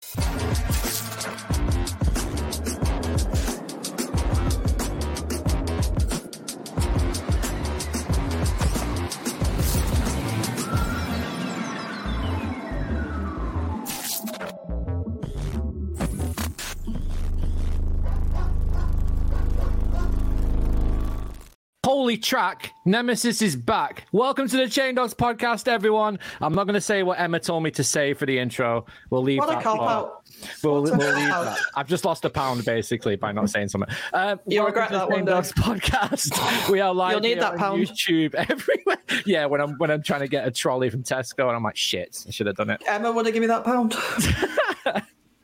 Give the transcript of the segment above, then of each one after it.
Holy track, Nemesis is back. Welcome to the Chain Dogs podcast, everyone. I'm not going to say what Emma told me to say for the intro. We'll leave What a that. cop part. out. We'll, a we'll leave cop that. I've just lost a pound basically by not saying something. Um, You'll regret that Chain one day. Dogs podcast. We are live You'll need that on pound. YouTube everywhere. Yeah, when I'm when I'm trying to get a trolley from Tesco and I'm like, shit, I should have done it. Emma would have given me that pound.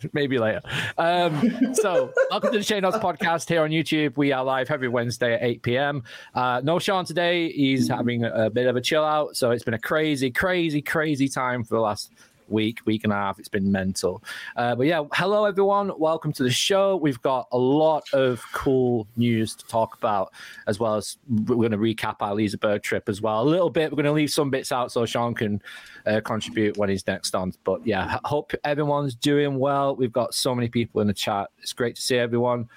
Maybe later. Um, so, welcome to the Chain Dogs podcast here on YouTube. We are live every Wednesday at 8 p.m. Uh, no Sean today. He's having a, a bit of a chill out. So, it's been a crazy, crazy, crazy time for the last week, week and a half. It's been mental. Uh, but yeah, hello everyone. Welcome to the show. We've got a lot of cool news to talk about, as well as we're going to recap our Liseberg trip as well. A little bit. We're going to leave some bits out so Sean can uh, contribute when he's next on. But yeah, hope everyone's doing well. We've got so many people in the chat. It's great to see everyone.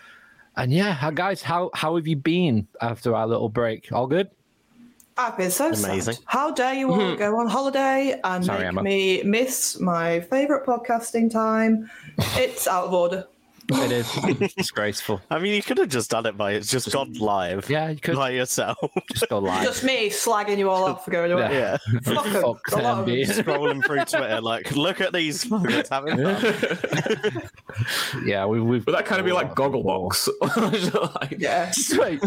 And yeah, guys, how how have you been after our little break? All good? I've been so Amazing. sad. How dare you all mm-hmm. go on holiday and Sorry, make Emma. me miss my favourite podcasting time? It's out of order. It is disgraceful. I mean, you could have just done it by just gone live Yeah, you could by yourself. just go live. Just me slagging you all off for going away. yeah, Fuck 'em. Fuck them, of them. scrolling through Twitter, like, look at these fuckers having fun. Yeah, we, we've. But that kind of be like Gogglebox. like, Yeah. Wait,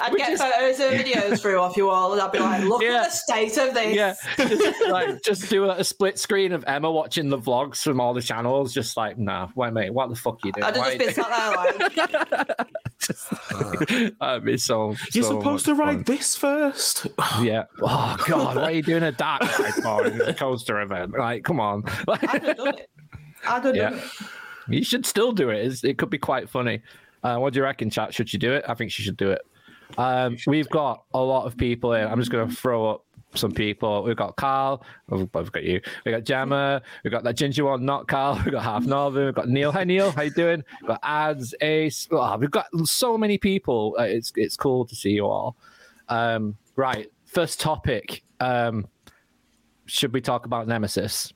I'd get photos and videos through off you all, and I'd be like, look Yeah. at the state of this. yeah, just, like just do a, split screen of Emma watching the vlogs from all the channels. Just like, nah, wait, mate, what the fuck you doing? I'd have Why just been sat there like, That'd be so. You're so supposed to much ride fun. this first. Yeah. Oh God, why are you doing a dark side for in the coaster event? Like, come on. I'd have done it. I'd have Yeah. done it. you should still do it. It's, it could be quite funny. Uh, what do you reckon, chat? Should you do it? I think she should do it. Um, we've got a lot of people here. I'm just going to throw up some people. We've got Carl. We've got you. We've got Gemma. We've got that ginger one, not Carl. We've got Half Northern. We've got Neil. Hi, Neil. How you doing? We've got Ads, Ace. Oh, we've got so many people. Uh, it's it's cool to see you all. Um, right. First topic. Um, should we talk about Nemesis?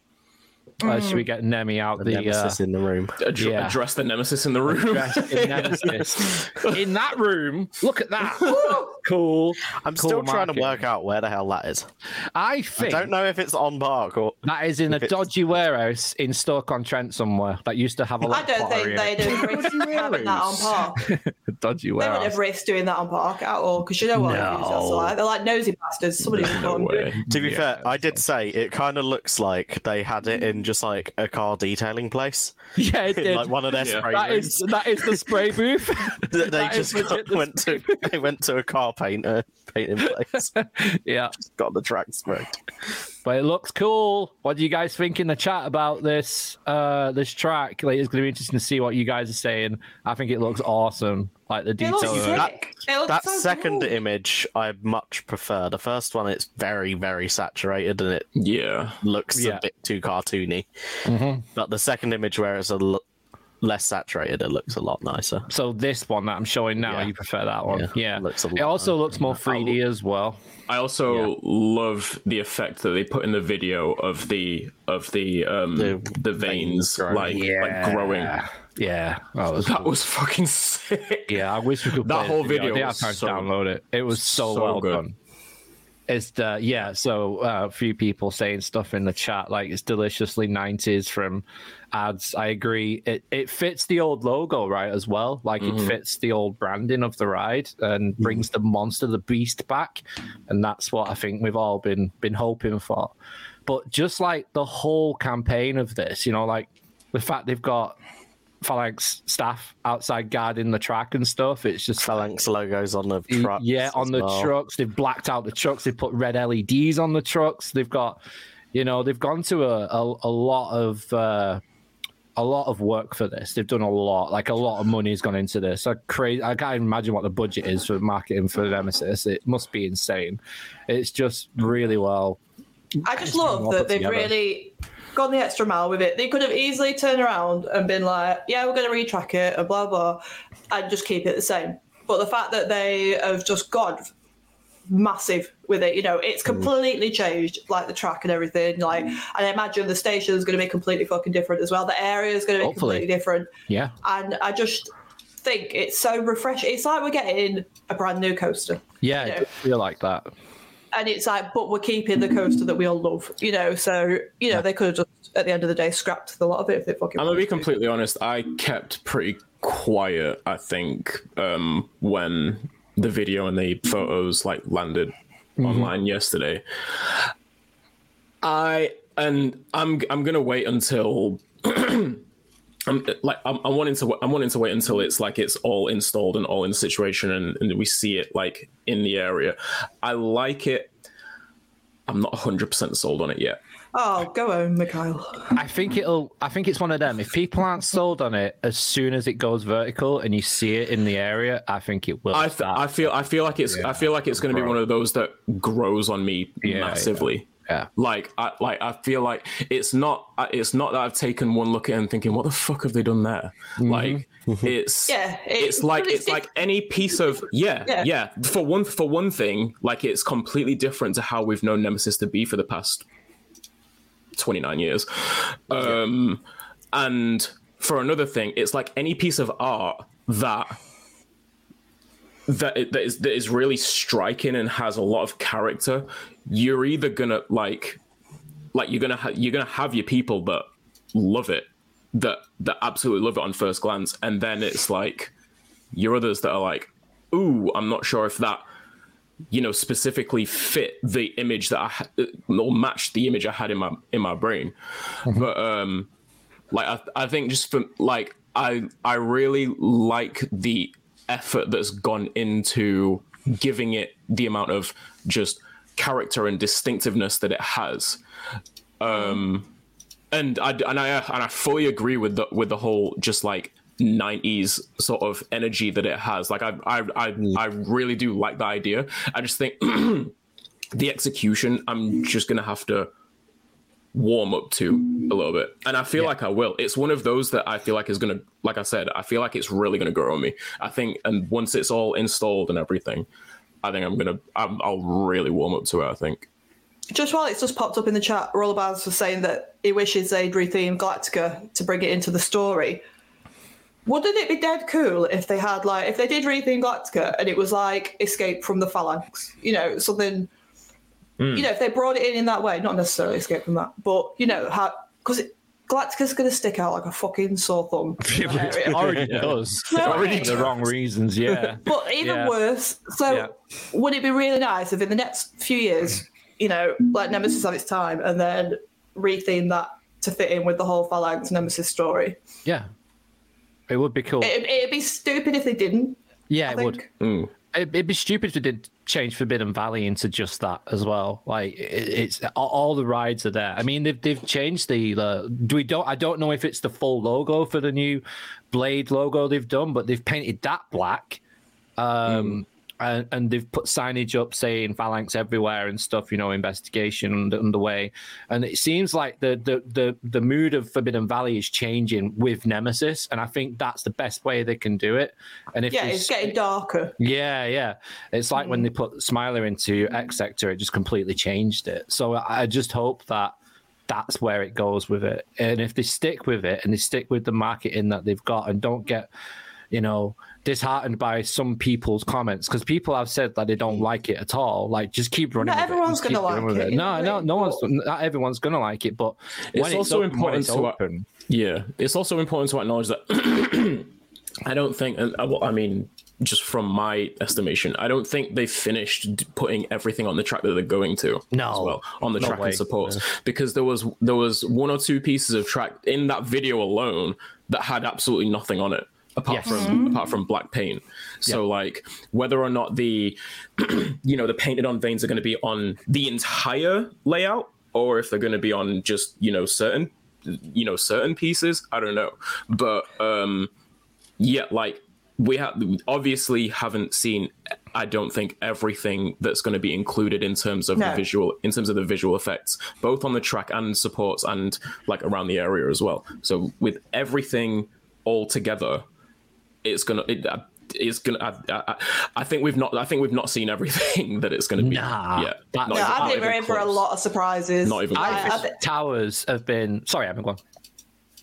Uh, should we get Nemi out The the, uh, nemesis in the room. Ad- Yeah. Address the nemesis in the room. in in that room. Look at that. cool. I'm Cool still trying to work out where the hell that is. I I don't know if it's on Bark or. that is in a it's- dodgy warehouse in Stoke-on-Trent somewhere that used to have a lot I don't pottery think in they'd it. have risked having that on park. A dodgy They wouldn't have risked doing that on park at all because you know what No. enthusiasts are like. They're like nosy bastards. Somebody's no going to do it. way. To be Yeah, fair, I did say it kind of looks like they had it in just like a car detailing place, Yeah, it did. like one of their Yeah. spray that rooms. is that is the spray booth. they that is just legit the went to they went to a car painter painting place, yeah, got the track sprayed. But it looks cool. What do you guys think in the chat about this uh this track? Like, it's going to be interesting to see what you guys are saying. I think it looks awesome. Like the It looks detail. of it. sick. It looks That so second cool. image, I much prefer. The first one, it's very, very saturated and it Yeah. looks Yeah. a bit too cartoony. Mhm. But the second image, where it's a l- less saturated, it looks a lot nicer. So this one that I'm showing now, Yeah. you prefer that one? Yeah, Yeah. looks a it also nicer. looks more 3D as well. I also love the effect that they put in the video of the of the um the, The veins, veins growing. like like growing. Yeah. Oh, that was That cool. was fucking sick. yeah, I wish we could That play whole the video I think was I tried to so- download it. It was so, so well good. done. It's yeah, so uh, a few people saying stuff in the chat like it's deliciously 90s from ads. I agree. It it fits the old logo right as well. Like Mm-hmm. it fits the old branding of the ride and brings the monster, the beast back, and that's what I think we've all been been hoping for. But just like the whole campaign of this, you know, like the fact they've got phalanx staff outside guarding the track and stuff, it's just Phalanx logos on the trucks. Yeah, on the well. trucks. They've blacked out the trucks. They've put red LEDs on the trucks. They've got, you know, they've gone to a, a, a lot of uh, a lot of work for this. They've done a lot, like a lot of money has gone into this. I crazy. I can't even imagine what the budget is for marketing for Nemesis. It must be insane. It's just really well. I just love that they've together. really gone the extra mile with it. They could have easily turned around and been like, "Yeah, we're going to retrack it," and blah blah, and just keep it the same. But the fact that they have just gone massive with it, you know, it's mm. completely changed, like the track and everything. Like, mm. and I imagine the station is going to be completely fucking different as well. The area is going to be Hopefully. completely different, Yeah. and I just think it's so refreshing. It's like we're getting a brand new coaster Yeah, it does feel like that. And it's like, but we're keeping the coaster that we all love, you know. So you know, they could have just at the end of the day scrapped the lot of it if they fucking. I'm gonna be completely honest. I kept pretty quiet. I think um, when the video and the photos like landed online yesterday. I and I'm I'm gonna wait until. I'm like I'm, I'm wanting to I'm wanting to wait until it's like it's all installed and all in the situation and, and we see it like in the area. I like it. I'm not 100 percent sold on it yet. Oh, go on, Mikhail. I think it'll. I think it's one of them. If people aren't sold on it as soon as it goes vertical and you see it in the area, I think it will. I, th- start. I feel I feel like it's I feel like it's going to be one of those that grows on me Yeah, massively. yeah. Like I like I feel like it's not it's not that I've taken one look at it and thinking what the fuck have they done there? Mm-hmm. Like it's Yeah, it's, like it's, it's like any piece of yeah, Yeah. yeah for one for one thing like it's completely different to how we've known Nemesis to be for the past 29 years. Um and for another thing it's like any piece of art that that, that is that is really striking and has a lot of character. You're either gonna like like you're gonna ha- you're gonna have your people that love it that that absolutely love it on first glance and then it's like your others that are like ooh i'm not sure if that you know specifically fit the image that i ha- or matched the image i had in my in my brain. But um like I, I think just for like i i really like the effort that's gone into giving it the amount of just character and distinctiveness that it has. Um and i and i and i fully agree with the with the whole just like 90s sort of energy that it has. Like i i i, I really do like the idea. I just think the execution i'm just gonna have to warm up to a little bit. And i feel like i will. It's one of those that i feel like is gonna like i said i feel like it's really gonna grow on me. I think and once it's all installed and everything i think i'm gonna I'm, i'll really warm up to it i think. Just while it's just popped up in the chat, Rollerbars was saying that he wishes they'd retheme Galactica to bring it into the story. Wouldn't it be dead cool if they had like if they did retheme Galactica and it was like Escape from the Phalanx, you know, something, Mm. you know, if they brought it in in that way, not necessarily Escape from that, but you know how because Galactica's going to stick out like a fucking sore thumb. in that it already does. No, already it for the wrong reasons. Yeah. But even Yeah. worse, so Yeah. would it be really nice if in the next few years, you know, let Nemesis have its time and then retheme that to fit in with the whole Phalanx Nemesis story? yeah. It would be cool. It, it'd be stupid if they didn't. yeah, I it would. think. It, it'd be stupid if they did change Forbidden Valley into just that as well. Like it's all, the rides are there. I mean, they've they've changed the. Uh, we don't. I don't know if it's the full logo for the new Blade logo they've done, but they've painted that black. Um, and, and they've put signage up saying phalanx everywhere and stuff. You know, investigation under, underway, and it seems like the, the the the mood of Forbidden Valley is changing with Nemesis, and I think that's the best way they can do it. And if Yeah, it's getting darker. yeah, yeah. It's like when hmm. they put Smiler into X Sector, it just completely changed it. So I just hope that that's where it goes with it. And if they stick with it and they stick with the marketing that they've got and don't get, you know, disheartened by some people's comments, because people have said that they don't like it at all. Like, just keep running. Not with everyone's Just gonna like with it, No, no, no one's. Not everyone's gonna like it, but It's when also open, important it's to- open. Yeah, it's also important to acknowledge that I don't think, and uh, well, I mean, just from my estimation, I don't think they finished putting everything on the track that they're going to. No. as well on the No track way. and supports because there was there was one or two pieces of track in that video alone that had absolutely nothing on it apart Yes. from apart from black paint. So like whether or not the you know the painted on veins are going to be on the entire layout or if they're going to be on just you know certain you know certain pieces i don't know but um yeah like we have obviously haven't seen I don't think everything that's going to be included in terms of No. the visual, in terms of the visual effects, both on the track and supports, and like around the area as well. So with everything all together, it's gonna. It, uh, it's gonna. I, I, I think we've not. I think we've not seen everything that it's gonna be Nah, yet. that- Not Yeah, Yeah, even- I not think we're even in for a lot of surprises. Not even I. I, I towers have been. Sorry, I've been going.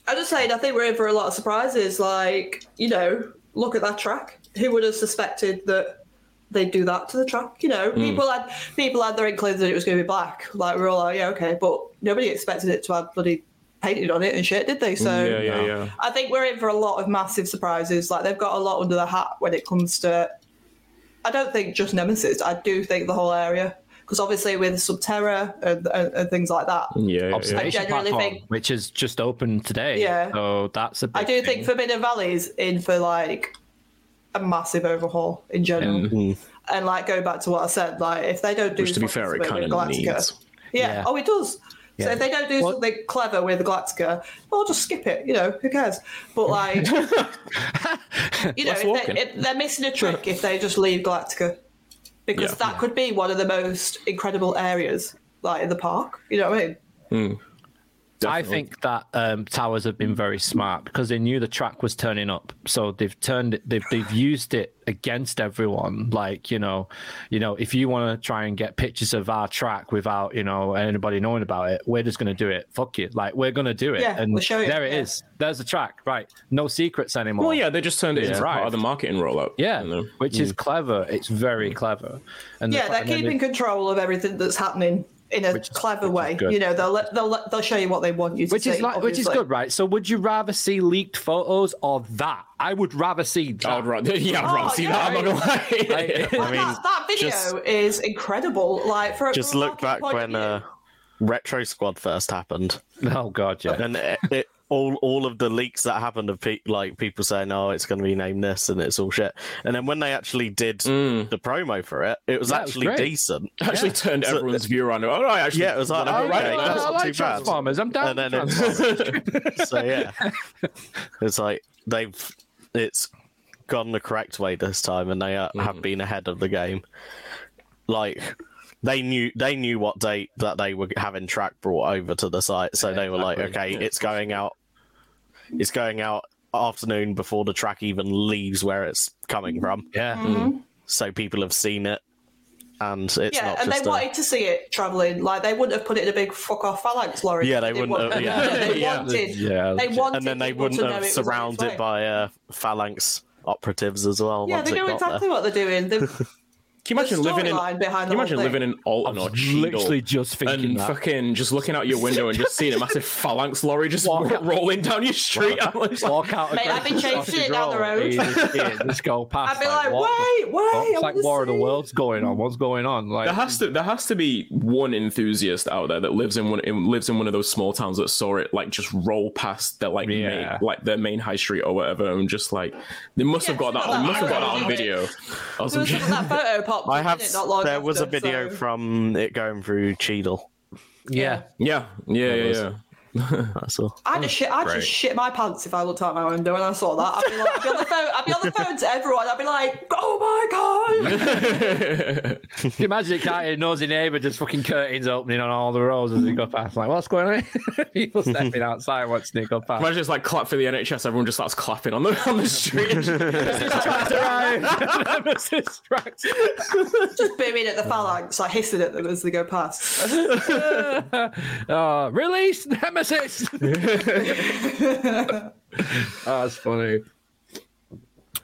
I'm just saying, I think we're in for a lot of surprises. Like, you know, look at that track. Who would have suspected that they'd do that to the track? You know, people had people had their inklings that it was going to be black. Like, we are all like, yeah, okay, but nobody expected it to have bloody painted on it and shit, did they? So, mm, yeah, yeah, yeah. I think we're in for a lot of massive surprises. Like, they've got a lot under the hat when it comes to. I don't think just Nemesis. I do think the whole area. Because obviously, with Subterra and, and, and things like that, Yeah, yeah, yeah. Observation platform, think- which is just opened today. Yeah. So that's a big I do thing. think Forbidden Valley's in for like a massive overhaul in general. And- mm. And like going back to what I said, like if they don't do Which, to be fair, it kind of needs. Yeah. Yeah. Oh, it does. So if they don't do Well- something clever with Galactica, well, I'll just skip it. You know, who cares? But like, you know, if they, if they're missing a trick if they just leave Galactica, because Yeah. that could be one of the most incredible areas, like in the park. You know what I mean? I Definitely. think that um, towers have been very smart because they knew the track was turning up, so they've turned it. They've they've used it against everyone. Like you know, you know, if you want to try and get pictures of our track without you know anybody knowing about it, we're just going to do it. Fuck you. Like we're going to do it. Yeah, and we'll show you, there it yeah. is. There's the track. Right. No secrets anymore. Well, yeah, they just turned it into part Right. of the marketing rollout. Yeah, you know? which is clever. It's very clever. And Yeah, fa- they're and keeping they- control of everything that's happening in a Which clever which is way. You know, they'll they'll they'll show you what they want you to which see. is like, which is good, right? So, would you rather see leaked photos or that? I would rather see that. I would rather, yeah, I'd rather Oh, see yeah. that. I'm not gonna lie. Like- Well, I mean, that, that video just- is incredible. Like for Just a look back when uh, Retro Squad first happened, oh god, yeah. and it, it, all all of the leaks that happened of pe- like people saying, "Oh, it's going to be named this," and it's all shit. And then when they actually did Mm. the promo for it, it was Yeah, it was actually great. decent. actually turned So- everyone's view around. Oh, no, I actually, Yeah, it was like, right, okay, I, that's I not like too bad. Transformers. I'm down. And with Transformers. it's so yeah, it's like they've it's gone the correct way this time, and they uh, Mm-hmm. have been ahead of the game. Like they knew they knew what date that they were having track brought over to the site, so Yeah, they were like, exactly. okay, it's going out, it's going out afternoon before the track even leaves where it's coming mm-hmm. from, yeah. Mm-hmm. Mm. so people have seen it. And it's yeah, not and they a, wanted to see it traveling. Like they wouldn't have put it in a big fuck off phalanx lorry. Yeah, they wouldn't want- have- yeah. they Yeah. wanted. Yeah, they legit. wanted. and then they wouldn't have it was on its surrounded way. by uh, phalanx operatives as well. Yeah, once they it know got exactly there. what they're doing. They've, Can you imagine living in? storyline behind Can you the whole imagine living in Alton or Cheadle Literally just thinking and that. fucking just looking out your window and just seeing a massive phalanx lorry just Walk out. rolling down your street? I'm like, Walk out. Mate, I've been chasing it down the road, road. you Just, go past. I'd be like, what the wait, wait. fuck? It's like wanna War of the. Worlds going on. What's going on? Like, There has to there has to be one enthusiast out there that lives in one in, lives in one of those small towns that saw it like just roll past their like Yeah. main, like their main high street or whatever and just like they must have got Yeah, that that- must have got that on video. Or There was shit. that photo popped. I have. didn't long There was a video so- from it going through Cheadle. yeah. Yeah, yeah, yeah, yeah. That's all. I'd just oh, shit. I'd just shit my pants if I looked out my window and I saw that. I'd be like, I'd be on the phone. I'd be on the phone to everyone. I'd be like, oh my god. Can you imagine it, can't you? Nosy neighbour just fucking curtains opening on all the roads as they go past. Like, what's going on? People stepping outside watching it go past. Imagine it's like clap for the NHS. Everyone just starts clapping on the on the street. Just beaming at the phalanx, like hissing at them as they go past. Oh, release Nemesis. that's funny.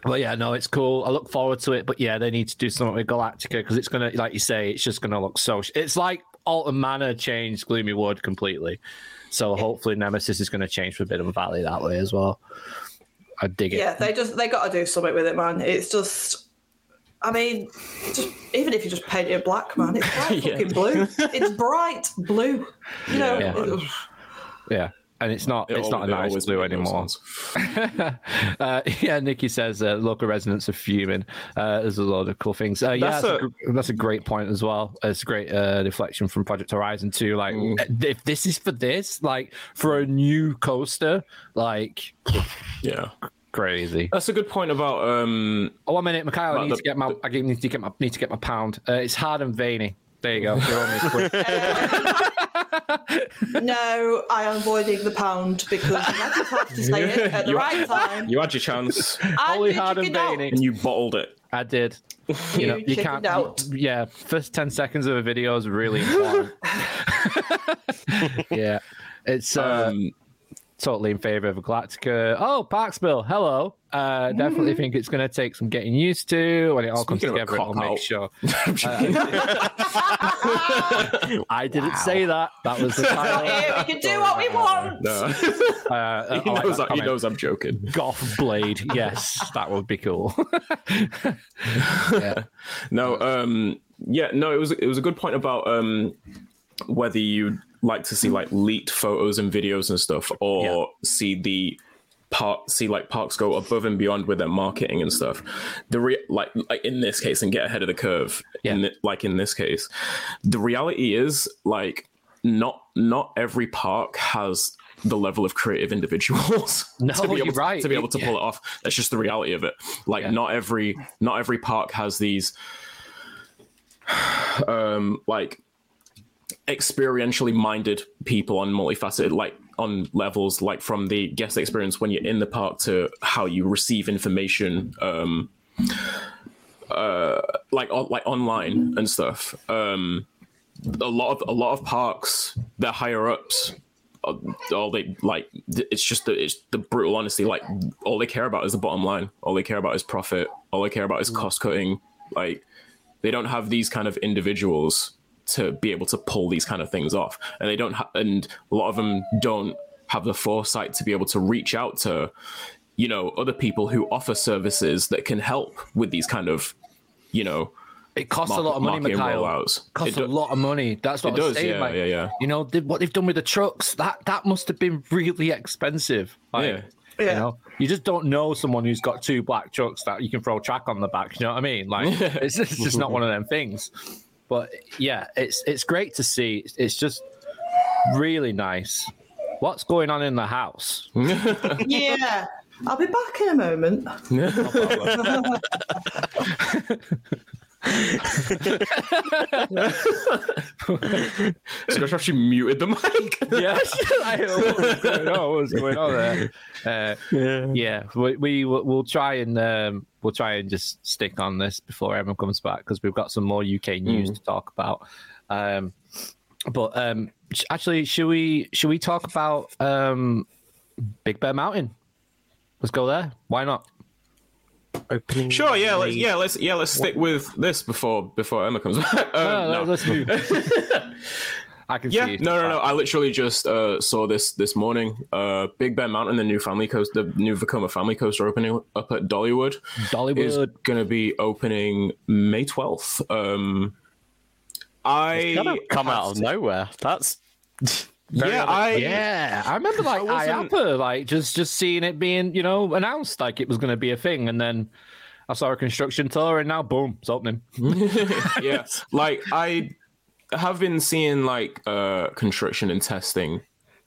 Well, yeah, no, it's cool. I look forward to it, but yeah, they need to do something with Galactica because it's gonna, like you say, it's just gonna look so. It's like Alton Manor changed Gloomy Wood completely, so hopefully Nemesis is gonna change for Forbidden Valley that way as well. I dig it. Yeah, they just they got to do something with it, man. It's just, I mean, just even if you just paint it black, man, it's bright Yeah. fucking blue. It's bright blue. You know, Yeah. Ugh. yeah. And it's not. It it's not a al- nice blue made no anymore. uh, yeah, Nikki says uh, local residents are fuming. Uh, there's a lot of cool things. Uh, yeah, That's that's, a, a- that's a great point as well. It's a great uh, deflection from Project Horizon too. Like, Mm. if this is for this, like for a new coaster, like Yeah. crazy. That's a good point about um. Oh, one minute, Mikhail. I need the- to get my. I need to get my. Need to get my pound. Uh, it's hard and veiny. There you go. You're on me quick. No, I am avoiding the pound because I have to say it at the You- right time. You had your chance I Only did hard and chicken and you bottled it. I did. You know, You you can't. out. Yeah, first ten seconds of a video is really important. yeah, it's uh, Um, totally in favor of Galactica. Oh, Parksville, hello. Uh, definitely think it's going to take some getting used to. When it all comes Speaking of a together, it'll make cop-out. sure. I didn't say that. That was the title. Here, we can do what we want. no. Uh, he, like knows that I, he knows I'm joking. Goth Blade. Yes, that would be cool. yeah. No, um, yeah, no, it was it was a good point about um whether you like to see like leaked photos and videos and stuff, or see the part see like parks go above and beyond with their marketing and stuff. The re- like like in this case and get ahead of the curve. In Yeah. the, like in this case, the reality is like not not every park has the level of creative individuals No, to be able to, right. to be able to Yeah. pull it off. That's just the reality of it. Like Yeah. not every not every park has these um like experientially minded people on multifaceted like on levels like from the guest experience when you're in the park to how you receive information um uh like on, like online and stuff. Um a lot of a lot of parks their higher ups uh, all they like it's just the it's the brutal honesty like all they care about is the bottom line. All they care about is profit. All they care about is cost cutting. Like they don't have these kind of individuals to be able to pull these kind of things off and they don't ha- and a lot of them don't have the foresight to be able to reach out to you know other people who offer services that can help with these kind of you know It costs a lot of money, marketing Mikhail. rollouts. Costs It a lot of money. That's what It I'm does, saying. yeah, like, yeah, yeah. You know, they, what they've done with the trucks that that must have been really expensive. Like, Yeah. You Yeah. know, you just don't know someone who's got two black trucks that you can throw track on the back. You know what I mean? Like, it's, just- it's just not one of them things. But yeah, it's it's great to see. It's just really nice. What's going on in the house? Yeah. I'll be back in a moment. Scotch actually muted the mic. yes, I know what was going on. What was going on there? Uh, yeah, we, we will we'll try and um, we'll try and just stick on this before Emma comes back because we've got some more UK news to talk about. Um, but um, sh- actually, should we should we talk about um, Big Bear Mountain? Let's go there. Why not? Opening. Sure, yeah, let's yeah, let's yeah, let's stick with this before before Emma comes back. Um, No, no. Let's move. I can Yeah, see. no, no, no. I literally just uh, saw this this morning. Uh, Big Bear Mountain, the new family coast, the new Vekoma family coaster opening up at Dollywood, Dollywood is going to be opening May twelfth. Um, I Kind come out of to- nowhere. That's Yeah, I Yeah, I remember like wasn't- IAAPA, like just just seeing it being you know announced like it was going to be a thing, and then I saw a construction tour, and now boom, it's opening. yeah, like I have been seeing like uh construction and testing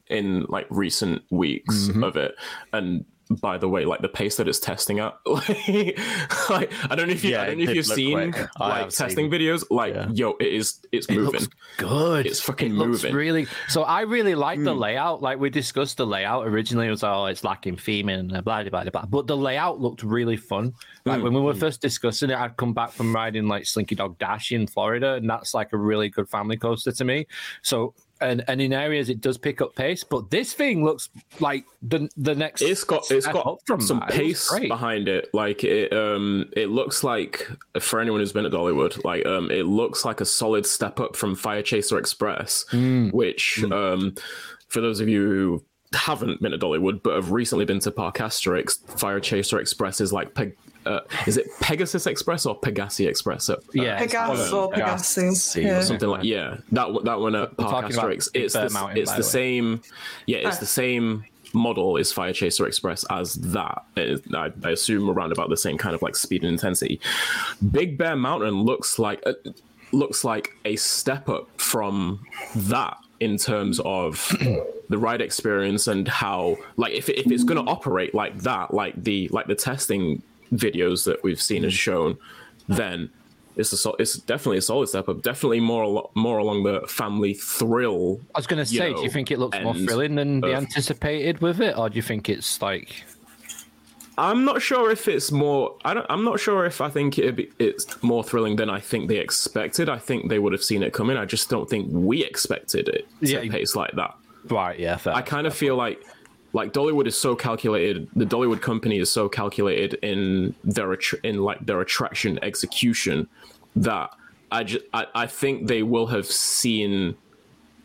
in like recent weeks Mm-hmm. of it, and by the way, like the pace that it's testing at, like, like I don't know if you, yeah, I don't know if you've seen quick. Like testing seen. videos. Like, Yeah. yo, it is, it's It moving. looks good. It's fucking It moving. really. So I really like Hmm. the layout. Like we discussed the layout originally. It was oh, it's lacking theming and blah blah blah blah. But the layout looked really fun. Like when we Hmm. were first discussing it, I'd come back from riding like Slinky Dog Dash in Florida, and that's like a really good family coaster to me. So. And, and in areas it does pick up pace, but this thing looks like the the next. It's got it's got some that. Pace behind it. Like it um it looks like for anyone who's been at Dollywood, like um it looks like a solid step up from Fire Chaser Express, Hmm. which um for those of you who haven't been at Dollywood but have recently been to Parc Astérix, Fire Chaser Express is like uh, is it Pegasus Express or Pegasi Express? At, uh, Yeah, Pegasus or Pegasus. Pegasus. Yeah. something like yeah that one- that one at Park talking about Asterix. Big It's the, Mountain, it's the the same yeah it's Ah. the same model is Fire Chaser Express as that. I, I assume around about the same kind of like speed and intensity. Big Bear Mountain looks like uh, looks like a step up from that. in terms of the ride experience and how like if if it's going to operate like that, like the like the testing videos that we've seen has shown, then it's a it's definitely a solid step up. Definitely more more along the family thrill. I was going to say, do you think it looks more thrilling than the uh, anticipated with it, or do you think it's like I'm not sure if it's more. I don't. I'm not sure if I think it'd be, it's more thrilling than I think they expected. I think they would have seen it coming. I just don't think we expected it to Yeah. pace like that. right? Yeah, fair. I kind of feel like like Dollywood is so calculated. The Dollywood company is so calculated in their in like their attraction execution that I just I, I think they will have seen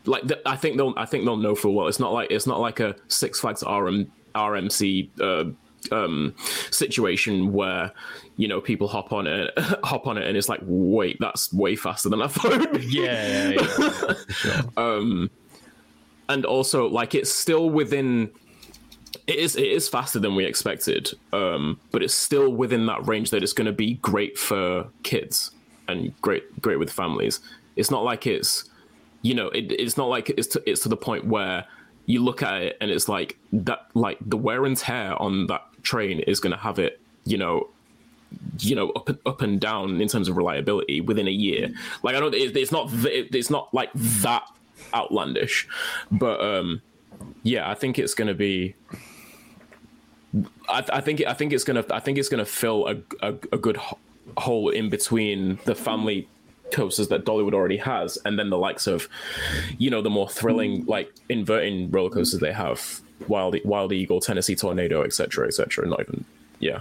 like th- I think they'll I think they'll know full well. It's not like it's not like a Six Flags RM RMC uh, um, situation where you know people hop on it hop on it and it's like wait that's way faster than I thought. yeah, yeah, yeah. and also like it's still within it is it is faster than we expected um but it's still within that range that it's going to be great for kids and great great with families. It's not like it's you know it, it's not like it's to, it's to the point where you look at it and it's like that like the wear and tear on that train is going to have it you know you know up and, up and down in terms of reliability within a year. Like i don't it, it's not th- it's not like that outlandish but um yeah i think it's going to be I, I think I think it's gonna I think it's gonna fill a, a, a good ho- hole in between the family coasters that Dollywood already has, and then the likes of, you know, the more thrilling like inverting roller coasters they have, Wild Wild Eagle, Tennessee Tornado, etc., etc. Not even yeah.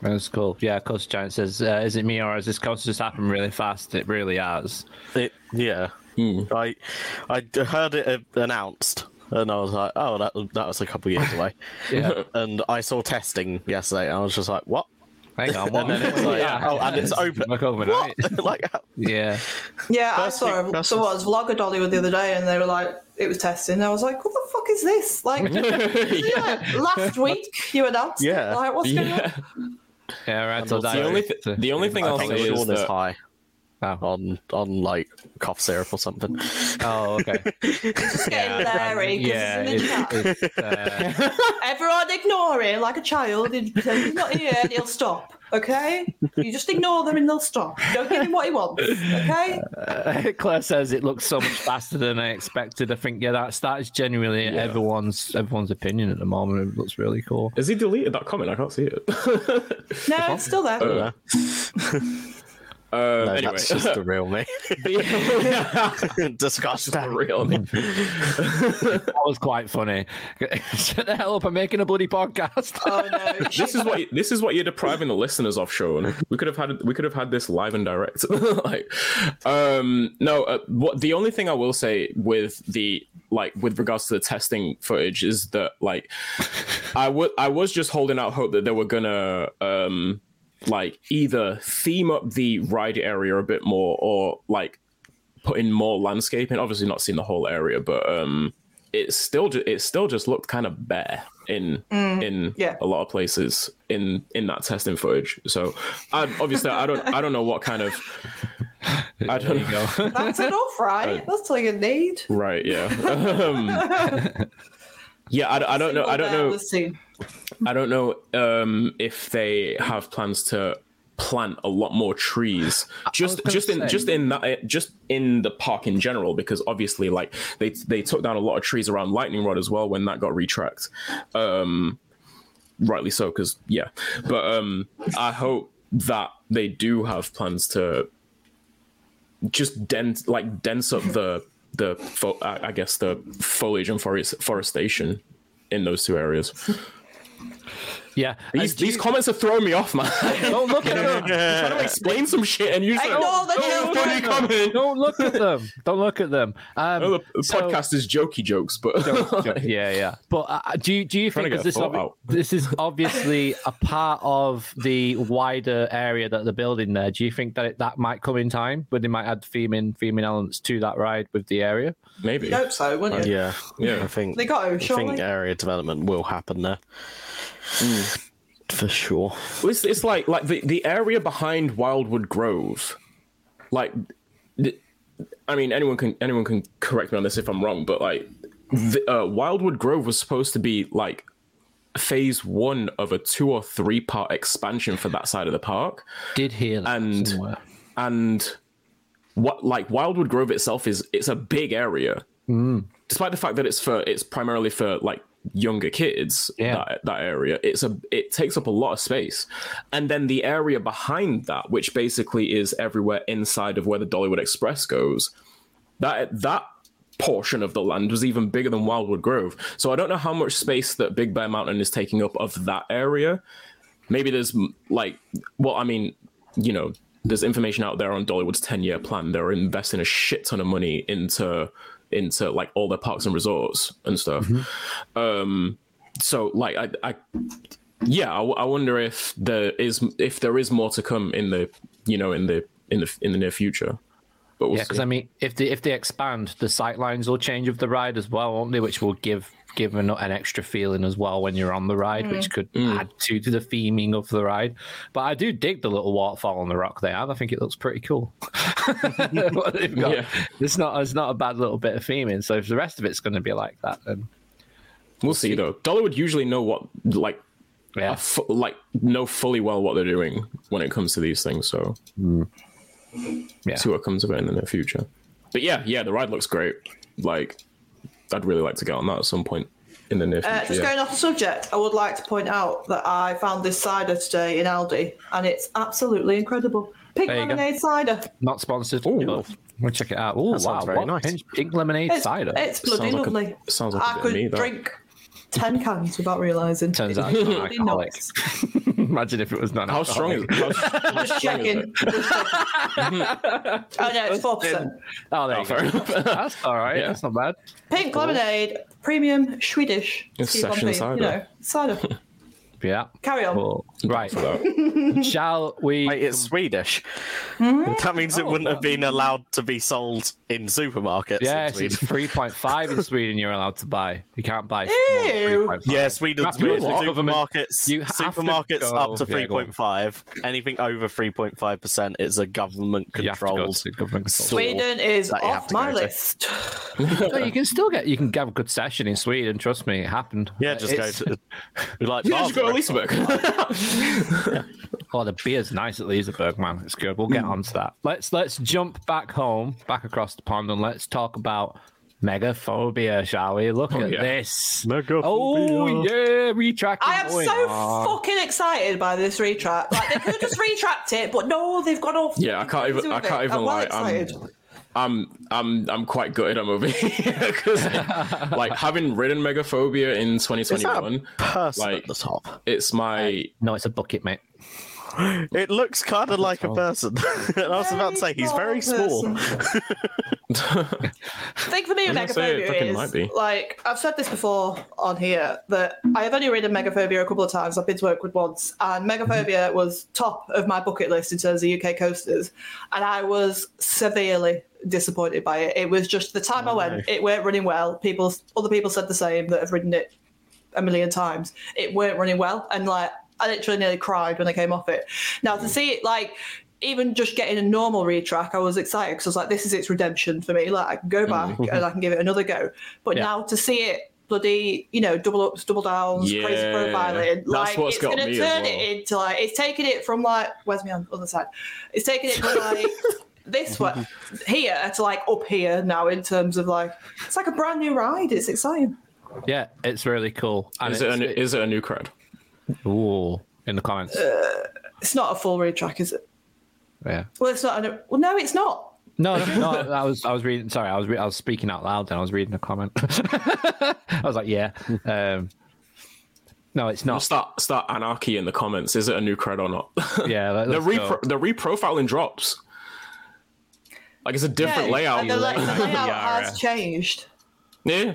That's cool. Yeah, Coast Giant says, uh, "Is it me or has this coaster just happened really fast? It really has." It, yeah. I I heard it uh, announced, and I was like, oh, that that was a couple years away. Yeah. and I saw testing yesterday, and I was just like, what? Hang on, what? And then it's like, oh, and it's open. Like oh, overnight. like, Yeah. Yeah, First I thing- saw first so what was vlogger Dollywood the other day, and they were like, it was testing. And I was like, what the fuck is this? Like, yeah, last week you announced Yeah. it. Like, what's going Yeah. on? Yeah, right. So The The only th- the only thing I I'll think say is Sean is that high Oh, on on like cough syrup or something. oh okay. It's getting blurry because Yeah, it's in the chat. it's, it's, uh, Everyone ignore him like a child. He'd pretend he's not here and he'll stop. Okay? You just ignore them and they'll stop. Don't give him what he wants. Okay? uh, Claire says it looks so much faster than I expected. I think yeah, that's that is genuinely everyone's everyone's opinion at the moment. It looks really cool. Has he deleted that comment? I can't see it. No, it's still there. Yeah. Um, No, anyway, that's just the real me. Disgusting. real. me. That was quite funny. Shut the hell up! I'm making a bloody podcast. Oh no. this is what this is what you're depriving the listeners of, Sean. We could have had we could have had this live and direct. like, um, no. Uh, what the only thing I will say with the like with regards to the testing footage is that like I would I was just holding out hope that they were gonna um like either theme up the ride area a bit more or like put in more landscaping. Obviously, not seeing the whole area, but um, it still ju- it still just looked kind of bare in in yeah. a lot of places in in that testing footage. So, I, obviously, I don't I don't know what kind of I don't know. That's enough, right? That's all you need. Right? Yeah. Um, yeah, I, I don't know. I don't know. I don't know um, if they have plans to plant a lot more trees just just in say- just in that just in the park in general because obviously like they they took down a lot of trees around lightning rod as well when that got retracked um rightly so because yeah but um i hope that they do have plans to just dense like dense up the the fo- I guess the foliage and forest forestation in those two areas. Yeah, These, these you- comments are throwing me off, man. Don't look at them. I'm trying to explain some shit, and you just Ignore like, the oh, children. funny comment. Don't look at them. Don't look at them. Um, the the so- podcast is jokey jokes, but yeah, yeah. But uh, do you, do you think to 'cause get a this obvi- this is obviously a part of the wider area that they're building there? Do you think that it, that might come in time, where they might add theming theming elements to that ride with the area? maybe. You hope so, wouldn't you? Yeah, Yeah. I think They got to, I surely. think area development will happen there for sure. It's, it's like like the, the area behind Wildwood Grove, like I mean, anyone can anyone can correct me on this if I'm wrong, but like, the, uh, Wildwood Grove was supposed to be like phase one of a two or three part expansion for that side of the park, Did hear that And- somewhere. and what like Wildwood Grove itself is it's a big area, despite the fact that it's for it's primarily for like younger kids Yeah. that, that area it's a it takes up a lot of space. And then the area behind that which basically is everywhere inside of where the dollywood express goes that that portion of the land was even bigger than wildwood grove. So i don't know how much space that big bear mountain is taking up of that area. Maybe there's like well i mean you know there's information out there on dollywood's 10 year plan. They're investing a shit ton of money into into like all their parks and resorts and stuff um so like i i yeah I, I wonder if there is if there is more to come in the you know in the in the in the near future but we'll Yeah, because. I mean, if they if they expand, the sight lines will change of the ride as well, won't they? Which will give give an, an extra feeling as well when you're on the ride, which mm. could mm. add to, to the theming of the ride. But I do dig the little waterfall on the rock they have. I think it looks pretty cool. what they've got. Yeah. It's not it's not a bad little bit of theming. So if the rest of it's going to be like that, then we'll see though dollywood usually know what like yeah, fu- like know fully well what they're doing when it comes to these things so mm. yeah. see what comes of it in the near future but yeah yeah the ride looks great like i'd really like to get on that at some point in the near future Uh, just yeah. going off the subject, I would like to point out that I found this cider today in Aldi, and it's absolutely incredible. Pink There you go. lemonade cider. Not sponsored. Ooh. but We'll check it out. Oh wow, sounds very what? nice. Pink, pink lemonade It's, cider. it's bloody Sounds like a- lovely. sounds like a I bit of could me, that. drink ten cans without realising. Turns It's out it's not alcoholic. Imagine if it was not. how strong is how, how Just strong is checking. it? Just checking. oh no, it's four percent. Oh, there Oh, you go. That's all right. Yeah. That's not bad. Pink lemonade, premium Swedish. It's Keep on session being, cider. You know, cider. Yeah. Carry on. Cool. Right. Shall we? Wait, it's Swedish. Hmm? That means it wouldn't have been allowed to be sold in supermarkets. in Yes, Sweden. it's three point five in Sweden. You're allowed to buy. You can't buy. Ew. 3.5. Yeah, Sweden, Sweden what government- supermarkets, you have to supermarkets up to yeah, 3.5. Anything over 3.5% is a government You have to go controlled. to government control. Sweden is that you have off my list. So you can still get. You can have a good session in Sweden. Trust me, it happened. Yeah, just It's- go to. We like yeah just go to Basel. Liseberg. Oh, the beer's nice at Liseberg, man. It's good. We'll get Mm. on to that. Let's let's jump back home, back across the pond, and let's talk about megaphobia, shall we? Look at yeah. this. Megaphobia. Oh yeah, retracting. I am going so on. fucking excited by this retract. Like they could just retract it, but no, they've gone off. Yeah, I can't even- I can't even I'm well lie, I'm- excited. I'm I'm I'm quite good I'm over because like having ridden Megaphobia in 2021, a person like- at the top? it's my No, it's a bucket, mate. It looks kind of like a person. and I was about to say he's very small. The thing for me with I was gonna Megaphobia fucking is, might be. like, I've said this before on here, that I have only ridden Megaphobia a couple of times. I've been to Oakwood once, and Megaphobia mm-hmm. was top of my bucket list in terms of UK coasters, and I was severely disappointed by it. It was just the time I oh, went, it weren't running well. People, other people said the same that have ridden it a million times. It weren't running well, and like I literally nearly cried when I came off it. Now to mm. see it like even just getting a normal retrack, I was excited because I was like, this is its redemption for me. Like I can go mm. back and I can give it another go. But Yeah. now to see it bloody, you know, double ups, double downs, crazy Yeah, profiling, that's like what's it's gonna turn well. it into like it's taking it from like where's me on the other side? It's taking it from like this way here to like up here now in terms of like it's like a brand new ride. It's exciting. Yeah, it's really cool. And is it, it's, a, is it a new cred? Ooh, in the comments. It's not a full retrack, is it? yeah. Well, it's not. An, well, no, it's not. No, no, no. I was, I was reading. Sorry, I was, re- I was speaking out loud. Then I was reading a comment. I was like, yeah. Um, no, it's not. Start start anarchy in the comments. Is it a new cred or not? Yeah, let, the let's repro- the reprofiling drops. Like it's a different Yeah, layout. and The, la- the layout Yeah, has changed. yeah.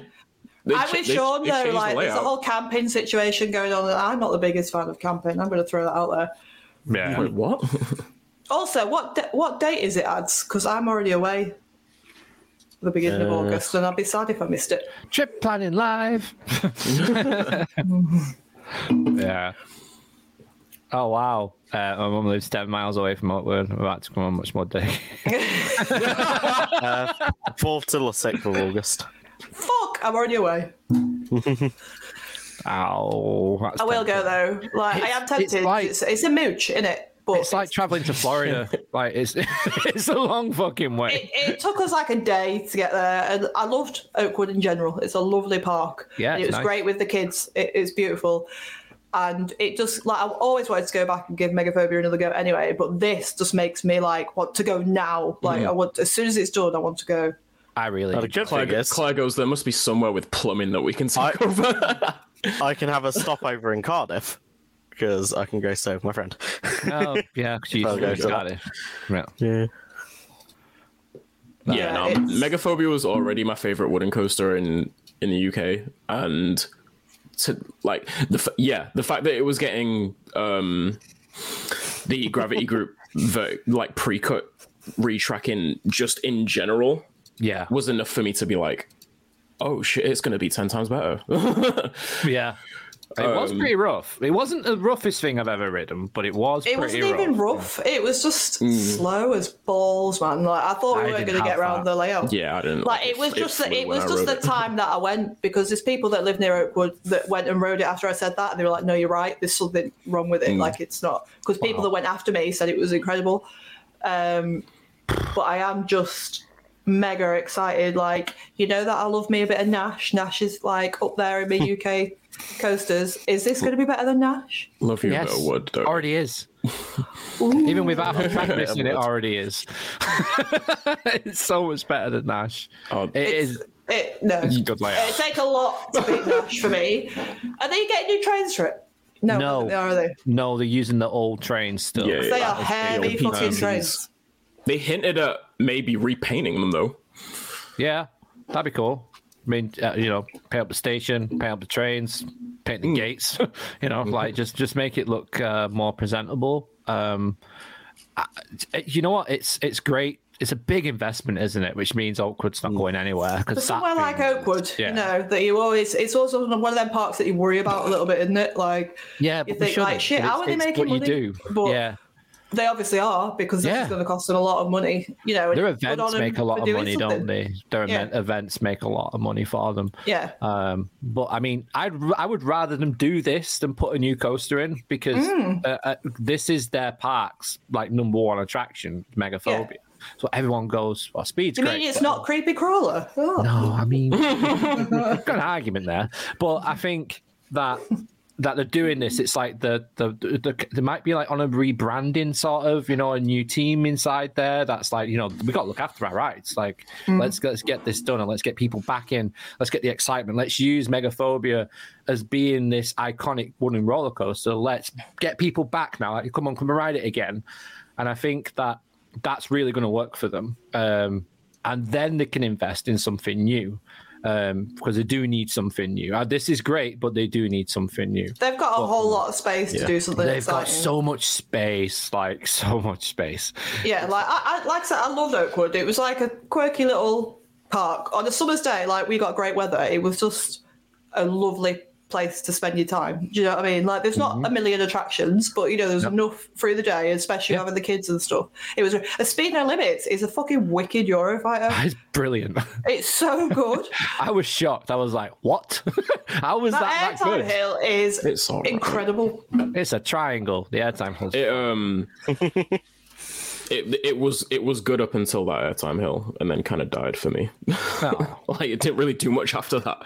They I'm ch- with Sean though. changed the Like, there's a whole camping situation going on. I'm not the biggest fan of camping. I'm going to throw that out there. yeah. Wait, what? Also, what da- what date is it ads? Because I'm already away. The beginning of Uh, August, and I'd be sad if I missed it. Trip planning live. yeah. Oh wow! Uh, my mum lives ten miles away from Oakwood. I'm about to come on much more day. Fourth to the sixth of August. I'm on your way. That's I will go though. Like I am It's- tempted. it's like- it's, it's a mooch, isn't it? But It's like traveling to Florida. like it's it's a long fucking way. it, it took us like a day to get there, and I loved Oakwood in general. It's a lovely park. Yeah, it was nice. great with the kids. It, it's beautiful, and it just like I've always wanted to go back and give Megaphobia another go anyway. But this just makes me like want to go now. Like Mm-hmm. I want as soon as it's done, I want to go. I really. Now, the Claire, Claire goes, there must be somewhere with plumbing that we can take I- over. I can have a stopover in Cardiff because I can go stay with my friend. Oh, yeah, because you I'll go to got. Yeah. Yeah. yeah, Yeah, no, it's- Megaphobia was already my favorite wooden coaster in in the UK, and to like the f- yeah the fact that it was getting um the Gravity Group ver- like pre-cut retracking just in general Yeah. was enough for me to be like, oh shit, it's gonna be ten times better. Yeah. It was Um, pretty rough. It wasn't the roughest thing I've ever ridden, but it was It pretty wasn't even rough. rough. It was just Mm. slow as balls, man. Like I thought we I weren't going to get around that. the layout. yeah, I didn't like it was just flew it was I just rode the time that I went because there's people that live near Oakwood that went and rode it after I said that and they were like, no, you're right. There's something wrong with it. Mm. Like it's not because people that went after me said it was incredible. Um, but I am just mega excited. Like you know that I love me a bit of Nash. Nash is like up there in the UK coasters. Is this going to be better than Nash? Love you a Yes. bit of wood. Though. Already is. Even without a track Bit missing, it already is. it's so much better than Nash. Oh, It is. It no. good layout. It take a lot to beat Nash for me. Are they getting new trains for it? No, No. they are they? No, they're using the old trains still. Yeah, They are Yeah, heavy fucking PTCs. trains. They hinted at maybe repainting them though. Yeah, that'd be cool. I mean, uh, you know, paint up the station, paint up the trains, paint the gates. you know, like just just make it look uh, more presentable. Um, I, you know what? It's it's great. It's a big investment, isn't it? Which means Oakwood's not going anywhere. But Because somewhere like Oakwood, Yeah. you know, that you always, it's also one of them parks that you worry about a little bit, isn't it? Like, yeah, you but we think, like, shit, how are they it's- it's making what money? you do? But yeah, they obviously are because Yeah. is going to cost them a lot of money, you know. their events make a lot of money, don't they? Their Yeah. events make a lot of money for them. Yeah. Um, but I mean, I'd I would rather them do this than put a new coaster in because Mm. uh, uh, this is their park's like number one attraction, Megaphobia. So everyone goes, "Well, speed's You great." mean it's but- not creepy crawler? Oh. No, I mean, got an argument there, but I think that that they're doing this. It's like the the, the they might be like on a rebranding sort of, you know, a new team inside there. That's like, you know, we got to look after our rights. Like, let's let's get this done and let's get people back in. Let's get the excitement. Let's use Megaphobia as being this iconic wooden roller coaster. Let's get people back now. Like, come on, come and ride it again. And I think that that's really going to work for them. Um, and then they can invest in something new um, because they do need something new. Uh, this is great, but they do need something new. They've got a whole lot of space to do something They've exciting. got so much space, like so much space. Yeah, like I, I like I said, I loved Oakwood. It was like a quirky little park on a summer's day. Like we got great weather. It was just a lovely place to spend your time. Do you know what I mean? Like there's not a million attractions, but you know there's enough through the day, especially Yeah. having the kids and stuff. It was a speed no limits is a fucking wicked Eurofighter. It's brilliant. it's so good. I was shocked. I was like, "What? How was that, that that airtime good?" hill is It's all right. incredible. It's a triangle. The airtime holds. It um, it it was it was good up until that airtime hill, and then kind of died for me. Oh, like it didn't really do much after that.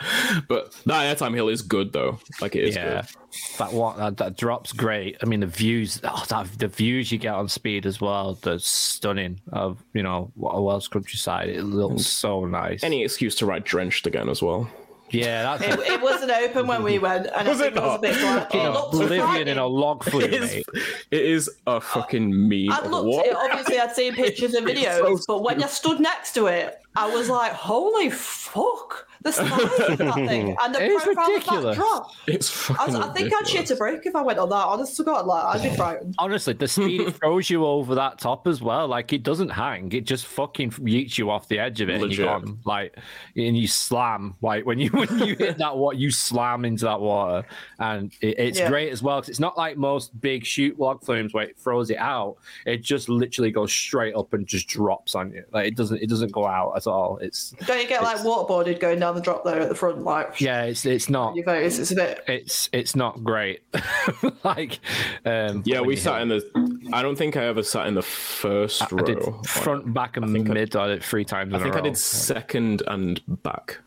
But that airtime hill is good though. Like it is yeah, good. that one that, that drop's great. I mean, the views, oh, that, the views you get on speed as well. That's stunning. Of you know, a Welsh countryside. It looks mm. so nice. Any excuse to ride drenched again as well. Yeah, that's It, it wasn't open when we went, and Was I think it it was a not? bit black. It looked Oblivion in a log flume, It is, mate. it is a fucking meme. I'd looked. what? It, obviously, I'd seen pictures and videos, so but when I stood next to it, I was like, holy fuck, the size of that thing. And the It's profile of ridiculous. that drop. It's I, fucking. was, I think I'd shit a break if I went on that. Honest to God, like I'd be frightened. Honestly, the speed it throws you over that top as well. Like it doesn't hang; it just fucking yeets you off the edge of it, and you're Legit. gone. Like, and you slam. Like when you when you hit that water, you slam into that water, and it, it's Yeah. great as well because it's not like most big shoot log flumes where it throws it out. It just literally goes straight up and just drops on you. Like it doesn't it doesn't go out at all. It's Don't you get like waterboarded going down the drop there at the front, like yeah, it's it's not. your face? It's a bit. It's it's not great. like um Yeah, we sat hit- in the. I don't think I ever sat in the first I row. did front, back, and think I- mid. I did three times. I in a think I did second and back.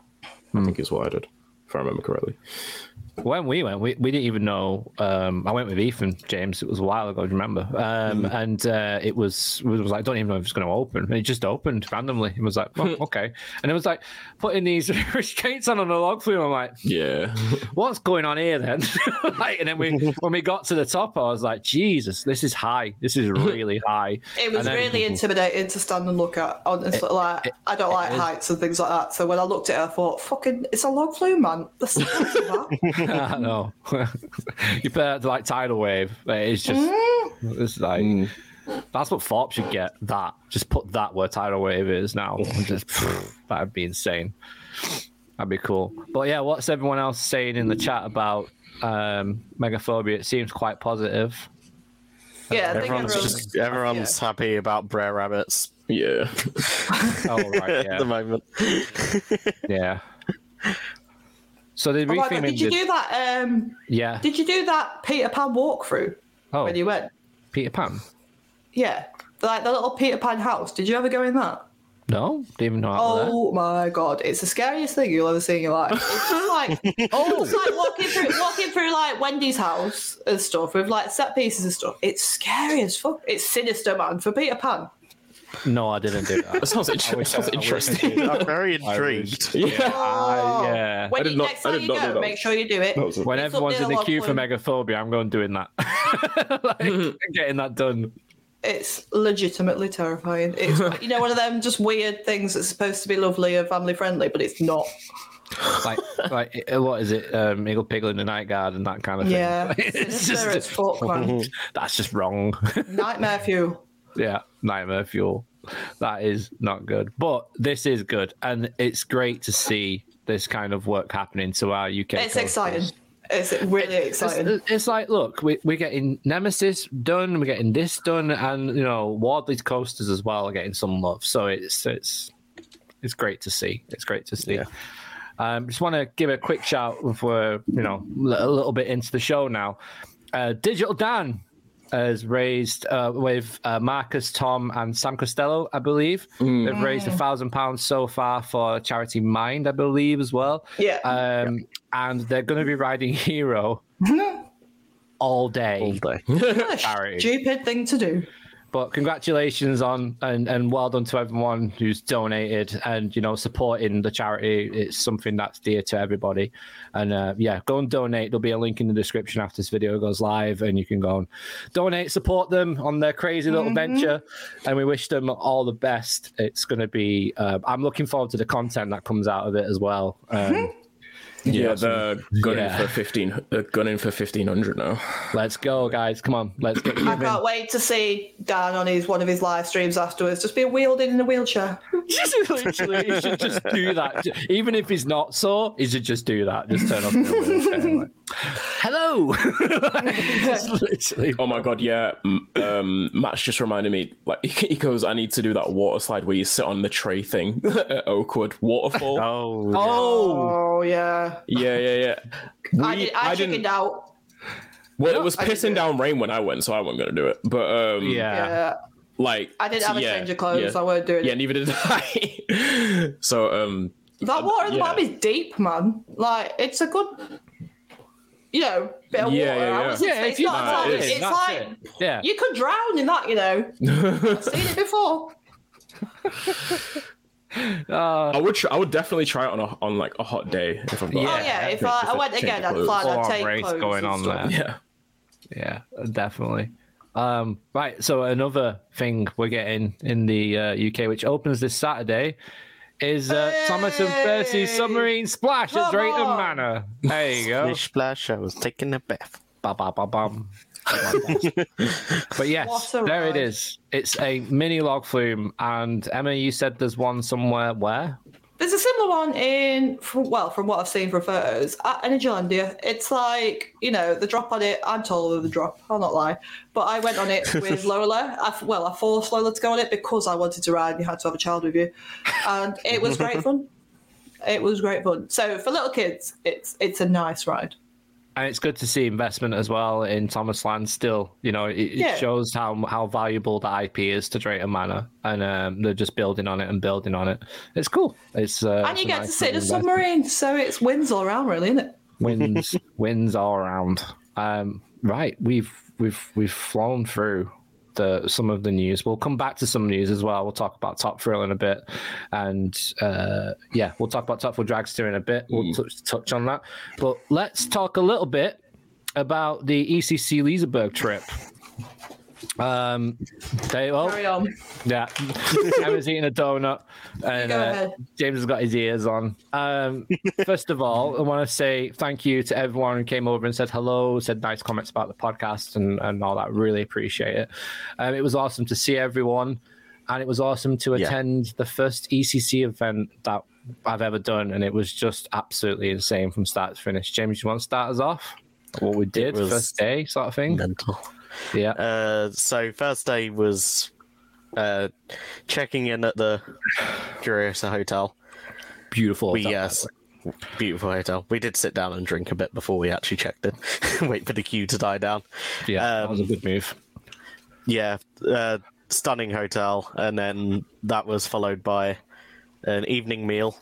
Hmm. I think is what I did, if I remember correctly. When we went, we, we didn't even know. Um, I went with Ethan James. It was a while ago. Do you remember? Um, Hmm. And uh, it was it was like I don't even know if it's going to open. And it just opened randomly. It was like oh, okay, and it was like putting these restraints on on a log flume. I'm like, Yeah. what's going on here then? like, and then we when we got to the top, I was like, Jesus, this is high. This is really high. It was then- really intimidating to stand and look at. Honestly, like I don't like is. heights and things like that. So when I looked at it, I thought, "Fucking, it's a log flume, man." The size of. I know. you put that like tidal wave. It's just it's like that's what Thorpe should get. That just put that where tidal wave is now. And just that'd be insane. That'd be cool. But yeah, what's everyone else saying in the chat about um, megaphobia? It seems quite positive. Yeah, I think Everyone's everyone's just everyone's happy about Brer Rabbits Yeah. Oh right, at the moment. yeah. So they Oh did you the- do that? Um, yeah. did you do that Peter Pan walkthrough Oh, when you went? Peter Pan. Yeah, like the little Peter Pan house. Did you ever go in that? No, didn't even know. Oh, Oh my god, it's the scariest thing you'll ever see in your life. It's just like oh, it's like walking through walking through like Wendy's house and stuff with like set pieces and stuff. It's scary as fuck. It's sinister, man. For Peter Pan, no, I didn't do that. That sounds, inter- wish sounds I- I wish I interesting. I'm very intrigued. yeah. Oh. yeah. When I did you, not- next I time you not know go, that. make sure you do it. That was When It's everyone's in the log queue for flume. megaphobia, I'm going doing that. like, getting that done. It's legitimately terrifying. It's you know one of them just weird things that's supposed to be lovely and family friendly, but it's not. Like, like uh, what is it? Um, Iggle Piggle in the Night Garden and that kind of thing. Yeah, it's sinister just fuck, man. that's just wrong. Nightmare fuel. Yeah, nightmare fuel. That is not good. But this is good, and it's great to see this kind of work happening to our UK. It's coasters. exciting. It's really exciting. It's, it's like, look, we, we're getting Nemesis done, we're getting this done, and you know, Wardley's coasters as well are getting some love. So it's it's it's great to see. It's great to see. Um, just want to give a quick shout for you know a little bit into the show now. Uh, Digital Dan has raised uh, with uh, Marcus, Tom, and Sam Costello, I believe. They've raised a thousand pounds so far for charity Mind, I believe, as well. Yeah. Um, and they're going to be riding Hero all day. All day. What a Sorry. stupid thing to do. But congratulations on and, and well done to everyone who's donated and you know supporting the charity. It's something that's dear to everybody. And uh, yeah, go and donate. There'll be a link in the description after this video goes live, and you can go and donate, support them on their crazy little venture. And we wish them all the best. It's going to be. Uh, I'm looking forward to the content that comes out of it as well. Um, Yeah, they're gunning Yeah. for fifteen. They're gunning for fifteen hundred now. let's go, guys! Come on, let's get I can't wait to see Dan on his one of his live streams afterwards, just being wheeled in in a wheelchair. Just literally, he should just do that. Even if he's not sore, he should just do that. Just turn off the wheelchair. Like, Hello. Just literally. Oh my god, yeah. M- Um, Matt's just reminded me. Like he goes, I need to do that water slide where you sit on the tray thing at Oakwood waterfall. Oh, Oh, Oh yeah, Yeah, yeah, yeah. I, We- did, I, didn't- chickened out. Well, it was I pissing down rain when I went, so I wasn't gonna do it. But um, yeah. Yeah, like I didn't have a yeah, change of clothes. Yeah. I weren't doing it. yeah, it. neither did I. so um, That water at the yeah. bottom is deep, man. Like it's a good, you know, bit of Yeah, water. yeah, yeah. was Yeah, it's if not Nah, like, it is. it's That's like it. Yeah. you could drown in that. You know, I've seen it before. Uh, I would try, I would definitely try it on a on like a hot day if I've got. Oh Yeah, yeah, if just I, I a went again, I'd clothes. fly. I'd on take race clothes going on stuff. there. Yeah. yeah, definitely. Um, right. So another thing we're getting in the uh, UK, which opens this Saturday, is uh, Thomas and Percy's submarine splash at Drayton on! Manor. There you go. Splish splash, I was taking a bath. Ba, ba, ba, bum. But yes, there it ride. is. It's a mini log flume, and Emma, you said there's one somewhere. Where? There's a similar one in, from, well, from what I've seen from photos, at Energylandia. It's like, you know, the drop on it, I'm taller than the drop, I'll not lie. But I went on it with Lola. I, well, I forced Lola to go on it because I wanted to ride and you had to have a child with you. And it was great fun. It was great fun. So for little kids, it's it's a nice ride. And it's good to see investment as well in Thomas Land. Still, you know, it, it shows how how valuable the IP is to Drayton Manor, and um, they're just building on it and building on it. It's cool. It's uh, And you get to nice sit in a submarine, so it's wins all around, really, isn't it? wins wins all around. Um, right, we've we've we've flown through the some of the news. We'll come back to some news as well. We'll talk about Top Thrill in a bit, and uh, yeah, we'll talk about Top Thrill Dragster in a bit. We'll touch, touch on that, but let's talk a little bit about the ECC Liseberg trip. Um, they well, Carry on. yeah, Emma's eating a donut, and Go uh, ahead. James has got his ears on. Um, first of all, I want to say thank you to everyone who came over and said hello, said nice comments about the podcast, and, and all that. Really appreciate it. Um, it was awesome to see everyone, and it was awesome to Yeah. attend the first ECC event that I've ever done, and it was just absolutely insane from start to finish. James, you want to start us off? What we did was- first day, sort of thing. Mental. Yeah. Uh, so first day was uh, checking in at the Curiosa Hotel. Beautiful. We hotel, yes, beautiful hotel. We did sit down and drink a bit before we actually checked in. Wait for the queue to die down. Yeah, that was a um, good move. Yeah, uh, stunning hotel, and then that was followed by an evening meal,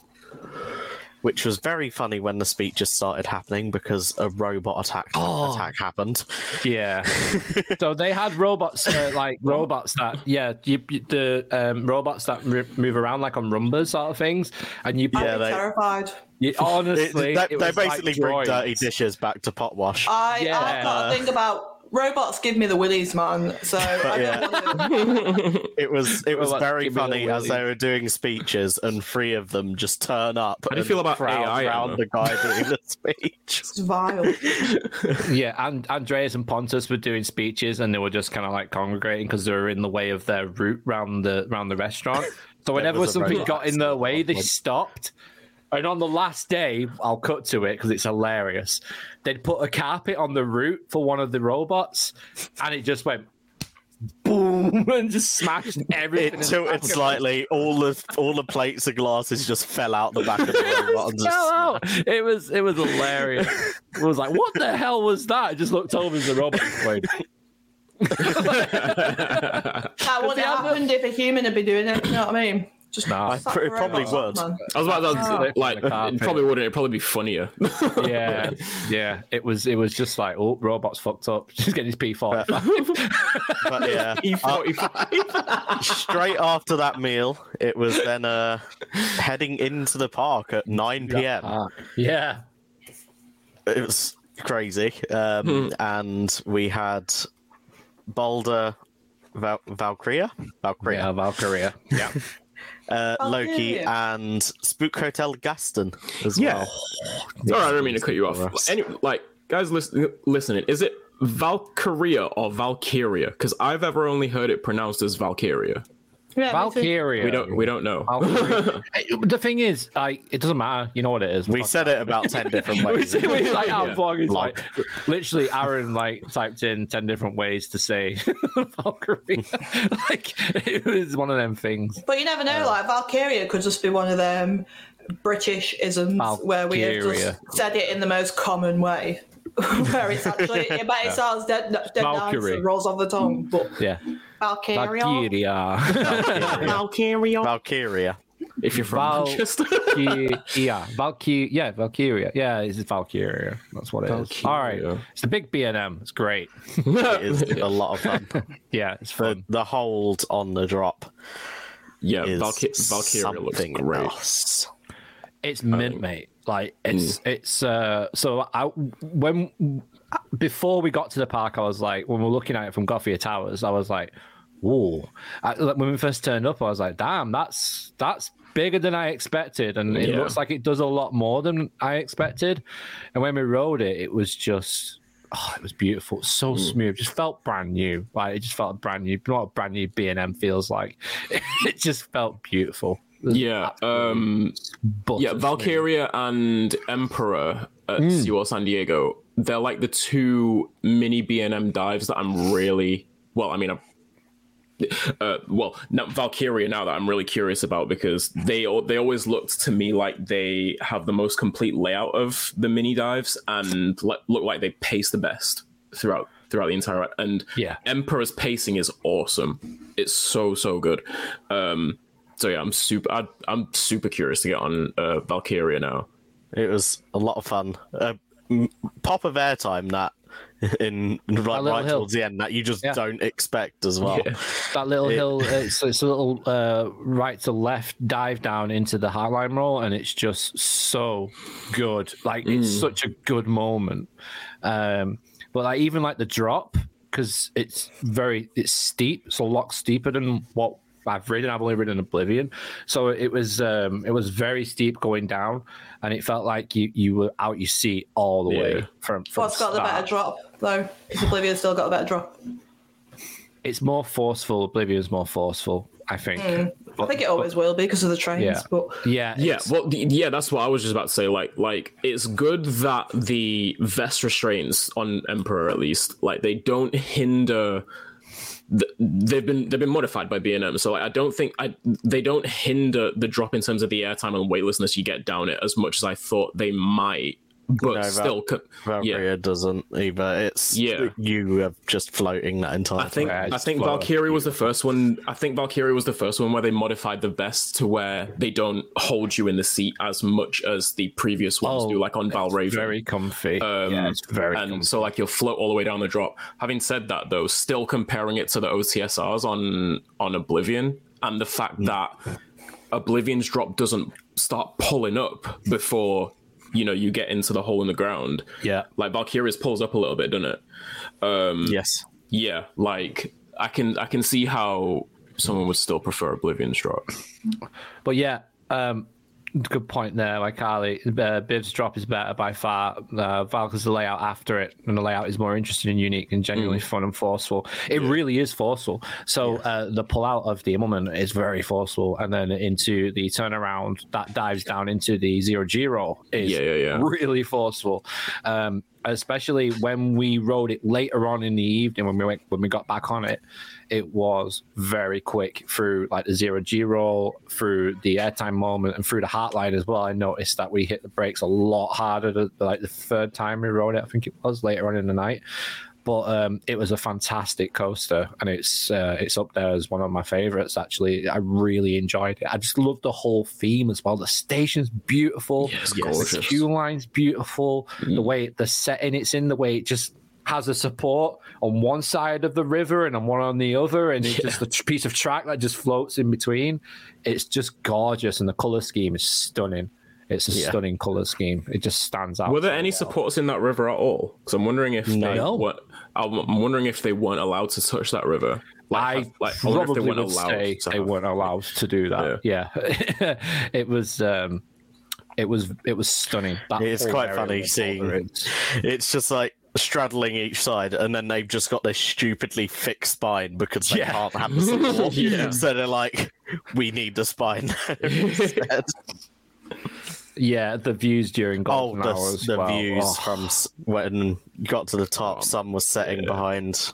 which was very funny when the speech just started happening because a robot attack Oh. attack happened. Yeah. so they had robots, uh, like robots that, yeah, you, you- the um, robots that m- move around like on Roombas sort of things, and you, Yeah, they- terrified. you It- honestly, they, it they was like basically bring droids. dirty dishes back to pot wash. I, Yeah. I've got a thing about robots give me the willies, man. So I yeah. don't want. It was it was Well, very give the funny as they were doing speeches, and three of them just turn up. How do you feel about crowd AI, around the guy doing the speech? It's vile. Yeah, and Andreas and Pontus were doing speeches, and they were just kind of like congregating because they were in the way of their route round the round the restaurant. So whenever something got in their way, they stopped. And on the last day, I'll cut to it because it's hilarious. They'd put a carpet on the route for one of the robots, and it just went boom and just smashed everything. It tilted back of it. slightly. All the all the plates and glasses just fell out the back of the robot and just out. It was it was hilarious. It was like, what the hell was that? I just looked over as the robot was going. That wouldn't have happened if a human had been doing it. You know what I mean? Just Nah. It the probably robots, would. man. I was about to Oh. say, like, it probably wouldn't. It'd probably be funnier. yeah, yeah. It was it was just like, oh, robot's fucked up. She's getting his P forty five. But yeah, E45. straight after that meal, it was then uh, heading into the park at 9 p.m. Yeah, It was crazy, um, and we had Balder, Val- Valkyria, Valkyria, yeah, Valkyria. Yeah, uh, Loki, Valkyria. and Spook Hotel Gasten as Yeah. well. Sorry, I don't mean to cut you off. us. Any, like, guys, listen, listening. Is it Valkyria or Valkyria? Because I've ever only heard it pronounced as Valkyria. Yeah. Valkyria. We don't. We don't know. The thing is, like, it doesn't matter. You know what it is. We said it about ten different ways. We we like our Yeah. blog is like literally Aaron like typed in ten different ways to say Valkyrie. like it was one of them things. But you never know. Like Valkyria could just be one of them British isms where we have just said it in the most common way. where it's actually, but it sounds dead, dead nice Valkyrie. and rolls off the tongue. But Yeah, Valkyria. Valkyria. Valkyria. Valkyria. If you're from Val- Manchester. yeah, Valkyria. Yeah, Valkyria. Yeah, it's Valkyria. That's what it is. All right, it's the big B and M. It's great. It is a lot of fun. Yeah, it's The, fun. the hold on the drop yeah, is Valky- Valkyria looks something great. else. It's mint, mate. Like it's it's uh so I when before we got to the park, I was like when we're looking at it from Gothia Towers, I was like, whoa! I, when we first turned up, I was like, damn, that's that's bigger than I expected, and it Yeah. looks like it does a lot more than I expected. And when we rode it, it was just. Oh, it was beautiful, so smooth. Just felt brand new. Like it just felt brand new. You know what a brand new B and M feels like. it just felt beautiful. Yeah, um, yeah. Valkyria and Emperor at SeaWorld San Diego. They're like the two mini B and M dives that I'm really well. I mean, I'm, uh, well, now, Valkyria now that I'm really curious about because they they always looked to me like they have the most complete layout of the mini dives and le- look like they pace the best throughout throughout the entire ride. And Yeah. Emperor's pacing is awesome. It's so so good. Um, so yeah, I'm super. I, I'm super curious to get on uh, Valkyria now. It was a lot of fun. Uh, pop of airtime that in like right hill. towards the end that you just Yeah. don't expect as well. Yeah. that little It- hill it's, it's a little uh, right to left dive down into the highline roll and it's just so good like it's Mm. such a good moment um but like even like the drop because it's very it's steep it's a lot steeper than what I've ridden. I've only ridden Oblivion, so it was um, it was very steep going down, and it felt like you you were out your seat all the Yeah. way from. from What's got the better drop though? Because Oblivion's still got a better drop. It's more forceful. Oblivion's more forceful, I think. I think it always will be because of the trains. Yeah. But Yeah, Yeah, well, yeah, that's what I was just about to say. Like, like it's good that the vest restraints on Emperor, at least, like they don't hinder. Th- They've been they've been modified by BNM. so I don't think I they don't hinder the drop in terms of the airtime and weightlessness you get down it as much as I thought they might. But No, Val- still, co- Valkyria doesn't either. It's Yeah. you are just floating that entire I think I think flower. Valkyrie was the first one. I think Valkyrie was the first one where they modified the vest to where they don't hold you in the seat as much as the previous ones Oh, do, like on Valravn. very comfy. yeah, it's very and comfy. so like you'll float all the way down the drop. Having said that, though, still comparing it to the OTSRs on on Oblivion and the fact Mm. that Oblivion's drop doesn't start pulling up before you know you get into the hole in the ground. yeah, Like Valkyria's pulls up a little bit, doesn't it? Um, yes. Yeah, like I can I can see how someone would still prefer Oblivion's drop. but yeah, um, good point there. Like Carly, uh, Biv's drop is better by far. Uh, Valky's the layout after it, and the layout is more interesting and unique and genuinely fun and forceful. It really is forceful. So uh, the pull out of the Immelman is very forceful, and then into the turnaround that dives down into the zero G roll is Yeah, yeah, yeah. really forceful. Um, especially when we rode it later on in the evening when we went when we got back on it it was very quick through like the zero G roll, through the airtime moment, and through the heartline as well. I noticed that we hit the brakes a lot harder, the, like the third time we rode it. I think it was later on in the night. But um, it was a fantastic coaster, and it's uh, it's up there as one of my favorites. Actually, I really enjoyed it. I just love the whole theme as well. The station's beautiful. Yes, the gorgeous. queue line's beautiful. The way the setting it's in, the way it just has a support on one side of the river and on one on the other, and it's just a piece of track that just floats in between. It's just gorgeous, and the color scheme is stunning. It's a Yeah. stunning color scheme. It just stands out. Were there so any well. supports in that river at all? Because I'm wondering if they No. were, I'm I'm wondering if they weren't allowed to touch that river. Like, I have- like, I wonder if they probably weren't would allowed. say to they have- weren't allowed to do that. Yeah, it was. um It was. It was stunning. That It's quite funny seeing- it. It's just like straddling each side, and then they've just got this stupidly fixed spine because they Yeah. can't have the support. Yeah. So they're like, we need the spine. Yeah, the views during Oh, the, hour as the well. views Oh. from when you got to the top, oh, sun was setting behind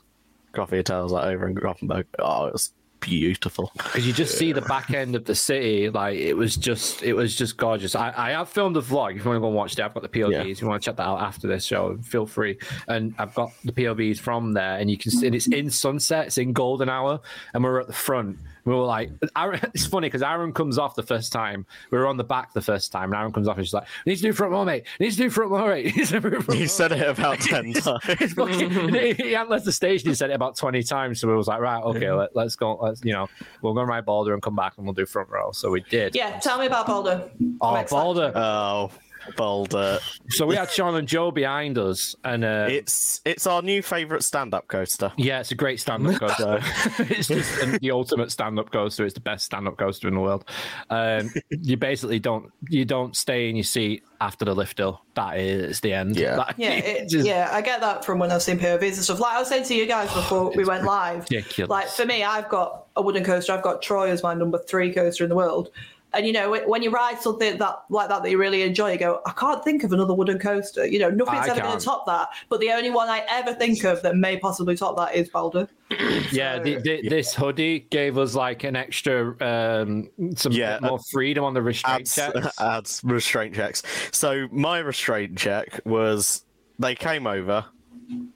Coffee Hotels like over in Gothenburg. Oh, it was beautiful. because you just see the back end of the city like it was just it was just gorgeous i, I have filmed a vlog if you want to go and watch it i've got the povs Yeah. if you want to check that out after this show feel free and i've got the povs from there and you can see and it's in sunset it's in golden hour and we're at the front we were like Aaron, it's funny because aaron comes off the first time we were on the back the first time and aaron comes off and she's like need to do front row mate need to do front row mate Needs to do front row." You said it about 10 times. It's fucking- he he hadn't left the station. He said it about twenty times. So we was like, right, okay, let, let's go. Let's you know, we'll go and ride Balder and come back and we'll do front row. So we did. yeah, tell me about Balder. Oh. Balder. Oh, Balder. So we had Sean and Joe behind us, and uh, It's it's our new favourite stand-up coaster. yeah, it's a great stand-up coaster. it's just an- the ultimate stand-up coaster. It's the best stand-up coaster in the world. Um, you basically don't you don't stay in your seat after the lift hill. That is the end. Yeah. That- Yeah, it, just- yeah, I get that from when I've seen POVs and stuff. Like I was saying to you guys before we went live, ridiculous. like for me, I've got a wooden coaster. I've got Troy as my number three coaster in the world. And you know, when when you ride something that like that that you really enjoy, you go, I can't think of another wooden coaster. You know, nothing's I ever going to top that. But the only one I ever think of that may possibly top that is Balder. Yeah, the, the, this hoodie gave us like an extra, um, some Yeah, bit more freedom on the restraint Adds, checks. adds restraint checks. So my restraint check was they came over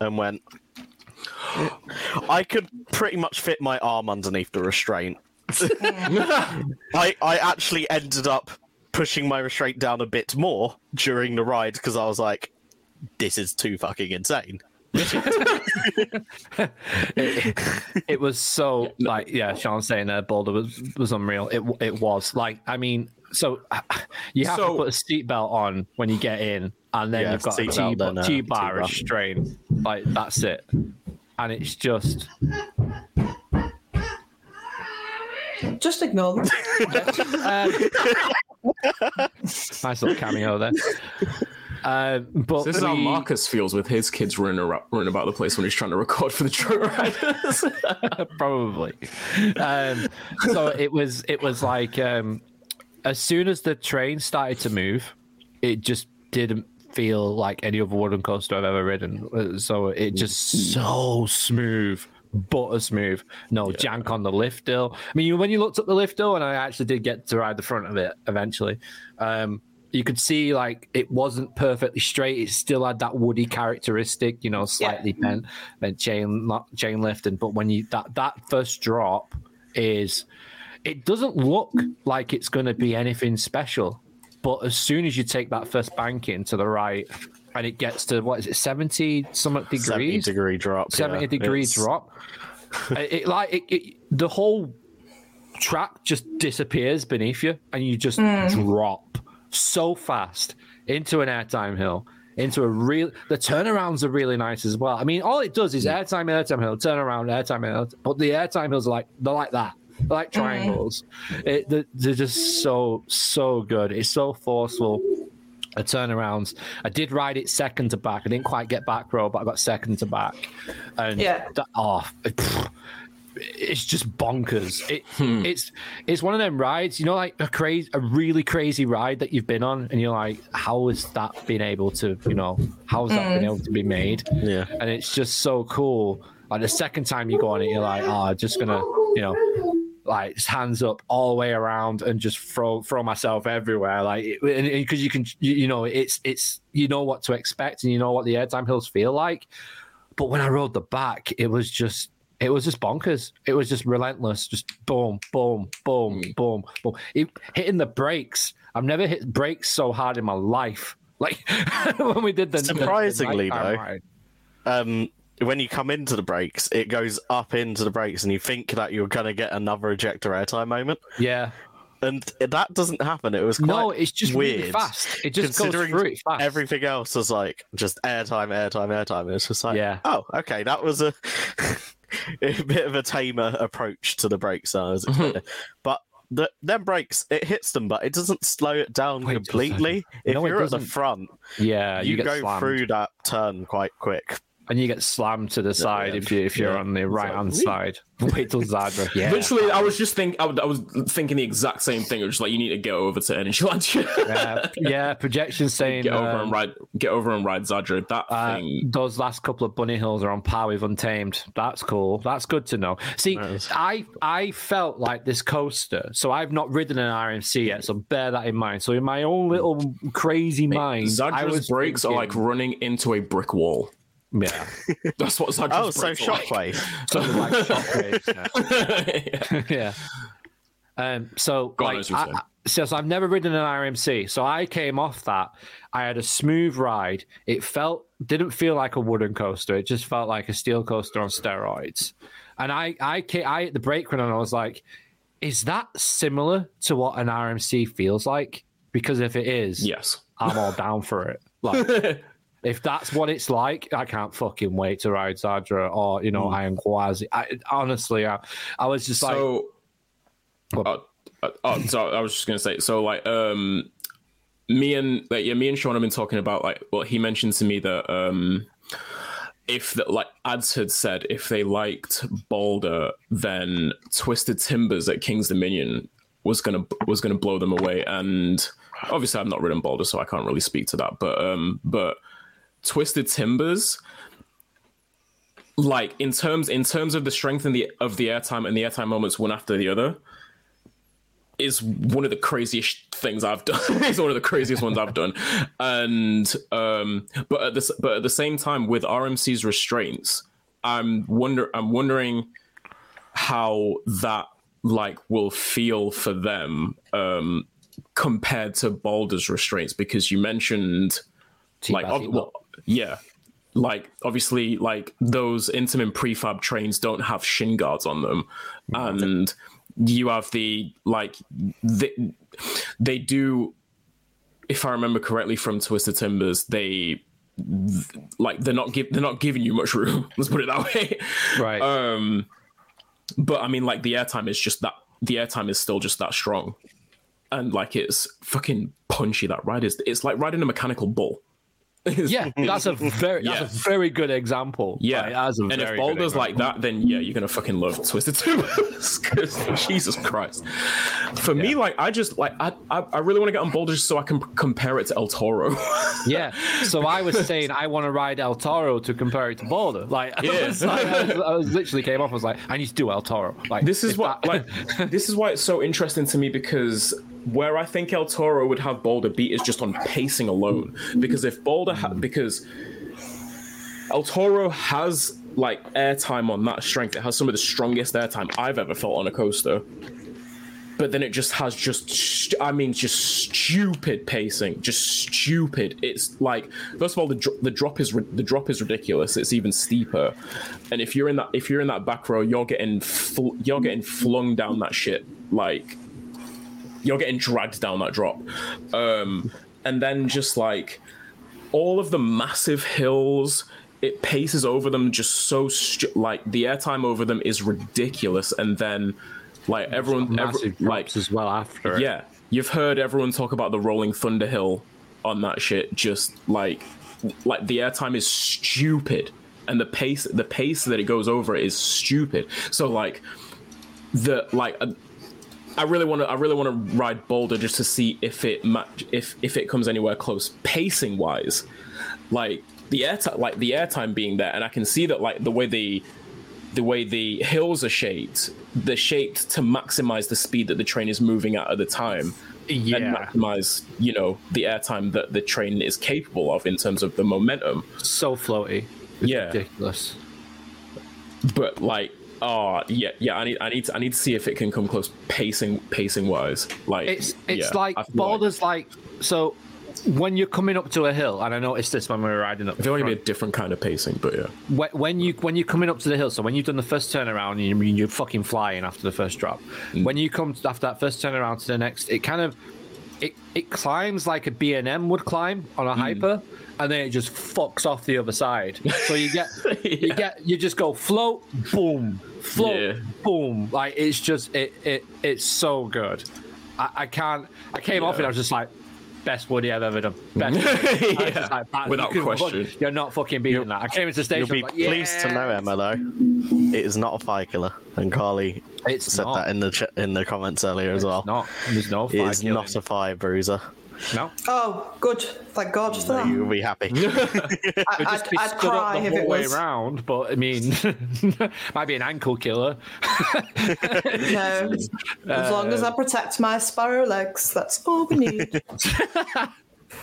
and went. I could pretty much fit my arm underneath the restraint. I I actually ended up pushing my restraint down a bit more during the ride because I was like, "This is too fucking insane." it was so like yeah sean's saying uh, boulder was was unreal it it was like i mean so you have So- to put a seatbelt on when you get in and then Yeah, you've got a seatbelt, then, uh, T bar T-bar. restraint like that's it and it's just Just ignore them. nice little cameo there uh, but This is how Marcus feels with his kids running around, running about the place when he's trying to record for the Joe Riders. probably. Um, so it was it was like um, as soon as the train started to move, it just didn't feel like any other wooden coaster I've ever ridden. Uh, So it just so smooth. Butter smooth, no jank on the lift hill. I mean, when you looked up the lift hill, and I actually did get to ride the front of it eventually, um, you could see like it wasn't perfectly straight. It still had that woody characteristic, you know, slightly bent, bent chain lo- chain lifting. But when you that that first drop is, it doesn't look like it's going to be anything special. But as soon as you take that first banking to the right, and it gets to what is it, seventy somewhat Seventy degree drop. 70 yeah. degree It's- drop. it, it- like it, it, the whole track just disappears beneath you, and you just hmm. drop so fast into an airtime hill. Into a real, the turnarounds are really nice as well. I mean, all it does is airtime, airtime hill, turn around, airtime hill. But the airtime hills are like they're like that, they're like hmm. triangles. It, they're, they're just so so good. It's so forceful a turnarounds. I did ride it second to back. I didn't quite get back row, but I got second to back. And Yeah. that, oh, it- it's just bonkers. It hmm. it's it's one of them rides, you know, like a crazy, a really crazy ride that you've been on, and you're like, how has that been able to, you know, how has that been mm. able to be made? Yeah. and it's just so cool. Like the second time you go on it, you're like, oh, I'm just gonna, you know, like hands up all the way around and just throw throw myself everywhere. Like because you can, you, you know, it's it's you know what to expect and you know what the airtime hills feel like. But when I rode the back, it was just. It was just bonkers. It was just relentless. Just boom, boom, boom, boom, boom. It, hitting the brakes. I've never hit brakes so hard in my life. Like when we did the the- the Surprisingly, though, ride. um, when you come into the brakes, it goes up into the brakes, and you think that you're going to get another ejector airtime moment, Yeah. and that doesn't happen. It was quite No, it's just weird. really fast. It just goes through it fast. everything else was like just airtime, airtime, airtime. It's just like, Yeah. oh, okay, that was a, a bit of a tamer approach to the brakes I was Mm-hmm. but the them brakes, it hits them, but it doesn't slow it down Wait, completely. If No, you're at the front, Yeah, you, you, go slammed. through that turn quite quick. And you get slammed to the side if you if you're Yeah. on the right hand side. Wait till Zadra. Yeah, Literally, I was just think I, I was thinking the exact same thing. It was just like you need to get over to Energy Land. yeah, yeah. Projection saying get over um, and ride. Get over and ride Zadra. That uh, thing. those last couple of bunny hills are on par with Untamed. That's cool. That's good to know. See, Nice. I I felt like this coaster. So I've not ridden an RMC yet. So bear that in mind. So in my own little crazy mind, I Zadra's was brakes are like running into a brick wall. Yeah. That's what Zadra's Oh, so brakes like. shockwave. So they're like shockwaves. yeah. Um, so, Go like, as you were I. I- so, so I've never ridden an RMC. So I came off that. I had a smooth ride. It felt didn't feel like a wooden coaster. It just felt like a steel coaster on steroids. And I, I, ca- I hit the brake run and I was like, "Is that similar to what an RMC feels like?" Because if it is, yes. I'm all down for it. Like, if that's what it's like, I can't fucking wait to ride Zadra or you know Mm. Iron Gwazi. I, honestly, I, I was just like, so What? uh, uh, oh, so I was just gonna say so like um me and like yeah me and Sean have been talking about like well he mentioned to me that um if the, like ads had said if they liked Balder then Twisted Timbers at King's Dominion was gonna was gonna blow them away and obviously I've not ridden Balder so I can't really speak to that but um but Twisted Timbers like in terms in terms of the strength and the of the airtime and the airtime moments one after the other is one of the craziest things I've done. it's one of the craziest ones I've done. And um but at this but at the same time with RMC's restraints, I'm wonder I'm wondering how that like will feel for them um compared to Balder's restraints because you mentioned like ob- well, yeah. Like obviously like those intamin prefab trains don't have shin guards on them. And you have the like they, they do if i remember correctly from twisted timbers they like they're not give, they're not giving you much room. Let's put it that way. Right, um but i mean like the airtime is just that the airtime is still just that strong. And like it's fucking punchy that ride is it's like riding a mechanical bull yeah, that's a very Yeah. that's a very good example. Yeah, Like, that's a and if very good Balder's example. like that, then yeah, you're gonna fucking love Twisted Timbers. 'Cause Jesus Christ. For me, like I just like I I, I really want to get on Balder just so I can p- compare it to El Toro. Yeah. So I was saying I want to ride El Toro to compare it to Balder. Like, I, was like, I, was, I was literally came off. I was like, I need to do El Toro. Like this is if what that- like this is why it's so interesting to me because where I think El Toro would have Balder beat is just on pacing alone. Because if Balder ha- because El Toro has like airtime on that strength. It has some of the strongest airtime I've ever felt on a coaster. But then it just has just, st- I mean, just stupid pacing, just stupid. It's like, first of all, the the drop is ri- the drop is ridiculous. It's even steeper, and if you're in that if you're in that back row, you're getting fl- you're getting flung down that shit like you're getting dragged down that drop. Um, and then just like all of the massive hills, it paces over them just so stu- like the airtime over them is ridiculous. And then like everyone, every, like as well after. it. yeah, you've heard everyone talk about the rolling thunder hill on that shit. Just like like the airtime is stupid, and the pace the pace that it goes over is stupid. So like the like. Uh, I really want to. I really want to ride Balder just to see if it match if if it comes anywhere close pacing wise. Like the air like the airtime being there, and I can see that like the way the the way the hills are shaped, they're shaped to maximize the speed that the train is moving at at the time. And Yeah. maximize, you know, the airtime that the train is capable of in terms of the momentum. So floaty. Yeah. Ridiculous. But like, oh yeah, yeah. I need, I need, to, I need to see if it can come close pacing, pacing wise. Like, It's it's yeah, like feel Balder's like so when you're coming up to a hill, and I noticed this when we were riding up. I feel like it'd be a different kind of pacing, but yeah. when, when you when you're coming up to the hill, so when you've done the first turnaround and you're, you're fucking flying after the first drop, Mm. when you come after that first turnaround to the next, it kind of it it climbs like a B and M would climb on Mm. a hyper, and then it just fucks off the other side. So you get you get you just go float, boom, float, Yeah. boom. Like it's just it it it's so good. I, I can't. I came off it. I was just like. Best Woody I've ever done. Best. Woody. I was just Yeah, like, without you question. You're not fucking beating that. I came into the station. You'll be like, pleased to know, Emma, though, it is not a fire killer. And Carly It's said not. that in the ch- in the comments earlier as well. Not. There's no It is not a fire bruiser. No. Oh, good. Thank God for that. You'll be happy. I, It'd I'd, just be I'd stood up cry the if whole it way was. around, but I mean, might be an ankle killer. No, as long as uh, I protect my sparrow legs, that's all we need.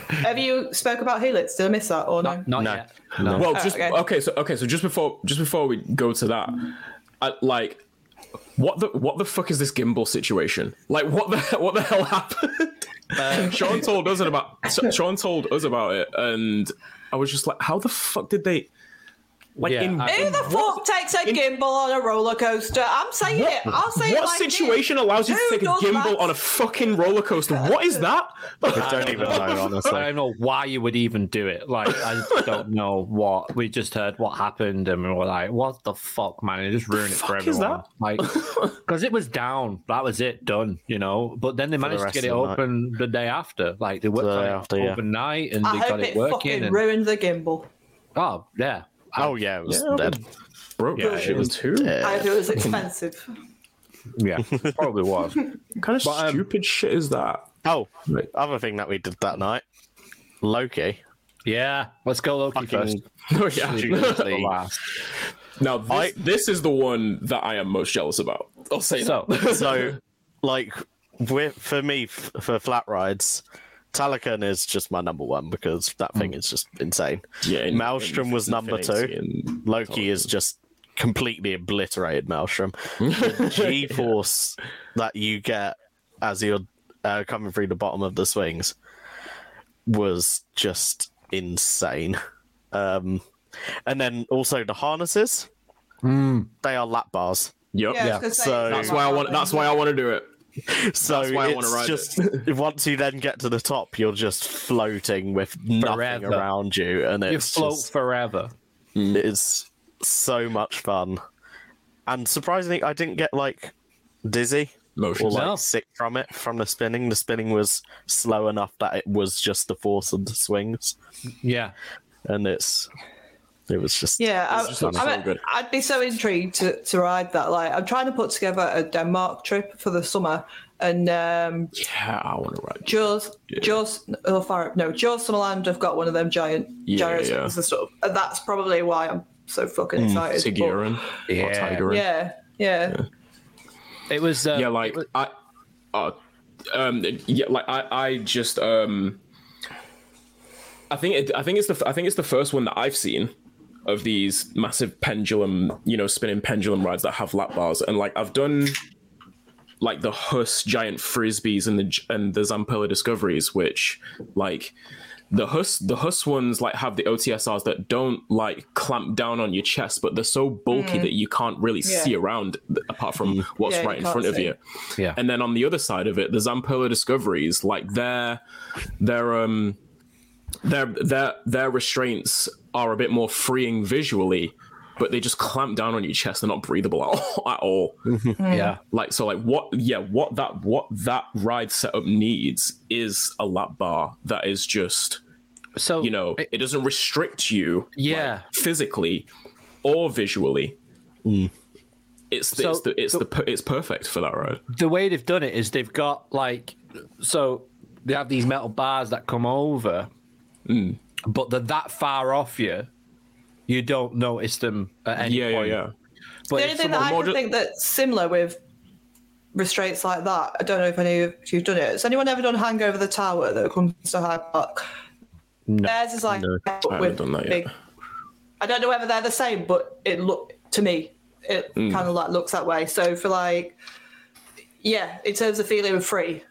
Have you spoke about Helix? Did I miss that or no? Not No. yet. No. Well, just okay. okay. So okay, so just before just before we go to that, I, like, what the what the fuck is this gimbal situation? Like, what the what the hell happened? Uh, Sean told us about Sean told us about it, and I was just like, how the fuck did they? Like Yeah, in, I- Who in the what, fuck takes a gimbal on a roller coaster? I'm saying it. I'll say it what like situation this. allows you Who to take a gimbal that? on a fucking roller coaster? What is that? I don't even know, Honestly, I don't know why you would even do it. Like, I don't know what we just heard what happened, and we were like, "What the fuck, man?" It just ruined it for fuck is everyone. that? Like, because it was down, that was it, done. You know. But then they managed to get it of the night. open the day after. Like they worked The on it after, yeah. overnight, and I they hope got it it working. fucking And, ruined the gimbal. oh yeah, Oh yeah, it was Yeah, dead. Broke Yeah, it shit was too. I hope it was expensive. yeah, probably was. What kind of But, um, stupid shit is that? Oh, Right. other thing that we did that night, Loki. Yeah, let's go Loki first. Fucking Oh yeah. Last. now this, I- this is the one that I am most jealous about. I'll say So that. so, like, for me, for flat rides, Talocan is just my number one because that thing is just insane. Yeah, in- Maelstrom in was number Infinity two. and- Loki is just completely obliterated Maelstrom. The G force that you get as you're uh, coming through the bottom of the swings was just insane. Um, and then also the harnesses, they are lap bars. Yep. Yeah, Yeah, so- That's why I want. That's why I want to do it. So That's why I it's wanna ride just once you then get to the top, you're just floating with nothing around you, and you it's float just forever. Mm. it's so much fun. And surprisingly, I didn't get like dizzy Motion. or like No. sick from it from the spinning. The spinning was slow enough that it was just the force of the swings, Yeah, and it's it was just Yeah, I, just looks I so mean, good. I'd be so intrigued to, to ride that. Like, I'm trying to put together a Denmark trip for the summer, and um, Yeah, I want to ride. Djurs, Yeah. Djurs, oh, far, no, Djurs Sommerland have got one of them giant Yeah, gyro yeah. and stuff, and that's probably why I'm so fucking excited. but- Sigirin. Yeah. Or Tigerin. Yeah, yeah, it was. Uh, yeah like i uh, um yeah like i i just um i think it i think it's the i think it's the first one that i've seen of these massive pendulum you know spinning pendulum rides that have lap bars and like i've done like the Huss giant frisbees and the and the Zamperla discoveries, which like the Huss the Huss ones like have the OTSRs that don't like clamp down on your chest, but they're so bulky that you can't really Yeah. see around apart from what's Yeah, right in can't front of you. Yeah. And then on the other side of it, the Zamperla discoveries, like their their um their their their restraints are a bit more freeing visually, but they just clamp down on your chest. They're not breathable at all. At all. yeah. Like so, like what? Yeah, what that what that ride setup needs is a lap bar that is just So you know it- it, doesn't restrict you. Yeah. like, physically or visually. It's the, So- it's the it's so- the it's perfect for that ride. the way they've done it is they've got like so they have these metal bars that come over, Mm. But they're that far off you, you don't notice them at any Yeah, yeah, point. yeah. But the if only thing that I more can ju- think that's similar with restraints like that, I don't know if any of you've done it. Has anyone ever done Hang Over the Tower that comes to Hyde Park? No. Theirs is like I haven't with done that yet. big. I don't know whether they're the same, but it look to me it Mm. kind of like looks that way. So for like, yeah, in terms of feeling free.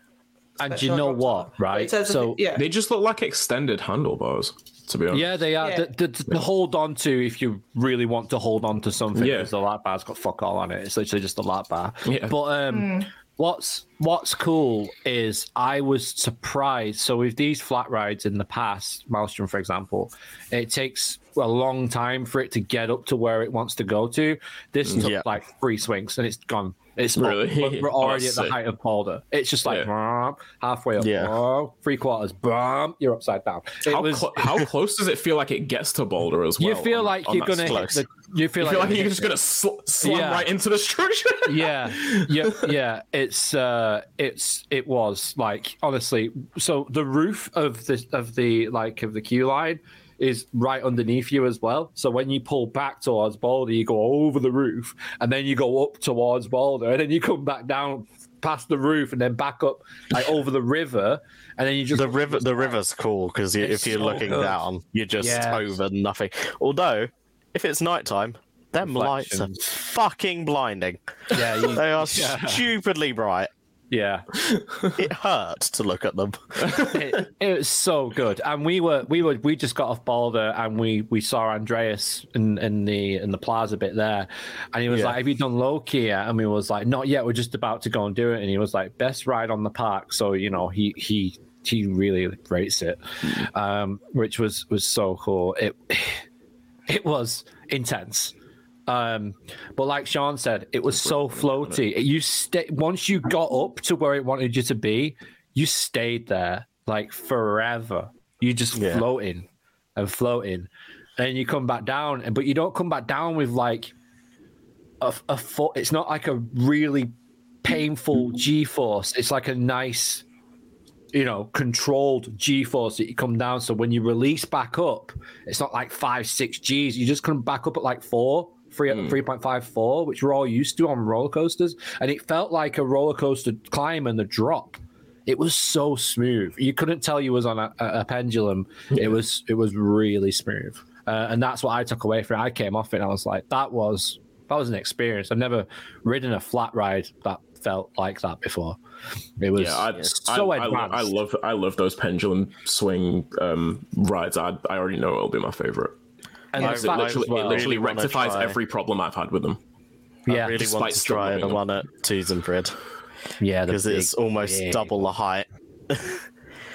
And you know what, In right? terms of- So yeah, They just look like extended handlebars, to be honest. Yeah, they are. Yeah. The, the, the hold on to, if you really want to hold on to something, Yeah. because the lap bar's got fuck all on it. It's literally just a lap bar. Yeah. But um, what's what's cool is I was surprised. So with these flat rides in the past, Maelstrom, for example, it takes a long time for it to get up to where it wants to go to. This took Yeah. like three swings and it's gone. It's Really? we're- we're already at the sick. height of Balder. It's just like Yeah. Halfway up, Yeah. Three quarters, you're upside down. It How, was. clo- how close does it feel like it gets to Balder as well? You feel on- like on you're gonna hit the. You feel You like, feel like you're just gonna sl- slam Yeah. right into the structure. yeah, yeah, yeah. It's uh, it's it was like honestly. So the roof of the of the like of the queue line is right underneath you as well. So when you pull back towards Balder, you go over the roof, and then you go up towards Balder, and then you come back down past the roof, and then back up like over the river, and then you just the river the river's cool because It's if you're so looking good. down you're just Yes. over nothing although if it's nighttime them lights are fucking blinding yeah, you, they are yeah. stupidly bright Yeah, It hurt to look at them. it, it was so good, and we were we were we just got off Balder, and we we saw Andreas in, in the in the plaza bit there, and he was Yeah. like, "Have you done Loki yet?" And we was like, "Not yet. We're just about to go and do it." And he was like, "Best ride on the park." So you know, he he he really rates it, um, which was was so cool. It it was intense. Um, but like Sean said, it was so floaty. You stay once you got up to where it wanted you to be, you stayed there like forever. You just Yeah. floating and floating, and you come back down, and but you don't come back down with like a, a foot. It's not like a really painful G force. It's like a nice, you know, controlled G force that you come down. So when you release back up, it's not like five, six Gs. You just come back up at like four, three, 3.54, which we're all used to on roller coasters. And it felt like a roller coaster climb and the drop. It was so smooth. You couldn't tell you was on a, a, pendulum. It was it was really smooth, uh, and that's what I took away from it. I came off it and I was like, that was that was an experience. I've never ridden a flat ride that felt like that before. It was Yeah, I, so I, I, advanced. I love I love those pendulum swing um, rides. I, I already know it'll be my favorite. And I- the It fact I as literally, well- it literally really wanna rectifies every problem I've had with them. yeah, I really despite want to still try loving the them. one at Tusenfryd yeah, because it's almost yeah. double the height.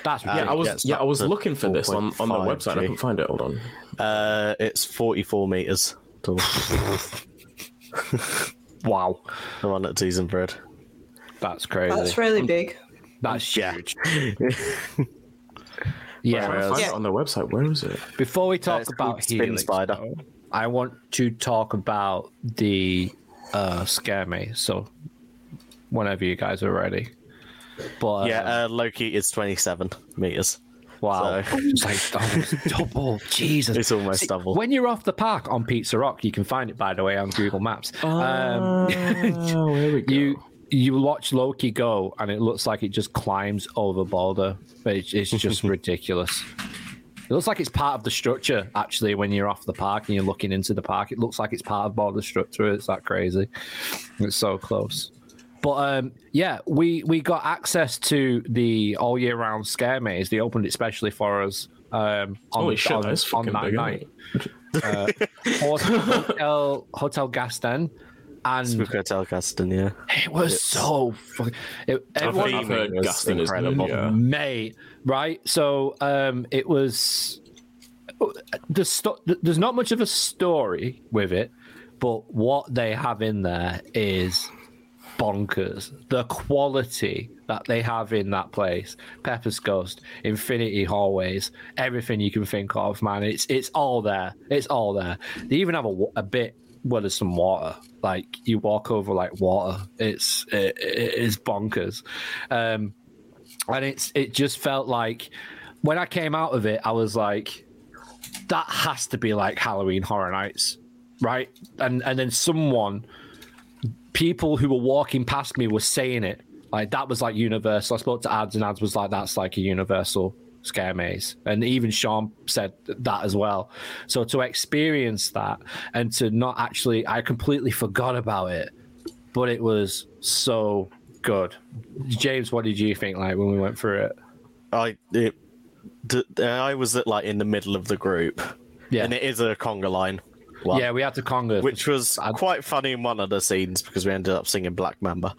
That's Yeah, Yeah, I was yeah I was looking for this on, on the website. I G. couldn't find it. Hold on. Uh, it's 44 meters tall. wow. the one at Tusenfryd. That's crazy. That's really big. That's Yeah. huge. I'm yeah. trying to find Yeah. it on their website. Where is it? Before we talk it's about called Spin Helix, Spider. I want to talk about the uh, scare me. So, whenever you guys are ready. But Yeah, uh, uh, Loki is 27 meters. wow, so- it's like double. Jesus, It's almost double. When you're off the park on Pizza Rock, you can find it by the way on Google Maps. Oh, um, here we you you watch Loki go, and it looks like it just climbs over Balder. It's, it's just ridiculous. It looks like it's part of the structure. Actually, when you're off the park and you're looking into the park, it looks like it's part of Balder structure. It's that crazy. It's so close. But um, yeah, we we got access to the all year round scare maze. They opened it specially for us. Um, on, Holy shit, on, on that big, night. isn't? Hotel Hotel Gasten, and Spook Hotel Gasten, yeah. it was so fucking. It, I've everyone, heard, I've heard was Gasten is incredible. yeah. mate, right? So um, it was. The sto- there's not much of a story with it, but what they have in there is bonkers. The quality that they have in that place, Pepper's Ghost, Infinity Hallways, everything you can think of, man. It's it's all there. It's all there. They even have a, a bit where there's some water. Like you walk over like water. It's it, it is bonkers, um, and it's it just felt like when I came out of it, I was like, that has to be like Halloween Horror Nights, right? And and then someone people who were walking past me were saying it. Like that was like universal. I spoke to ads and ads was like that's like a universal scare maze. And even Sean said that as well. So to experience that and to not actually I completely forgot about it, but it was so good. James, what did you think like when we went through it? I it, I was at like in the middle of the group. Yeah. And it is a conga line. One, Yeah, we had to conga. which was quite funny in one of the scenes because we ended up singing Black Mamba.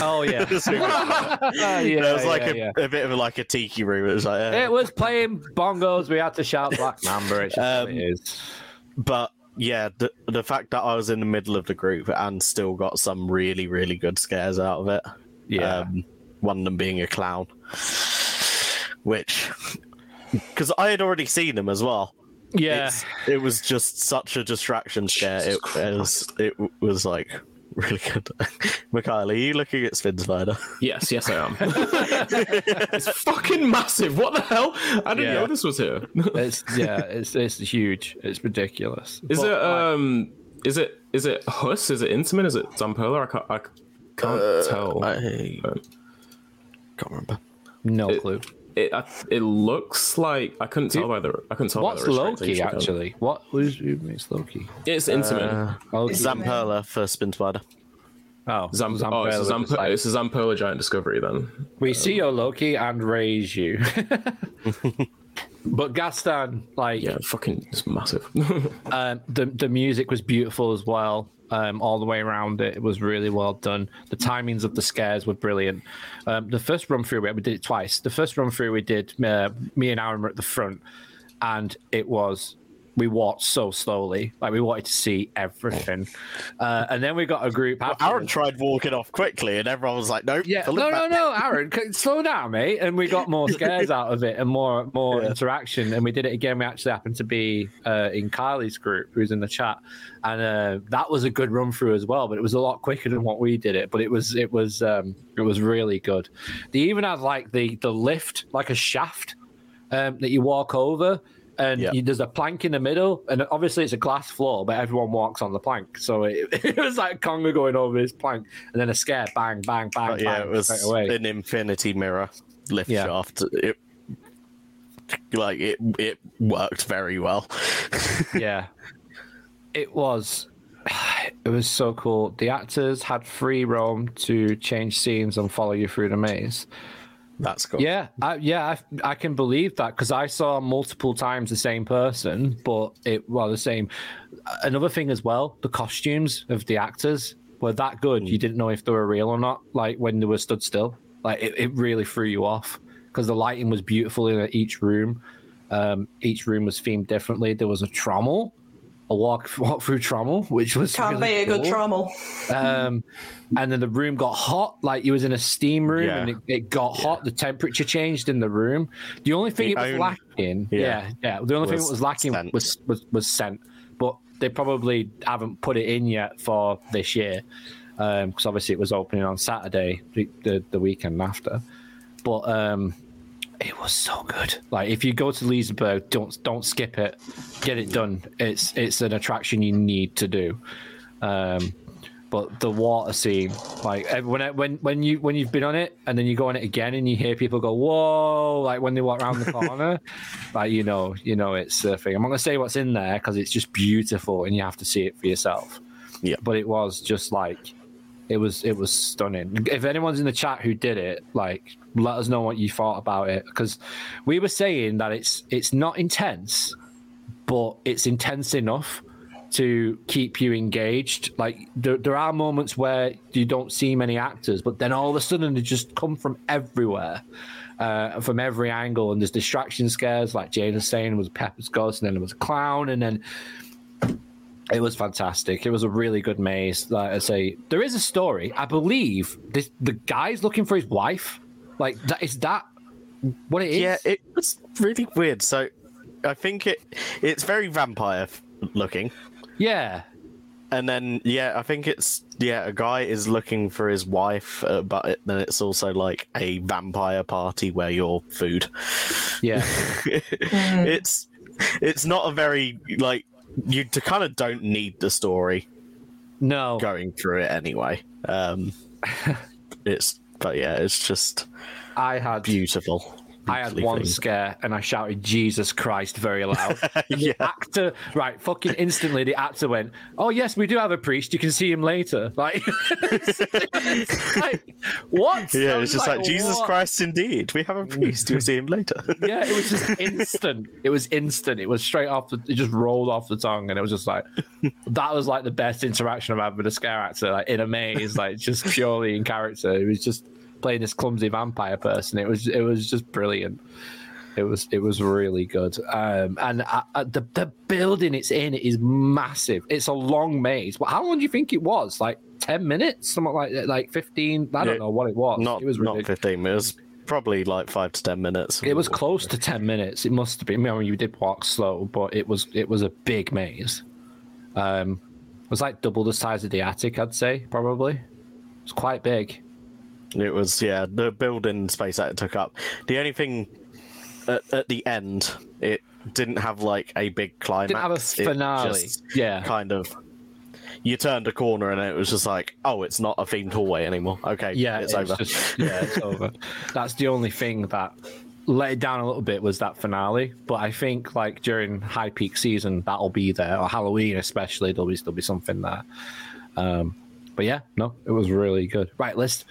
oh yeah. yeah, it was like yeah, a, yeah. a bit of like a tiki room. It was like, uh, It was playing bongos. We had to shout Black Mamba. It's just Um, it is. but yeah, the the fact that I was in the middle of the group and still got some really really good scares out of it. Yeah. Um, one of them being a clown, which because I had already seen them as well. Yeah. It's, it was just such a distraction scare. It, it was it was like really good. Mikhail, are you looking at Spin Spider? Yes, yes, I am. it's fucking massive. What the hell? I didn't Yeah. know this was here. It's yeah, it's it's huge. It's ridiculous. Is But, it like, um? Is it is it Huss? Is it Intamin? Is it Zamperla? I can't, I can't tell. I can't remember. no it- clue? It I, it looks like I couldn't tell by the I couldn't tell. What's by the Loki restrictions. actually? What who's who makes Loki? It's Intamin. Loki. Zamperla for Spin Spider. Oh, Zamp- Zamperla oh, it's a, Zamp- like, it's a Zamperla giant discovery then. we see your Loki and raise you. but Gasten, like, Yeah, fucking, it's massive. um, the the music was beautiful as well. Um, all the way around it, it was really well done. The timings of the scares were brilliant. Um, the first run through, we did it twice. The first run through we did, uh, me and Aaron were at the front, and it was we walked so slowly, like we wanted to see everything. Uh, and then we got a group. Aaron tried walking off quickly, and everyone was like, "Nope." Yeah, no, no, no, Aaron, slow down, mate. And we got more scares out of it and more more Yeah. interaction. And we did it again. We actually happened to be uh, in Kylie's group, who's in the chat, and uh, that was a good run through as well. But it was a lot quicker than what we did it. But it was it was um, it was really good. They even had like the the lift, like a shaft um, that you walk over. And Yeah. you, there's a plank in the middle, and obviously it's a glass floor, but everyone walks on the plank. So it, it was like Conga going over this plank, and then a scare, bang, bang, bang, But yeah, bang, it was away. an infinity mirror lift Yeah. shaft. It like it it worked very well. yeah, it was. It was so cool. The actors had free roam to change scenes and follow you through the maze. That's cool. Yeah, I, yeah, I, I can believe that because I saw multiple times the same person, but it well the same. Another thing as well, the costumes of the actors were that good. You didn't know if they were real or not. Like when they were stood still, like it, it really threw you off because the lighting was beautiful in each room. Um, each room was themed differently. There was a trommel, a walk walk through trommel, which was Can't really be a good cool. trommel. Um, and then the room got hot, like you was in a steam room, Yeah. and it, it got hot. The temperature changed in the room. The only thing The it was own- lacking, yeah, yeah, yeah, the only thing was that was lacking scent. was, was was scent. But they probably haven't put it in yet for this year, because obviously it was opening on Saturday, the the, the weekend after. But um, it was so good. Like if you go to Liseberg, don't don't skip it. Get it done. It's it's an attraction you need to do. Um, but the water scene, like when when when you when you've been on it and then you go on it again and you hear people go whoa, like when they walk around the corner, like you know you know it's surfing. I'm not gonna say what's in there because it's just beautiful and you have to see it for yourself. Yeah. but it was just like it was it was stunning. If anyone's in the chat who did it, like let us know what you thought about it because we were saying that it's it's not intense, but it's intense enough to keep you engaged. Like there, there are moments where you don't see many actors, but then all of a sudden they just come from everywhere. Uh, from every angle, and there's distraction scares, like Jane was saying, was Pepper's ghost, and then there was a clown, and then it was fantastic. It was a really good maze. Like I say, there is a story. I believe this, the guy's looking for his wife. Like that is that what it is? Yeah, it was really weird. So I think it it's very vampire looking. yeah, And then yeah, I think it's yeah, a guy is looking for his wife, uh, but it, then it's also like a vampire party where you're food. yeah. it's it's not a very like you to kind of don't need the story No, going through it anyway. Um, it's but yeah, it's just I had beautiful. I had one themed. scare and I shouted Jesus Christ very loud. Yeah. Actor, right? Fucking instantly, the actor went, "Oh yes, we do have a priest. You can see him later." Like, like, what? Yeah, was it's just like, Jesus what? Christ, indeed. We have a priest. You'll see him later. yeah, it was just instant. It was instant. It was straight off the. It just rolled off the tongue, and it was just like that was like the best interaction I've had with a scare actor, like in a maze, like just purely in character. It was just playing this clumsy vampire person. It was it was just brilliant. It was it was really good. Um, and uh, uh, the the building it's in is massive. It's a long maze. Well, how long do you think it was? Like ten minutes, something like that, like fifteen. I don't Yeah, know what it was. Not it was not ridiculous. 15 minutes. Probably like five to 10 minutes. It was close to ten minutes. It must have been. I mean, you did walk slow, but it was it was a big maze. Um, it was like double the size of the attic. I'd say probably. It's quite big. It was, yeah, the building space that it took up. The only thing at, at the end, it didn't have like a big climax. Didn't have a finale. just Yeah. Kind of. You turned a corner and it was just like, oh, it's not a themed hallway anymore. Okay, Yeah, it's, it's over. just- yeah, it's over. That's the only thing that let it down a little bit was that finale. But I think like during high peak season, that'll be there, or Halloween especially. There'll be still be something there. Um, but yeah, no, it was really good. Right, let's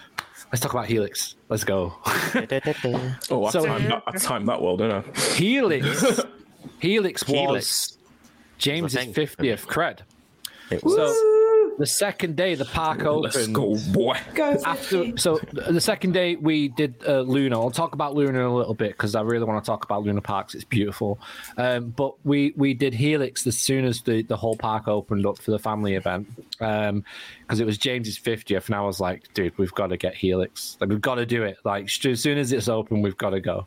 let's talk about Helix. Let's go. Oh, I So- timed that, I timed that well, didn't I? Helix. Helix was Helix. James's fiftieth cred. It was- So the second day the park opened. Let's go, boy. After, so the second day we did uh, Luna. I'll talk about Luna in a little bit because I really want to talk about Luna Parks. It's beautiful. Um, but we we did Helix as soon as the, the whole park opened up for the family event because it was James's 50th, and I was like, dude, we've got to get Helix. Like we've got to do it. Like sh- as soon as it's open, we've got to go.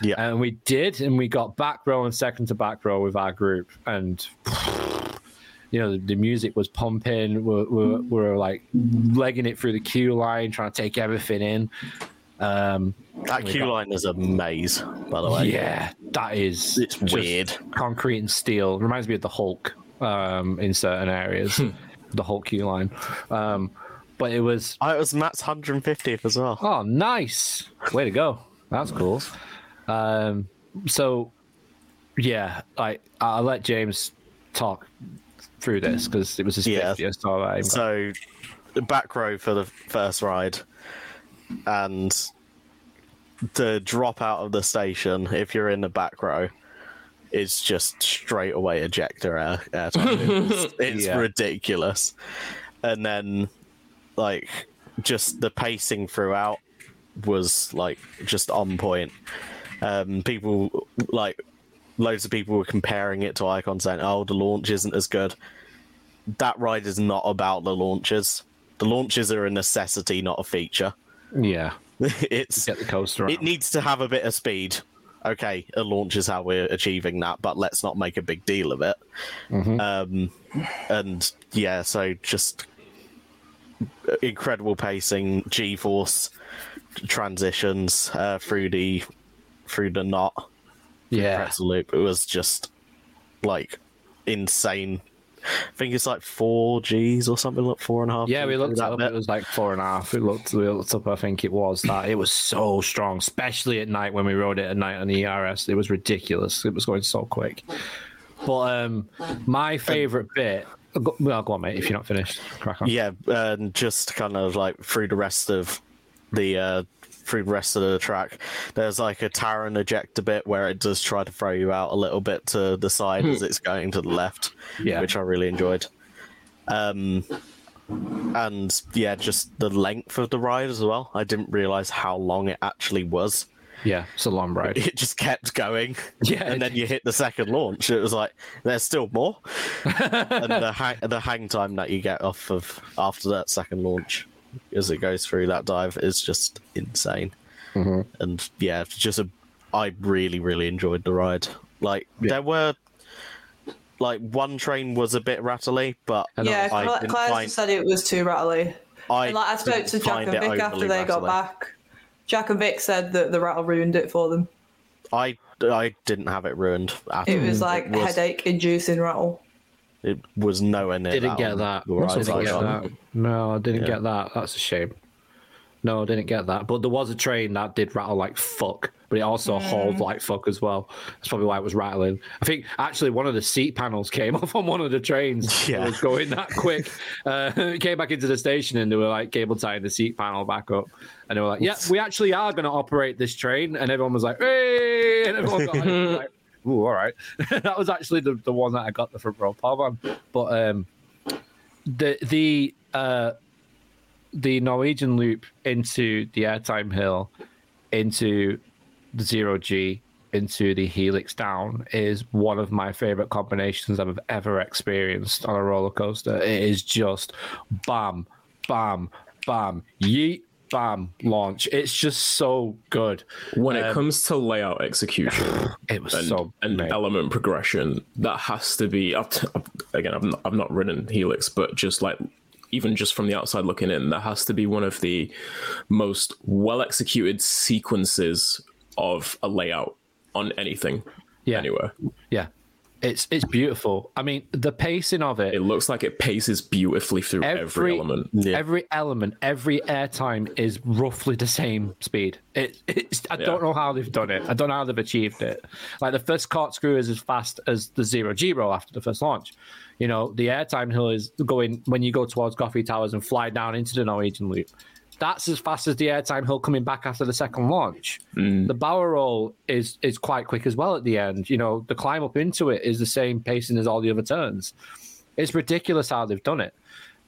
Yeah. And we did, and we got back row and second to back row with our group, and you know the, the music was pumping. We're, we're, we're like legging it through the queue line, trying to take everything in. Um, that queue line is a maze, by the way. yeah, that is It's weird. Concrete and steel reminds me of the Hulk um, in certain areas. the Hulk queue line, um, but it was Oh, it was Matt's 150th as well. Oh, nice. Way to go. That's cool. Um, so, yeah, I I'll let James talk through this because it was his Yeah. 50th. So, back row for the first ride, and the drop out of the station, if you're in the back row, is just straight away ejector air. airtime. it's it's Yeah. ridiculous. And then, like, just the pacing throughout was like just on point. Um, people like loads of people were comparing it to Icon, saying, "Oh, the launch isn't as good." That ride is not about the launches. The launches are a necessity, not a feature. yeah, it's get the coaster it needs to have a bit of speed. Okay, a launch is how we're achieving that, but let's not make a big deal of it. Um, and yeah, so just incredible pacing, G-force transitions uh, through the through the knot yeah. pretzel loop. It was just like insane. I think it's like four Gs or something, like four and a half. Yeah, we looked through it that up. bit. It was like four and a half. We looked, we looked up. I think it was that. It was so strong, especially at night when we rode it at night on the ERS. It was ridiculous. It was going so quick. But um, my favorite bit. Go, well, go on, mate. If you're not finished, crack on. Yeah, and just kind of like through the rest of the uh through the rest of the track, there's like a Taron ejector bit where it does try to throw you out a little bit to the side as it's going to the left, Yeah. which I really enjoyed. Um, and yeah, just the length of the ride as well. I didn't realize how long it actually was. Yeah, it's a long ride. It just kept going. Yeah, and then you hit the second launch. It was like there's still more, and the hang, the hang time that you get off of after that second launch, as it goes through that dive, is just insane. Mm-hmm. And yeah, it's just a, I really really enjoyed the ride. Like there were, like one train was a bit rattly, but Yeah, I Cla- Claire find, said it was too rattly. I, And like I spoke to Jack and Vic after overly they got back. Jack and Vic said that the rattle ruined it for them. I I didn't have it ruined. At It all. was like was- headache inducing rattle. It was nowhere near. Didn't that get on that. the rides Didn't get got. that. No, I didn't Yeah. get that. That's a shame. No, I didn't get that. But there was a train that did rattle like fuck, but it also hauled like fuck as well. That's probably why it was rattling. I think actually one of the seat panels came off on one of the trains. Yeah. It was going that quick. Uh, it came back into the station and they were like cable tying the seat panel back up. And they were like, yeah, we actually are going to operate this train. And everyone was like, hey! And everyone got like, ooh, all right. that was actually the, the one that I got the front row pub on. But um, the, the, uh, the Norwegian loop into the airtime hill, into the zero G, into the helix down is one of my favorite combinations I've ever experienced on a roller coaster. It is just bam, bam, bam, yeet, bam, launch. It's just so good. When it Um, comes to layout execution It was and, so and mate. element progression, that has to be. I've t- again, I've not, I've not ridden Helix, but just like even just from the outside looking in, that has to be one of the most well executed sequences of a layout on anything Yeah. anywhere. Yeah. It's it's beautiful. I mean, the pacing of it. It looks like it paces beautifully through every, every element. Yeah. every element, every airtime is roughly the same speed. It, it's, I don't know how they've done it. I don't know how they've achieved it. Like the first corkscrew is as fast as the zero G roll after the first launch. You know, the airtime hill is going when you go towards Gothia Towers and fly down into the Norwegian loop. That's as fast as the airtime hill coming back after the second launch. The bower roll is is quite quick as well at the end. You know, the climb up into it is the same pacing as all the other turns. It's ridiculous how they've done it.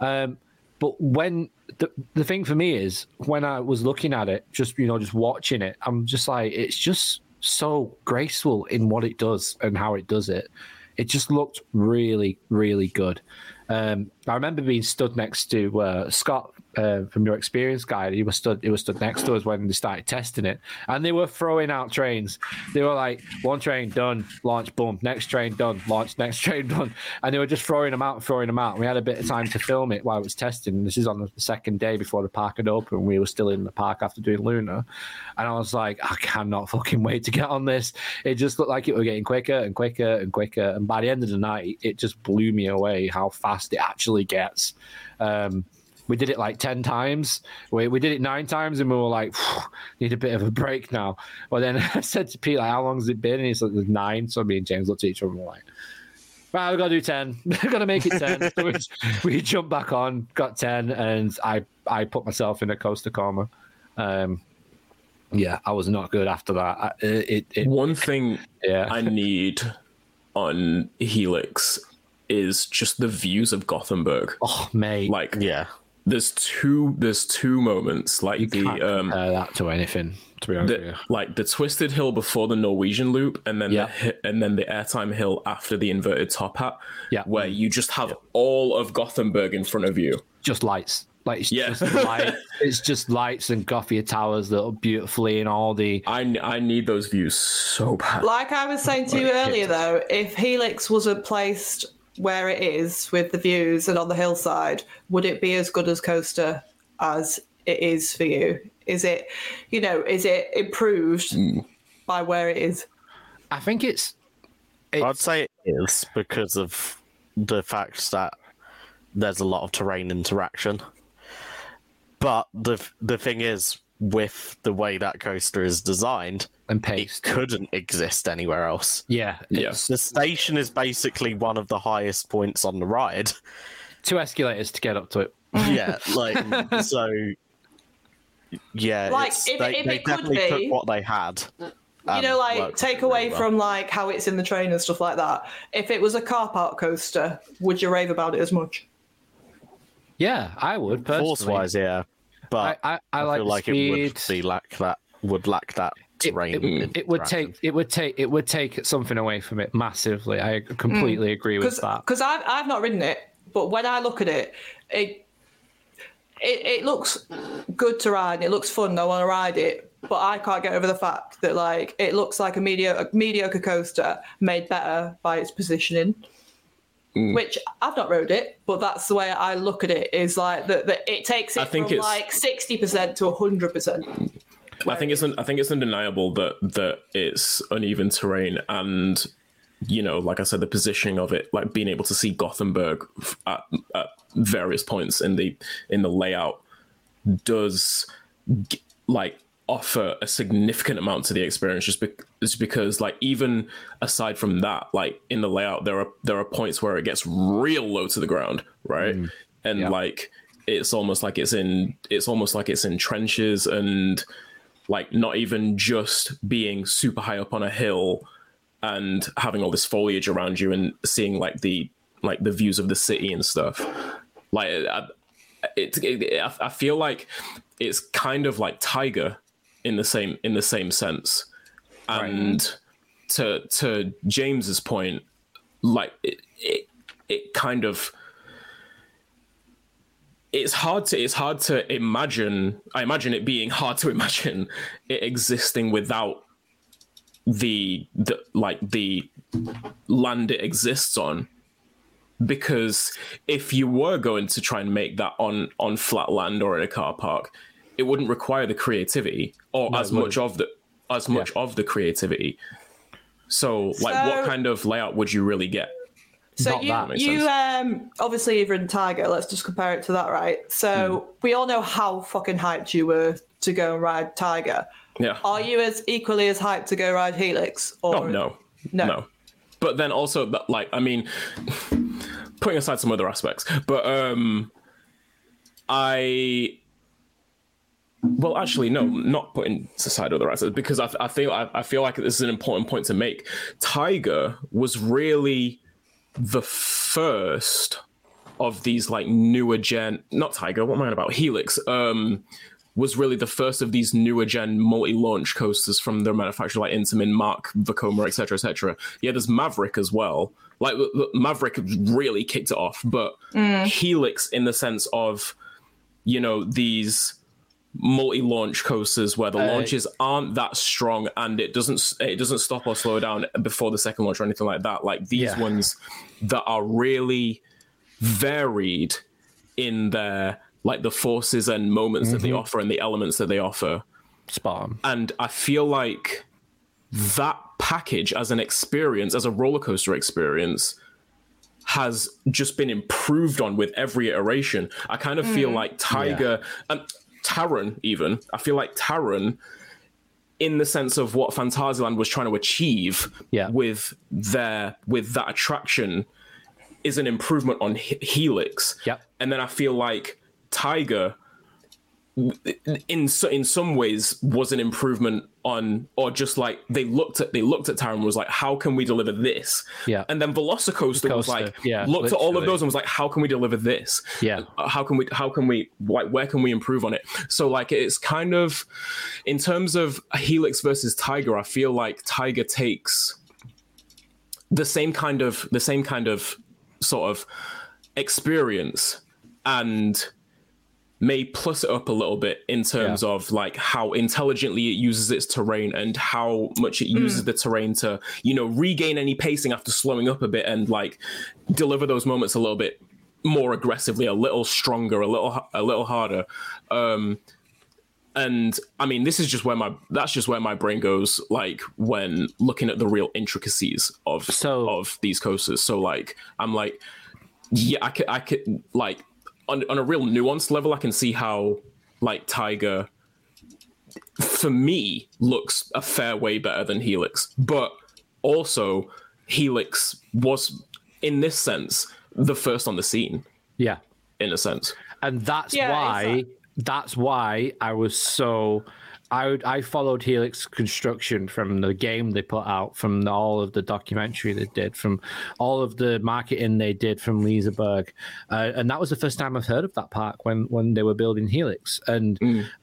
Um, but when the the thing for me is when I was looking at it, just you know, just watching it, I'm just like, it's just so graceful in what it does and how it does it. It just looked really, really good. Um, I remember being stood next to uh, Scott uh, from your experience guide. He was stood. He was stood next to us when they started testing it, and they were throwing out trains. They were like, one train done, launch, boom. Next train done, launch. Next train done, and they were just throwing them out, throwing them out. And we had a bit of time to film it while it was testing. This is on the second day before the park had opened. We were still in the park after doing Luna, and I was like, I cannot fucking wait to get on this. It just looked like it was getting quicker and quicker and quicker, and by the end of the night, it just blew me away how fast it actually gets. Um, we did it like 10 times. We, we did it nine times and we were like, need a bit of a break now. But then I said to Pete, like, how long has it been? And he's like, nine. So me and James looked at each other and were like, right, we've got to do 10. We've got to make it 10. so we, we jumped back on, got 10, and I, I put myself in a coaster coma. Um, yeah, I was not good after that. I, it, it, One thing yeah. I need on Helix is just the views of Gothenburg. oh, mate. Like, Yeah. There's two there's two moments like you the can't um compare that to anything, to be honest with the, you. like the twisted hill before the Norwegian loop, and then Yeah. the hi- and then the airtime hill after the inverted top hat. Yeah. where you just have all of Gothenburg in front of you. just lights. Like it's Yeah. just light. It's just lights and Gothia towers that are beautifully and all the I I need those views so bad. Like I was saying to you earlier, though, if Helix wasn't placed where it is with the views and on the hillside, would it be as good as Coaster as it is for you? Is it, you know, is it improved hmm. by where it is? I think it's I'd say it is because of the fact that there's a lot of terrain interaction. But the the thing is, with the way that coaster is designed, and it couldn't exist anywhere else. Yeah, Yeah. The station is basically one of the highest points on the ride. two escalators to get up to it. Yeah, like so. Yeah, Like, if- they, if they it could definitely be- took what they had. you know, like take away well. from like how it's in the train and stuff like that. If it was a car park coaster, would you rave about it as much? Yeah, I would personally. force wise, yeah. But I, I, I, I, like feel like speed. it would be lack that would lack that It, terrain. it- it would take it would take it would take something away from it massively. I completely agree with that. Because I've I've not ridden it, but when I look at it, it it, it looks good to ride. It looks fun. I want to ride it, but I can't get over the fact that like it looks like a mediocre mediocre coaster made better by its positioning. Mm. Which I've not rode it, but that's the way I look at it. Is like that, that it takes I it think from it's- like sixty percent to hundred percent. I think it's un- I think it's undeniable that that it's uneven terrain and you know, like I said, the positioning of it, like being able to see Gothenburg f- at, at various points in the in the layout, does g- like offer a significant amount to the experience. Just, be- just because, like, even aside from that, like in the layout, there are there are points where it gets real low to the ground, right? Mm. And Yeah. like it's almost like it's in it's almost like it's in trenches and like not even just being super high up on a hill and having all this foliage around you and seeing like the like the views of the city and stuff. Like I- it, it, I feel like it's kind of like tiger in the same in the same sense. And to to james's point like it, it it kind of it's hard to it's hard to imagine i imagine it being hard to imagine it existing without the the like the land it exists on. Because if you were going to try and make that on on flat land or in a car park it wouldn't require the creativity or as much of the as much of the creativity. So, like, what kind of layout would you really get? So Not you, you um obviously you've ridden Tiger. Let's just compare it to that, right? So Hmm. we all know how fucking hyped you were to go and ride Tiger. Yeah. Are you as equally as hyped to go ride Helix? Or Oh no, No. no. But then also, like, I mean, putting aside some other aspects, but um, I. Well, actually, no, not putting aside other aspects because I, I feel I, I feel like this is an important point to make. Tiger was really the first of these like newer gen, not Tiger. What am I on about? Helix. Um, was really the first of these newer gen multi-launch coasters from their manufacturer like Intamin, Mack, Vekoma, etc., etc. Yeah, there's Maverick as well. Like Maverick really kicked it off, but Helix in the sense of you know these multi-launch coasters where the Uh, launches aren't that strong and it doesn't it doesn't stop or slow down before the second launch or anything like that. Like these Yeah. ones that are really varied in their like the forces and moments that they offer and the elements that they offer. Spot on. And I feel like that package as an experience, as a roller coaster experience, has just been improved on with every iteration. I kind of feel like Tiger and Taron, even, I feel like Taron, in the sense of what Phantasialand was trying to achieve Yeah. with their with that attraction, is an improvement on Helix. Yep. And then I feel like Tiger in so- in some ways was an improvement on or just like they looked at they looked at Taron was like how can we deliver this Yeah. and then Velocicoaster was like yeah, looked at all of those and was like how can we deliver this Yeah. Uh, how can we how can we like where can we improve on it so like it's kind of in terms of Helix versus Tiger I feel like Tiger takes the same kind of the same kind of sort of experience and may plus it up a little bit in terms Yeah. of like how intelligently it uses its terrain and how much it uses the terrain to you know regain any pacing after slowing up a bit and like deliver those moments a little bit more aggressively a little stronger a little a little harder. Um and i mean this is just where my that's just where my brain goes like when looking at the real intricacies of So- of these coasters. So like i'm like yeah i could i could like on, on a real nuanced level i can see how like tiger for me looks a fair way better than helix but also helix was in this sense the first on the scene Yeah. in a sense and that's Yeah, why exactly. that's why I was so I would, I followed Helix construction from the game they put out, from the, all of the documentary they did, from all of the marketing they did from Liseberg, uh, and that was the first time I've heard of that park when when they were building Helix, and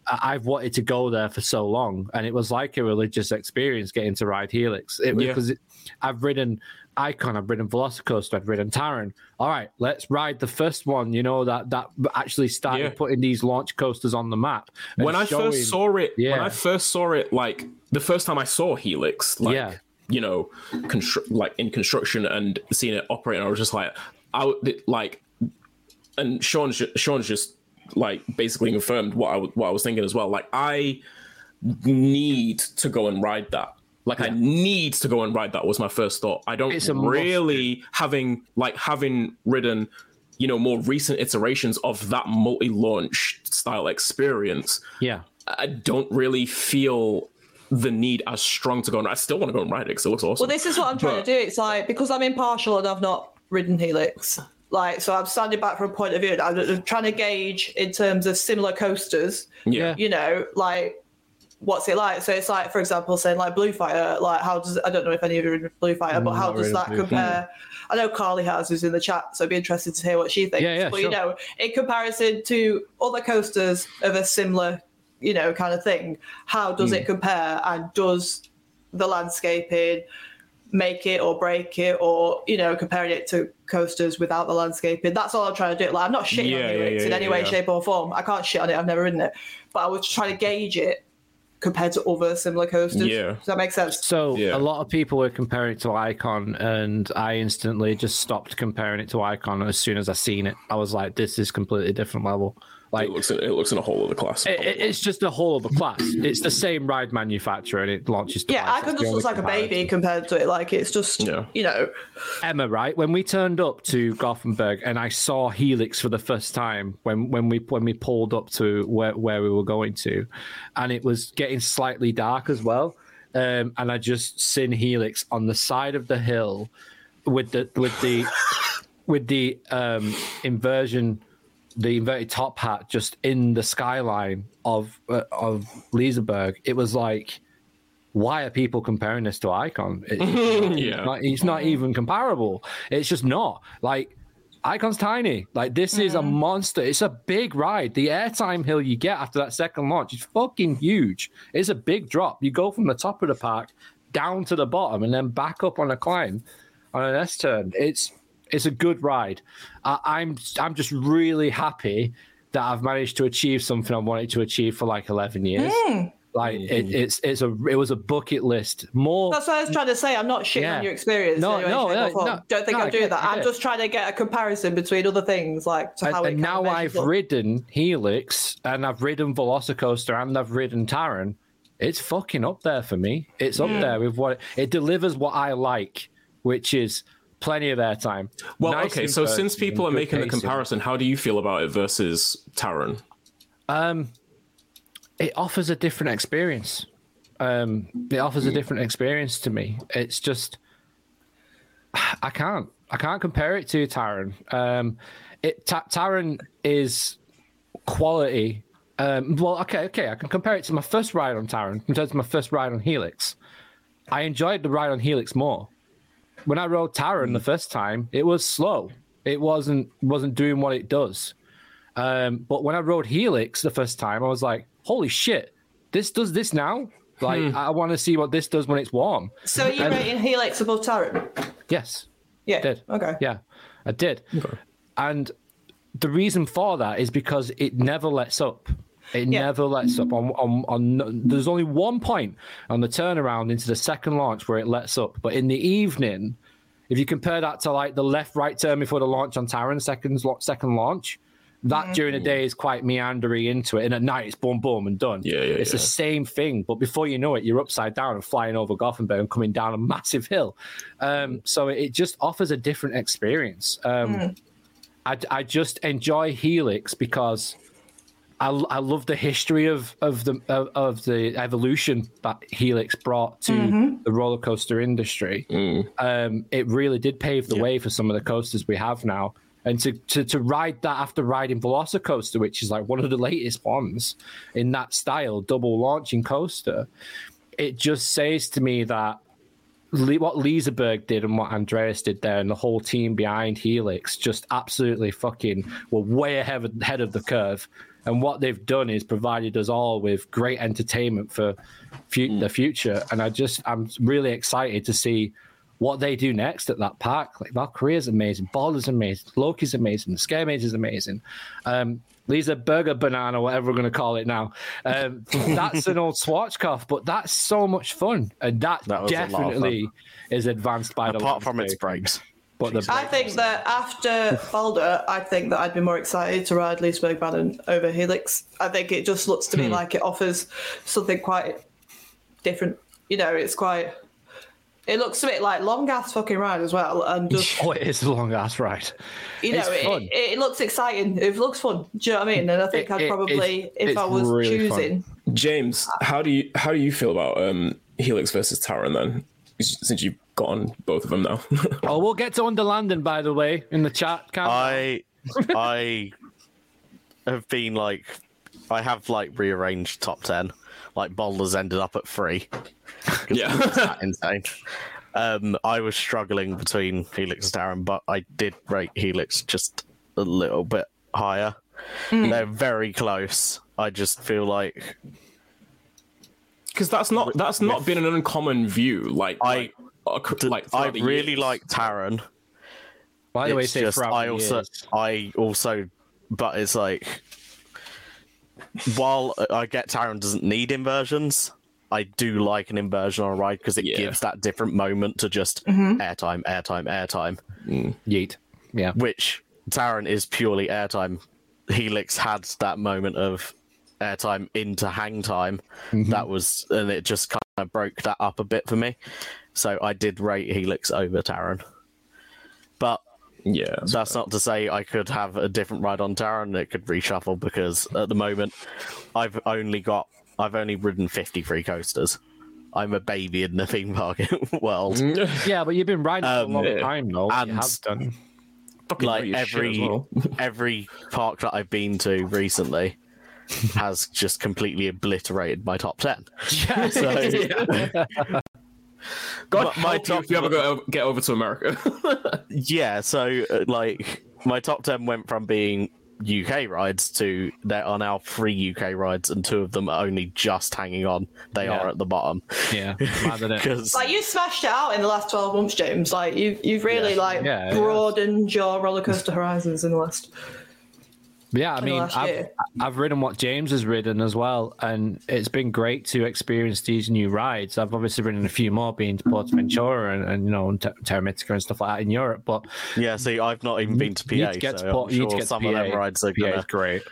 I, I've wanted to go there for so long, and it was like a religious experience getting to ride Helix. It, Yeah. because it, I've ridden Icon, I've ridden Velocicoaster, I've ridden Taron. All right, let's ride the first one. You know that that actually started Yeah. putting these launch coasters on the map. when I showing- first saw it, when I first saw it, like the first time I saw Helix, like Yeah. you know, constru- like in construction and seeing it operating, I was just like, I like, and Sean's ju- Sean's just like basically confirmed what I what I was thinking as well. Like I need to go and ride that. Like I need to go and ride that was my first thought. I don't It's must. really having like having ridden you know more recent iterations of that multi-launch style experience yeah, i don't really feel the need as strong to go and i still want to go and ride it because it looks awesome Well, this is what I'm trying But- to do. It's like because I'm impartial and I've not ridden Helix. Like, so I'm standing back from a point of view. I'm I'm trying to gauge in terms of similar coasters. yeah You know, like what's it like? So it's like, for example, saying like Blue Fire. Like, how does I don't know if any of you ridden Blue Fire, but Mm, how does that compare? I know Carly has who's in the chat, so I'd be interested to hear what she thinks. Yeah, yeah, but sure. you know, in comparison to other coasters of a similar, you know, kind of thing, how does Hmm. it compare? And does the landscaping make it or break it, or you know, comparing it to coasters without the landscaping? That's all I'm trying to do. Like, I'm not shitting Yeah, on yeah, Helix yeah, in any way, shape, or form. I can't shit on it. I've never ridden it, but I was trying to gauge it compared to other similar coasters. Yeah. Does that make sense? So Yeah. a lot of people were comparing it to Icon, and I instantly just stopped comparing it to Icon as soon as I seen it. I was like, "This is completely different level." Like It looks it looks in a whole other class. it, it- it's just a whole other class. It's the same ride manufacturer, and it launches. Yeah, twice. Icon That's the just looks only like a baby compared to it. Like it's just, Yeah. you know, Emma, right? When we turned up to Gothenburg and I saw Helix for the first time, when when we when we pulled up to where where we were going to, and it was getting slightly dark as well, um, and I just seen Helix on the side of the hill, with the with the with the um, inversion, the inverted top hat just in the skyline of uh, of Liseberg. It was like. Why are people comparing this to Icon? It- yeah. like, it's not even comparable. It's just not. Like Icon's tiny. Like this is a monster. It's a big ride. The airtime hill you get after that second launch is fucking huge. It's a big drop. You go from the top of the park down to the bottom and then back up on a climb on an S turn. It's it's a good ride. I, I'm I'm just really happy that I've managed to achieve something I wanted to achieve for like 11 years. Hmm. Like it, mm-hmm. it's it's a it was a bucket list. More that's what I was trying to say. I'm not shitting Yeah. on your experience. No, in no, no, no, Don't think no, I I do get- that. I I'm just trying to get a comparison between other things, like to and, how it and now I've it look. ridden Helix and I've ridden Velocicoaster and I've ridden Taron. It's fucking up there for me. It's up hmm. there with what it delivers what I like, which is plenty of airtime. Well, Nice okay, so since people are making the comparison, how do you feel about it versus Taron? it offers a different experience. Um, it offers a different experience to me. It's just I can't I can't compare it to Taron. Um, it Ta- Taron is quality. Um, well, okay, okay, I can compare it to my first ride on Taron compared to my first ride on Helix. I enjoyed the ride on Helix more. When I rode Taron the first time, it was slow. It wasn't wasn't doing what it does. Um, but when I rode Helix the first time, I was like, "Holy shit! This does this now! Like, I want to see what this does when it's warm." So are you And- rating Helix above Taron? Yes, Yeah. did. Okay. Yeah, I did. And the reason for that is because it never lets up. It Yeah. never lets up. On, on, on, there's only one point on the turnaround into the second launch where it lets up. But in the evening, if you compare that to like the left right turn before the launch on Taron, second, second launch, that during the day is quite meandering into it. And at night, it's boom, boom, and done. Yeah, yeah, It's the same thing. But before you know it, you're upside down and flying over Gothenburg and coming down a massive hill. Um, so it just offers a different experience. Um, I, I just enjoy Helix because I, I love the history of of the of, of the evolution that Helix brought to the roller coaster industry. Um, it really did pave the way for some of the coasters we have now. And to, to, to ride that after riding Velocicoaster, which is like one of the latest ones in that style, double launching coaster, it just says to me that Le- what Liseberg did and what Andreas did there, and the whole team behind Helix, just absolutely fucking were way ahead of, ahead of the curve. And what they've done is provided us all with great entertainment for fu- the future. And I just, I'm really excited to see what they do next at that park. Like Valkyria's amazing, Balder's amazing, Loki's amazing, the Scare Mage is amazing. Um, Lisebergbanan, whatever we're going to call it now. Um, that's an old Schwarzkopf, but that's so much fun, and that, That was a lot of fun. definitely is advanced by the Apart from its landscape. Brakes. But the I think that after Balder, I think that I'd be more excited to ride Lisebergbanan over Helix. I think it just looks to Hmm. me like it offers something quite different. You know, it's quite. It looks a bit like long ass fucking ride as well, and just oh, it is a long ass ride. you know, it's it, fun. it, it looks exciting. It looks fun. Do you know what I mean? And I think It- I'd it- probably, it's- if it's I was really fun. choosing, James, how do you how do you feel about um, Helix versus Taran then? Since you've got on both of them now. Oh, we'll get to Underlandet, by the way, in the chat. Can't I I have been like I have like rearranged top ten. Like Balder's ended up at three. yeah. Insane. Um, I was struggling between Helix and Taron, but I did rate Helix just a little bit higher. They're very close. I just feel like Because that's not that's not been an uncommon view. Like I- like, like I the really years. like Taron. By the way, say just I also years. I also but it's like while I get Taron doesn't need inversions, I do like an inversion on a ride because it Yeah. gives that different moment to just mm-hmm. airtime, airtime, airtime, mm. Yeet. Yeah. which Taron is purely airtime. Helix had that moment of airtime into hang time. That was, and it just kind of broke that up a bit for me. So I did rate Helix over Taron. But Yeah. that's not to say I could have a different ride on Taron and it could reshuffle because at the moment I've only got I've only ridden 53 coasters. I'm a baby in the theme park world. Yeah, but you've been riding for a um, long yeah. time, though. you And- have done. Fucking Like rate every well. every park that I've been to recently has just completely obliterated my top 10. Yeah. So God my- my top- if you ever go, get over to America. yeah, so uh, like my top 10 went from being UK rides to there are now three UK rides and two of them are only just hanging on. They Yeah. are at the bottom. Yeah, mad. Because Like you smashed it out in the last twelve months, James. Like you've you've really Yeah. like Yeah, yeah. broadened your roller coaster horizons in the last. Yeah, I mean, I've, year. I've ridden what James has ridden as well, and it's been great to experience these new rides. I've obviously ridden a few more, being to Ventura and, and you know, Ter- Terra Mystica and stuff like that in Europe. But yeah, see, I've not even been to PA, you need to get so to, Port- I'm you need to get some to of them rides are PA is gonna great.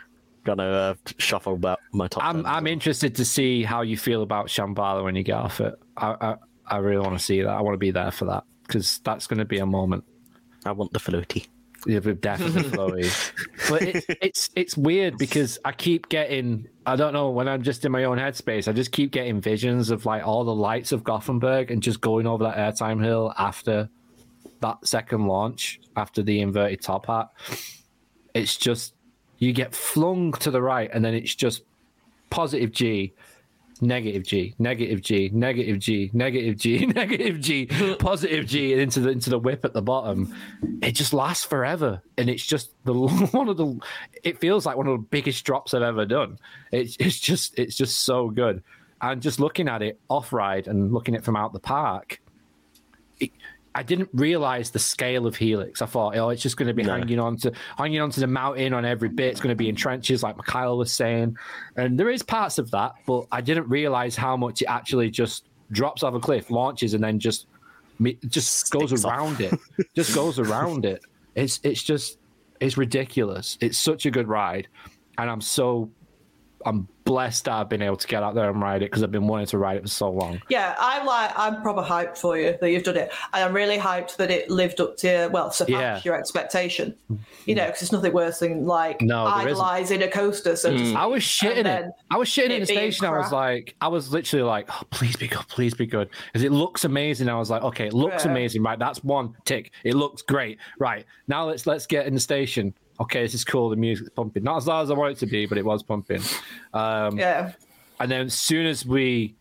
gonna uh, shuffle about my top. I'm I'm interested to see how you feel about Shambhala when you get off it. I I, I really want to see that. I want to be there for that because that's going to be a moment. I want the floaty. Yeah, but definitely flowy. but it, it's it's weird because I keep getting I don't know when I'm just in my own headspace. I just keep getting visions of like all the lights of Gothenburg and just going over that airtime hill after that second launch after the inverted top hat. It's just you get flung to the right and then it's just positive G, negative G, negative G, negative G, negative G, negative G, positive G, and into the into the whip at the bottom. It just lasts forever, and it's just the one of the. It feels like one of the biggest drops I've ever done. It's it's just it's just so good, and just looking at it off ride and looking at it from out the park. I didn't realize the scale of Helix. I thought, oh, it's just going to be No. hanging on to hanging onto the mountain on every bit. It's going to be in trenches, like Mikhail was saying, and there is parts of that, but I didn't realize how much it actually just drops off a cliff, launches, and then just just goes Sticks off. around it. Just goes around it. It's it's just it's ridiculous. It's such a good ride, and I'm so I'm blessed that I've been able to get out there and ride it because I've been wanting to ride it for so long. Yeah, I'm like I'm proper hyped for you that you've done it, and I'm really hyped that it lived up to well surpassed Yeah. your expectation. You know, because it's nothing worse than like No, there isn't. idolizing a coaster. So to mm. I was shitting it. I was shitting in the being station. I was like, I was literally like, oh, please be good, please be good, because it looks amazing. I was like, okay, it looks Yeah. amazing, right? That's one tick. It looks great, right? Now let's let's get in the station. Okay, this is cool. The music's pumping. Not as loud as I want it to be, but it was pumping. Um, yeah, And then as soon as we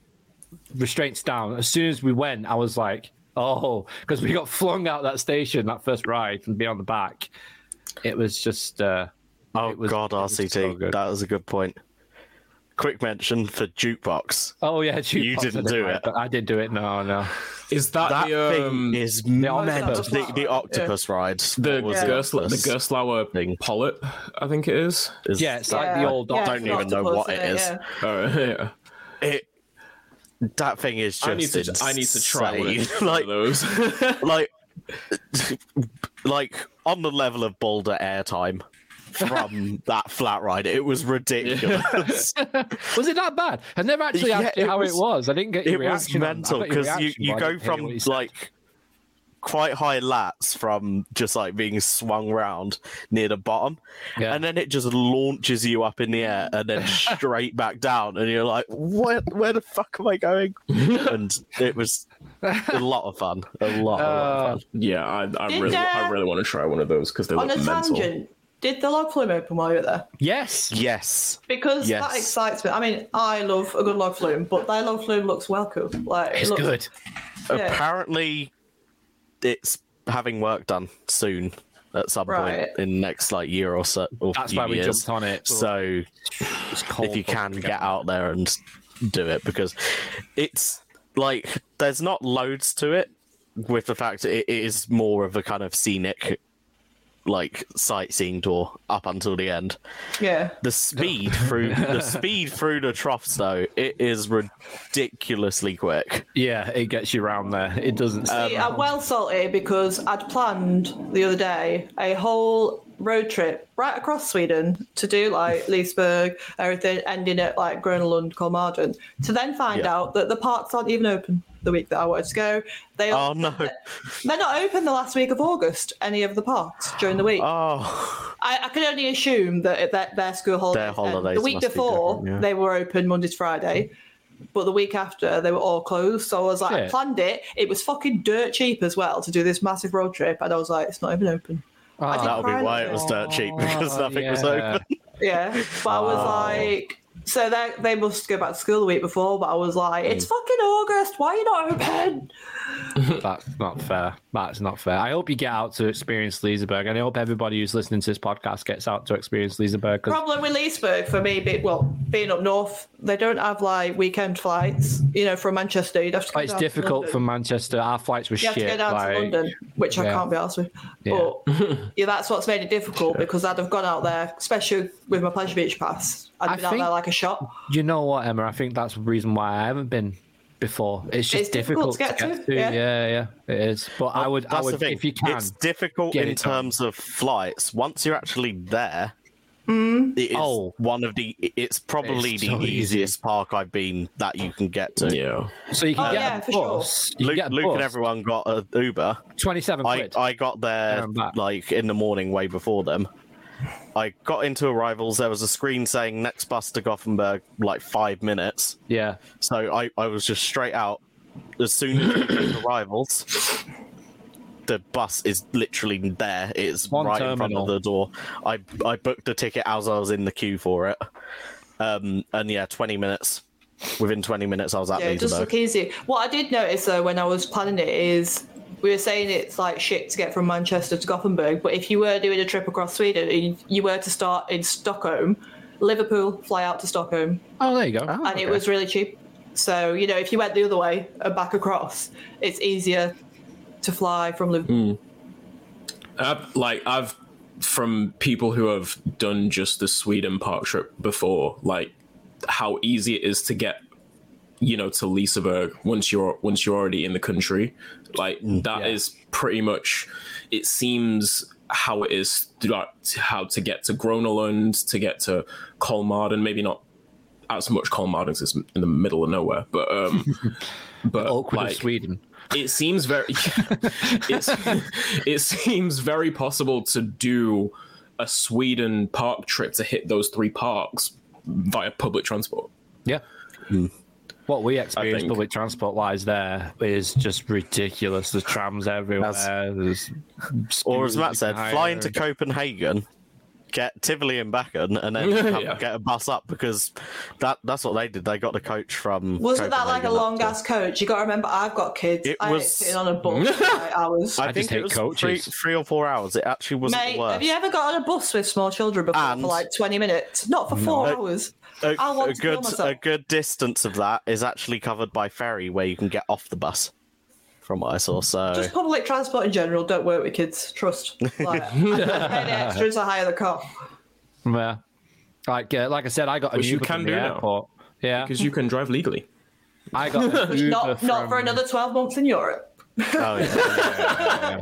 restraints down, as soon as we went, I was like, oh, because we got flung out that station that first ride and be on the back. It was just. uh Oh It was- God, it was RCT, so that was a good point. Quick mention for jukebox. Oh yeah, jukebox. You didn't do it. I didn't do it. No, no. Is that, That the um, thing is octopus. mental. The, the octopus ride. the What was? Gersla- the This Gerstlauer thing. Pollet? I think it is. is- Yeah, it's like the old. Yeah, Doctor. don't it's even know what it isn't is. Yeah. Oh yeah. it. That thing is just I need to. I need to try one of like those. like like on the level of Balder airtime from that flat ride. It was ridiculous. Was it that bad? I never actually Yeah, asked you it how was- it was. I didn't get your it was reaction. on- I mental got your because you, you go from what you said. like quite high lats from just like being swung round near the bottom Yeah. and then it just launches you up in the air and then straight back down and you're like where where the fuck am i going and it was a lot of fun a lot, a lot Uh, of fun yeah, I, I really, uh, I really want to try one of those because they On look mental. tangent, did the log flume open while you were there? yes. yes Because Yes. that excites me. I mean, I love a good log flume, but their log flume looks well cool. Like it looks, good. Yeah. apparently it's having work done soon at some Right. point in the next like year or so or That's few why we years. jumped on it. so if you can us to get out there and do it because it's like there's not loads to it with the fact that it is more of a kind of scenic like sightseeing tour up until the end. Yeah. The speed through the speed through the troughs though, it is ridiculously quick. Yeah, it gets you around there. It doesn't. See, I'm well salty because I'd planned the other day a whole road trip right across Sweden to do like Liseberg, everything, ending at like Gröna Lund, Kolmarden, to then find Yeah. out that the parks aren't even open the week that I wanted to go. They Oh no! they're not open the last week of August. Any of the parks during the week. Oh, I, I can only assume that it- that their school holidays. Their holidays the week must be before yeah. they were open Monday to Friday, but the week after they were all closed. So I was like, I planned it. It was fucking dirt cheap as well to do this massive road trip, and I was like, it's not even open. Oh, I did that'll be why it was dirt cheap oh, because Oh, nothing was open. Yeah, but I was oh. like. So they, they must go back to school the week before, but I was like, it's Mm. fucking August. Why are you not open? That's not fair. That's not fair. I hope you get out to experience Liseberg, and I hope everybody who's listening to this podcast gets out to experience Liseberg. 'cause Problem with Liseberg for me, be, well, being up north, they don't have like weekend flights. You know, from Manchester, you'd have to. Go oh, it's difficult from Manchester. Our flights were You have shit. to go down like, to London, which I can't be asked with. Yeah. But yeah, that's what's made it difficult because I'd have gone out there, especially with my Pleasure Beach pass. I'd I been out there like a shot. You know what, Emma? I think that's the reason why I haven't been before. It's just It's difficult difficult, to get to, Yeah. yeah. yeah, it is. But I would, I would, if you can. It's difficult in it done. terms of flights. Once you're actually there, mm. it is Oh. one of the. It's probably It's the so easy. easiest park I've been that you can get to. Yeah. So you can Oh, get yeah, a for sure. You Luke, can get a Luke bus, and everyone got an Uber. Twenty-seven I, quid. I got there There and back. like in the morning, way before them. I got into arrivals. There was a screen saying next bus to Gothenburg, like five minutes. yeah. So I, I was just straight out. As soon as it came to arrivals, the bus is literally there. It's One right in front terminal. of the door. I I booked the ticket as I was in the queue for it. Um, and yeah, twenty minutes. Within twenty minutes, I was at Yeah, it does Liseberg. look easy. What I did notice though when I was planning it is we were saying it's like shit to get from Manchester to Gothenburg, but if you were doing a trip across Sweden and you were to start in Stockholm, Liverpool, fly out to Stockholm, Oh, there you go. and it was really cheap. So you know, if you went the other way and back across, it's easier to fly from Liverpool. Hmm. I've, like I've from people who have done just the Sweden park trip before, like how easy it is to get, you know, to Liseberg once you're once you're already in the country. Like that is Yeah. pretty much. It seems how it is throughout how to get to Gröna Lund, to get to Kolmarden. Maybe not as much Kolmarden 'cause it's in the middle of nowhere, but um, but Awkward like of Sweden. it seems very it's, it seems very possible to do a Sweden park trip to hit those three parks via public transport. Yeah. What we experience public transport wise there is just ridiculous. There's trams everywhere. There's Or as Matt said, flying can fly hire. into Copenhagen, get Tivoli and Bakken, and then Yeah. get a bus up because that that's what they did. They got the coach from. Wasn't that like a long ass coach? You got to remember, I've got kids. It I was- sitting on a bus for hours. I, I think just it was coaches. three, three or four hours. It actually wasn't Mate, the worst. have you ever got on a bus with small children before And- for like 20 minutes? Not for four No. hours. a, I want a to good myself. a good distance of that is actually covered by ferry, where you can get off the bus. From what I saw, so Just public transport in general, don't work with kids. Trust. Like, the extras to hire the car. Yeah. Like, uh, like I said, I got an Which you Uber can from the do now. airport. Yeah, Because you can drive legally. I got an Uber Not, not for another 12 months in Europe. oh, yeah.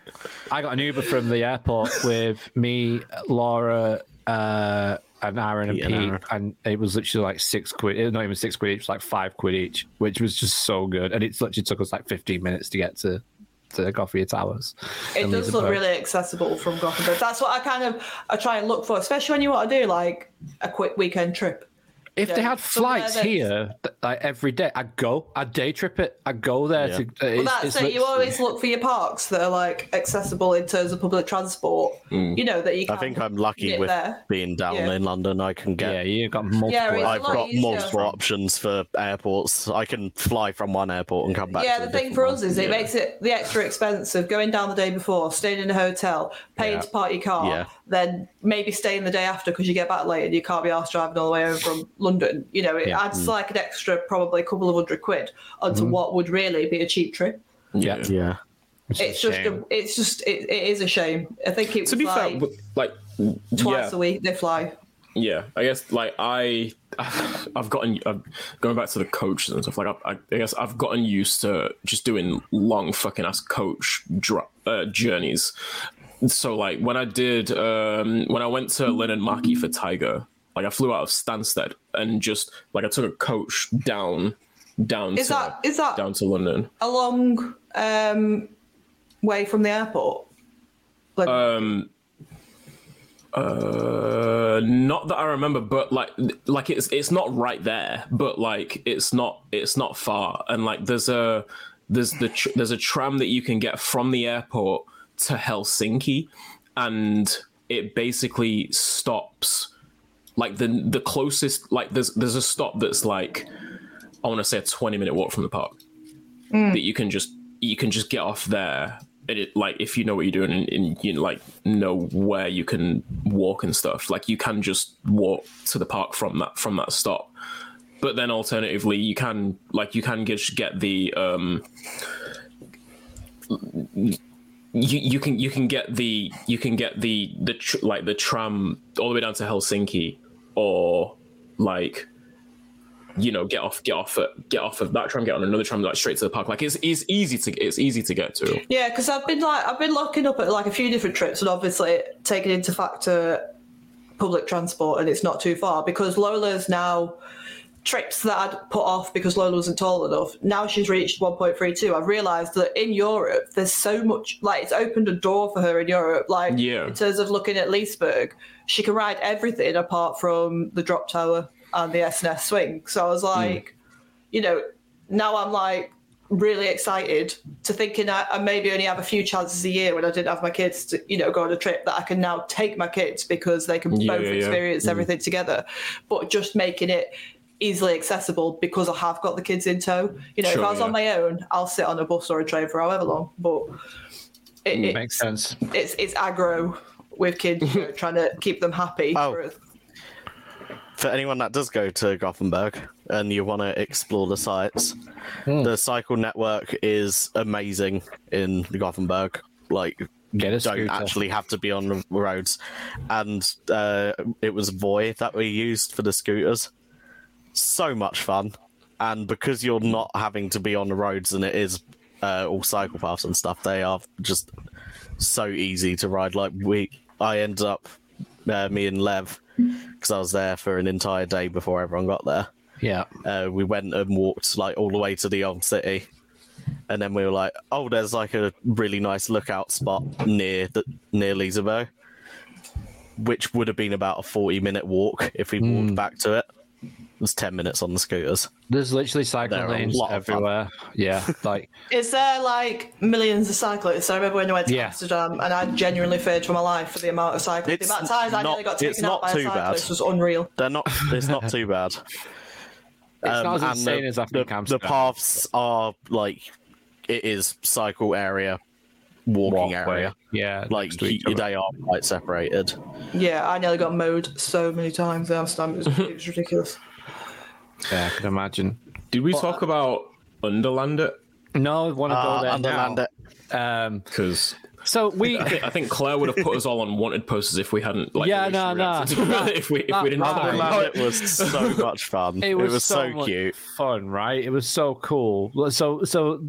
I got an Uber from the airport with me, Laura, uh, and Aaron and Pete and Pete, Aaron. and it was literally like six quid. It was not even six quid each, it was like five quid each, which was just so good. And it literally took us like fifteen minutes to get to to Gothia Towers. It does look Liseberg. really accessible from Gothenburg. That's what I kind of I try and look for, especially when you want to do like a quick weekend trip. If they had flights that's- here like every day, I'd go. I'd day trip it. I'd go there Yeah. to. Uh, Well, it's- that's it's it. You always look for your parks that are like accessible in terms of public transport. You know that you. Can I think I'm lucky with there. being down Yeah. in London. I can get Yeah, you've got multiple. Yeah, it's a I've got easier multiple options for airports. I can fly from one airport and come back. Yeah, to the thing for one. us is it makes it the extra expense of going down the day before, staying in a hotel, paying Yeah. to park your car, Yeah. then maybe staying the day after because you get back late and you can't be asked driving all the way over from London. You know, it Yeah. adds like an extra probably a couple of hundred quid onto what would really be a cheap trip. yeah. Yeah, It's a just a, it's just it, it is a shame. I think it was To be like fair, like twice yeah, a week they fly. yeah. I guess like I, I've gotten i going back to the coaches and stuff. Like I, I guess I've gotten used to just doing long fucking ass coach dr- uh, journeys. So like when I did um when I went to Linnanmäki for Taiga, like I flew out of Stansted and just like I took a coach down down Is to that is that down to London. a long um, way from the airport? Like, Um, uh, not that I remember, but like, like it's it's not right there, but like it's not it's not far, and like there's a there's the tr- there's a tram that you can get from the airport to Helsinki, and it basically stops like the the closest like there's there's a stop that's like I want to say a 20 minute walk from the park. That you can just you can just get off there and it like if you know what you're doing and, and you like know where you can walk and stuff like you can just walk to the park from that from that stop. But then alternatively you can like you can just get the um you, you can you can get the you can get the the tr- like the tram all the way down to Helsinki or like you know get off get off get off of that tram get on another tram like straight to the park. Like it's, it's easy to it's easy to get to. Yeah, because I've been like I've been looking up at like a few different trips, and obviously taking into factor public transport, and it's not too far because Lola's now trips that I'd put off because Lola wasn't tall enough. Now she's reached 1.32. I've realised that in Europe, there's so much like it's opened a door for her in Europe. Like Yeah. in terms of looking at Liseberg, she can ride everything apart from the drop tower and the SNS swing. So I was hmm. like, you know, now I'm like really excited to thinking I, I maybe only have a few chances a year when I didn't have my kids to, you know, go on a trip that I can now take my kids because they can Yeah, both yeah, yeah. experience hmm. everything together. But just making it easily accessible because I have got the kids in tow. You know, Sure, if I was on my own, I'll sit on a bus or a train for however long. But it, it's, Makes sense. it's it's aggro with kids you know, trying to keep them happy. Oh. for- for anyone that does go to Gothenburg and you want to explore the sites, the cycle network is amazing in Gothenburg. Like, Get a don't scooter. actually have to be on the roads. And uh, it was Voi that we used for the scooters. So much fun. And because you're not having to be on the roads and it is uh, all cycle paths and stuff, they are just so easy to ride. Like we, I ended up, uh, me and Lev, because I was there for an entire day before everyone got there. Yeah. Uh, we went and walked like all the way to the old city, and then we were like, "Oh, there's like a really nice lookout spot near the near Liseberg, which would have been about a forty-minute walk if we walked back to it. It was ten minutes on the scooters. There's literally cycle They're lanes lot of fun. everywhere. Yeah. Like, Is there like millions of cyclists? I remember when I went to Yeah. Amsterdam and I genuinely feared for my life for the amount of cyclists. It's the amount of times I not- nearly got it's taken out not by a too bad. cyclist was unreal. They're not. It's not too bad. it's not as Um, insane the, as I think the Amsterdam. paths are like it is cycle area, walking Walkway. area. Yeah. Like next to each other. they are quite separated. Yeah, I nearly got mowed so many times in Amsterdam. It was, it was ridiculous. Yeah, I can imagine. did we talk about Underlandet No, I want to Uh, go there Underland now. it. Um, because so we. I think, I think Claire would have put us all on wanted posters if we hadn't like Yeah, no, no. reacted it, if we if That- we didn't that- talk Right. it. it was so much fun. It was, so, much cute. fun, right? It was so cool. So, so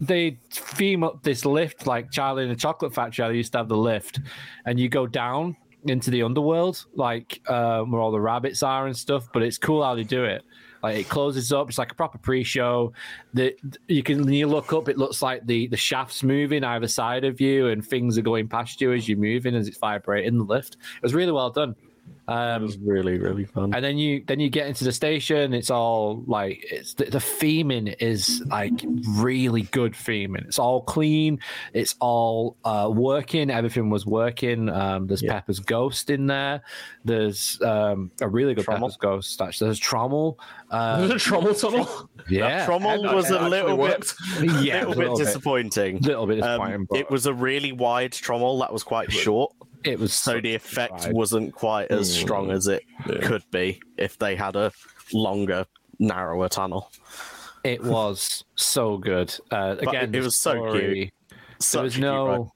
they theme up this lift like Charlie in the Chocolate Factory. I used to have the lift, and you go down into the underworld, like um, where all the rabbits are and stuff. But it's cool how they do it. Like it closes up. It's like a proper pre-show. That you can when you look up, it looks like the the shafts moving either side of you, and things are going past you as you're moving as it's vibrating the lift. It was really well done. Um, It was really, really fun. and then you then you get into the station it's all like it's the, the theming is like really good theming it's all clean it's all uh working everything was working um there's Yeah. pepper's ghost in there there's um a really good Trommel. pepper's ghost actually there's trommel uh, Was it a trommel tunnel? yeah Trommel and- was a little bit, yeah it little was a bit little bit, disappointing. little bit Um, disappointing but it was a really wide trommel that was quite short, it was so the effect ride. wasn't quite as strong as it Yeah. could be if they had a longer, narrower tunnel. It was so good. Uh, again, it the was so story- there was no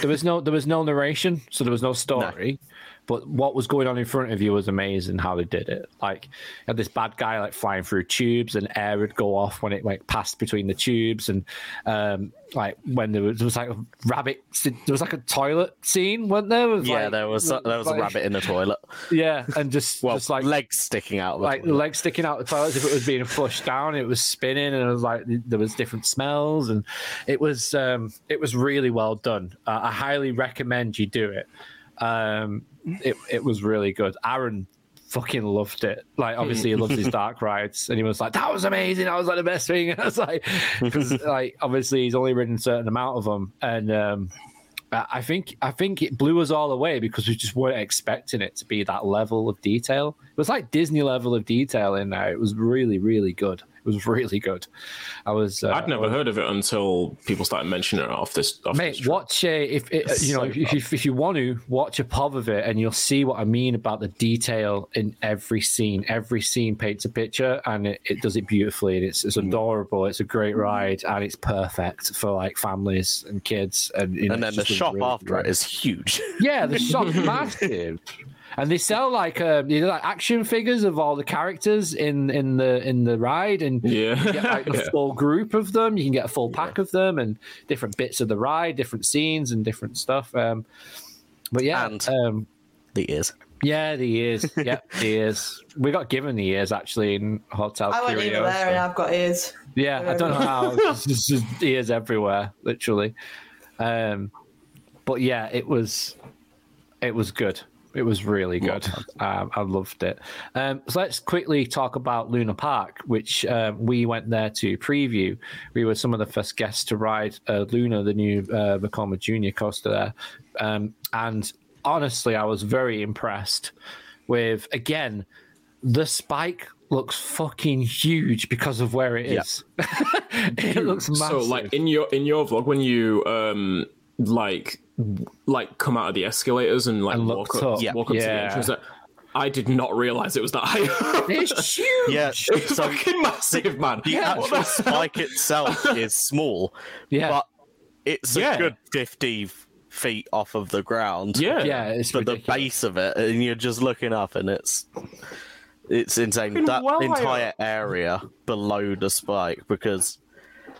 there was no there was no narration so there was no story but what was going on in front of you was amazing how they did it like you had this bad guy like flying through tubes and air would go off when it like passed between the tubes and um like when there was, there was like a rabbit there was like a toilet scene wasn't there With, Yeah, like- there was there was a rabbit in the toilet. yeah and just Well, just like legs sticking out. Of the like toilet. legs sticking out the toilet as if it was being flushed down. It was spinning, and it was like there was different smells, and it was um, it was really well done. Uh, I highly recommend you do it. Um, it it was really good. Aaron fucking loved it. Like obviously he loves his dark rides, and he was like, "That was amazing. That was like the best thing." And I was like, because like obviously he's only ridden a certain amount of them, and um, I I think I think it blew us all away because we just weren't expecting it to be that level of detail. It was like Disney level of detail in there. It was really, really good. It was really good. I was. Uh, I'd never heard of it until people started mentioning it off this. Off Mate, this watch a if it, you know so if, if, if you want to watch a pub of it, and you'll see what I mean about the detail in every scene. Every scene paints a picture, and it, it does it beautifully. And it's it's Mm. adorable. It's a great ride, and it's perfect for like families and kids. And, you know, and then the shop really after great- it is huge. Yeah, the shop's massive. And they sell like um, you know, like action figures of all the characters in in the in the ride, and Yeah. you get like the Yeah. full group of them. You can get a full pack of them, and different bits of the ride, different scenes, and different stuff. Um, but yeah, And- um, the ears. yeah, the ears. Yep, the ears. We got given the ears actually in Hotel. I went Curio, even there so- and I've got ears. yeah, I don't know how. It's just, just ears everywhere, literally. Um, but yeah, it was it was good. It was really good. Um, I loved it. Um, so let's quickly talk about Luna Park, which um, we went there to preview. We were some of the first guests to ride uh, Luna, the new uh, Junior coaster there, um, and honestly, I was very impressed with again the spike looks fucking huge because of where it Yeah. is. it looks massive. So like in your in your vlog when you um like like come out of the escalators and like And walk looked up, up. Yeah. walk up to the entrance, that- I did not realize it was that high. it's huge. Yeah, it's so fucking massive, man. the What actual the- spike itself is small, yeah, but it's Yeah. a good fifty feet off of the ground. yeah, yeah, it's but the base of it, and you're just looking up, and it's it's insane. Fucking That well entire higher. area below the spike, because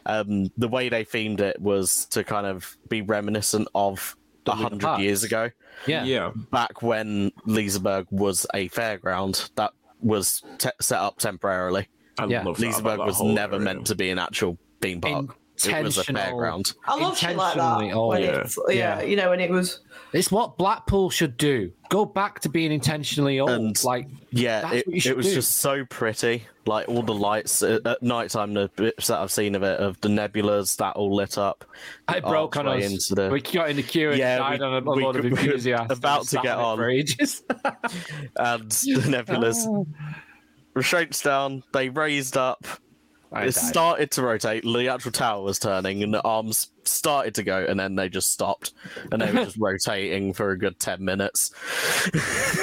um, the way they themed it was to kind of be reminiscent of a hundred years ago, yeah, yeah. back when Liseberg was a fairground that was te- set up temporarily. I Yeah. love that about Liseberg was never area. meant to be an actual theme park. It was a Intentional- fairground. I love shit like that. oh, when yeah. it's, yeah, Yeah. you know, when it was. It's what Blackpool should do. Go back to being intentionally old. And- like Yeah, That's it, what you should it was do. just so pretty. Like all the lights uh, at night time, the bits that I've seen of it, of the nebulas that all lit up. I broke on us. into the- We got in the queue and Yeah, died we- on a, a we- lot of we were about to get on. for ages. and the nebulas restraints down. They raised up. I it started to rotate. The actual tower was turning, and the arms started to go, and then they just stopped, and they were just rotating for a good ten minutes.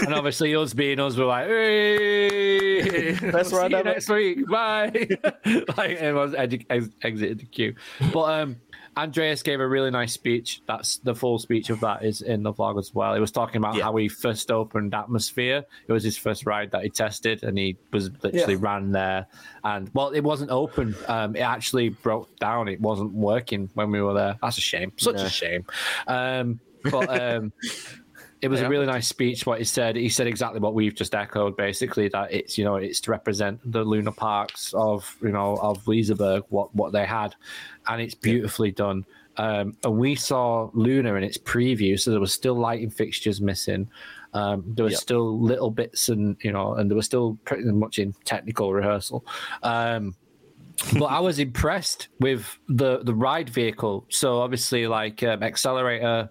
and obviously us being us were like, hey, That's right, see you next week. Bye. like everyone's edu- ex- exited the queue. But um, Andreas gave a really nice speech. That's the full speech of that is in the vlog as well. He was talking about Yeah. how he first opened AtmosFear. It was his first ride that he tested, and he was literally Yeah. ran there. And well, it wasn't open. Um, it actually broke down. It wasn't working when we were there. That's a shame. Such Yeah. a shame. Um, but um, it was Yeah. a really nice speech. What he said, he said exactly what we've just echoed. Basically, that it's you know it's to represent the lunar parks of you know of Liseberg, what what they had, and it's beautifully done. Um, and we saw Luna in its preview, so there was still lighting fixtures missing. Um, there were Yep. still little bits, and you know, and there was still pretty much in technical rehearsal. Um, but I was impressed with the the ride vehicle. So obviously, like um, accelerator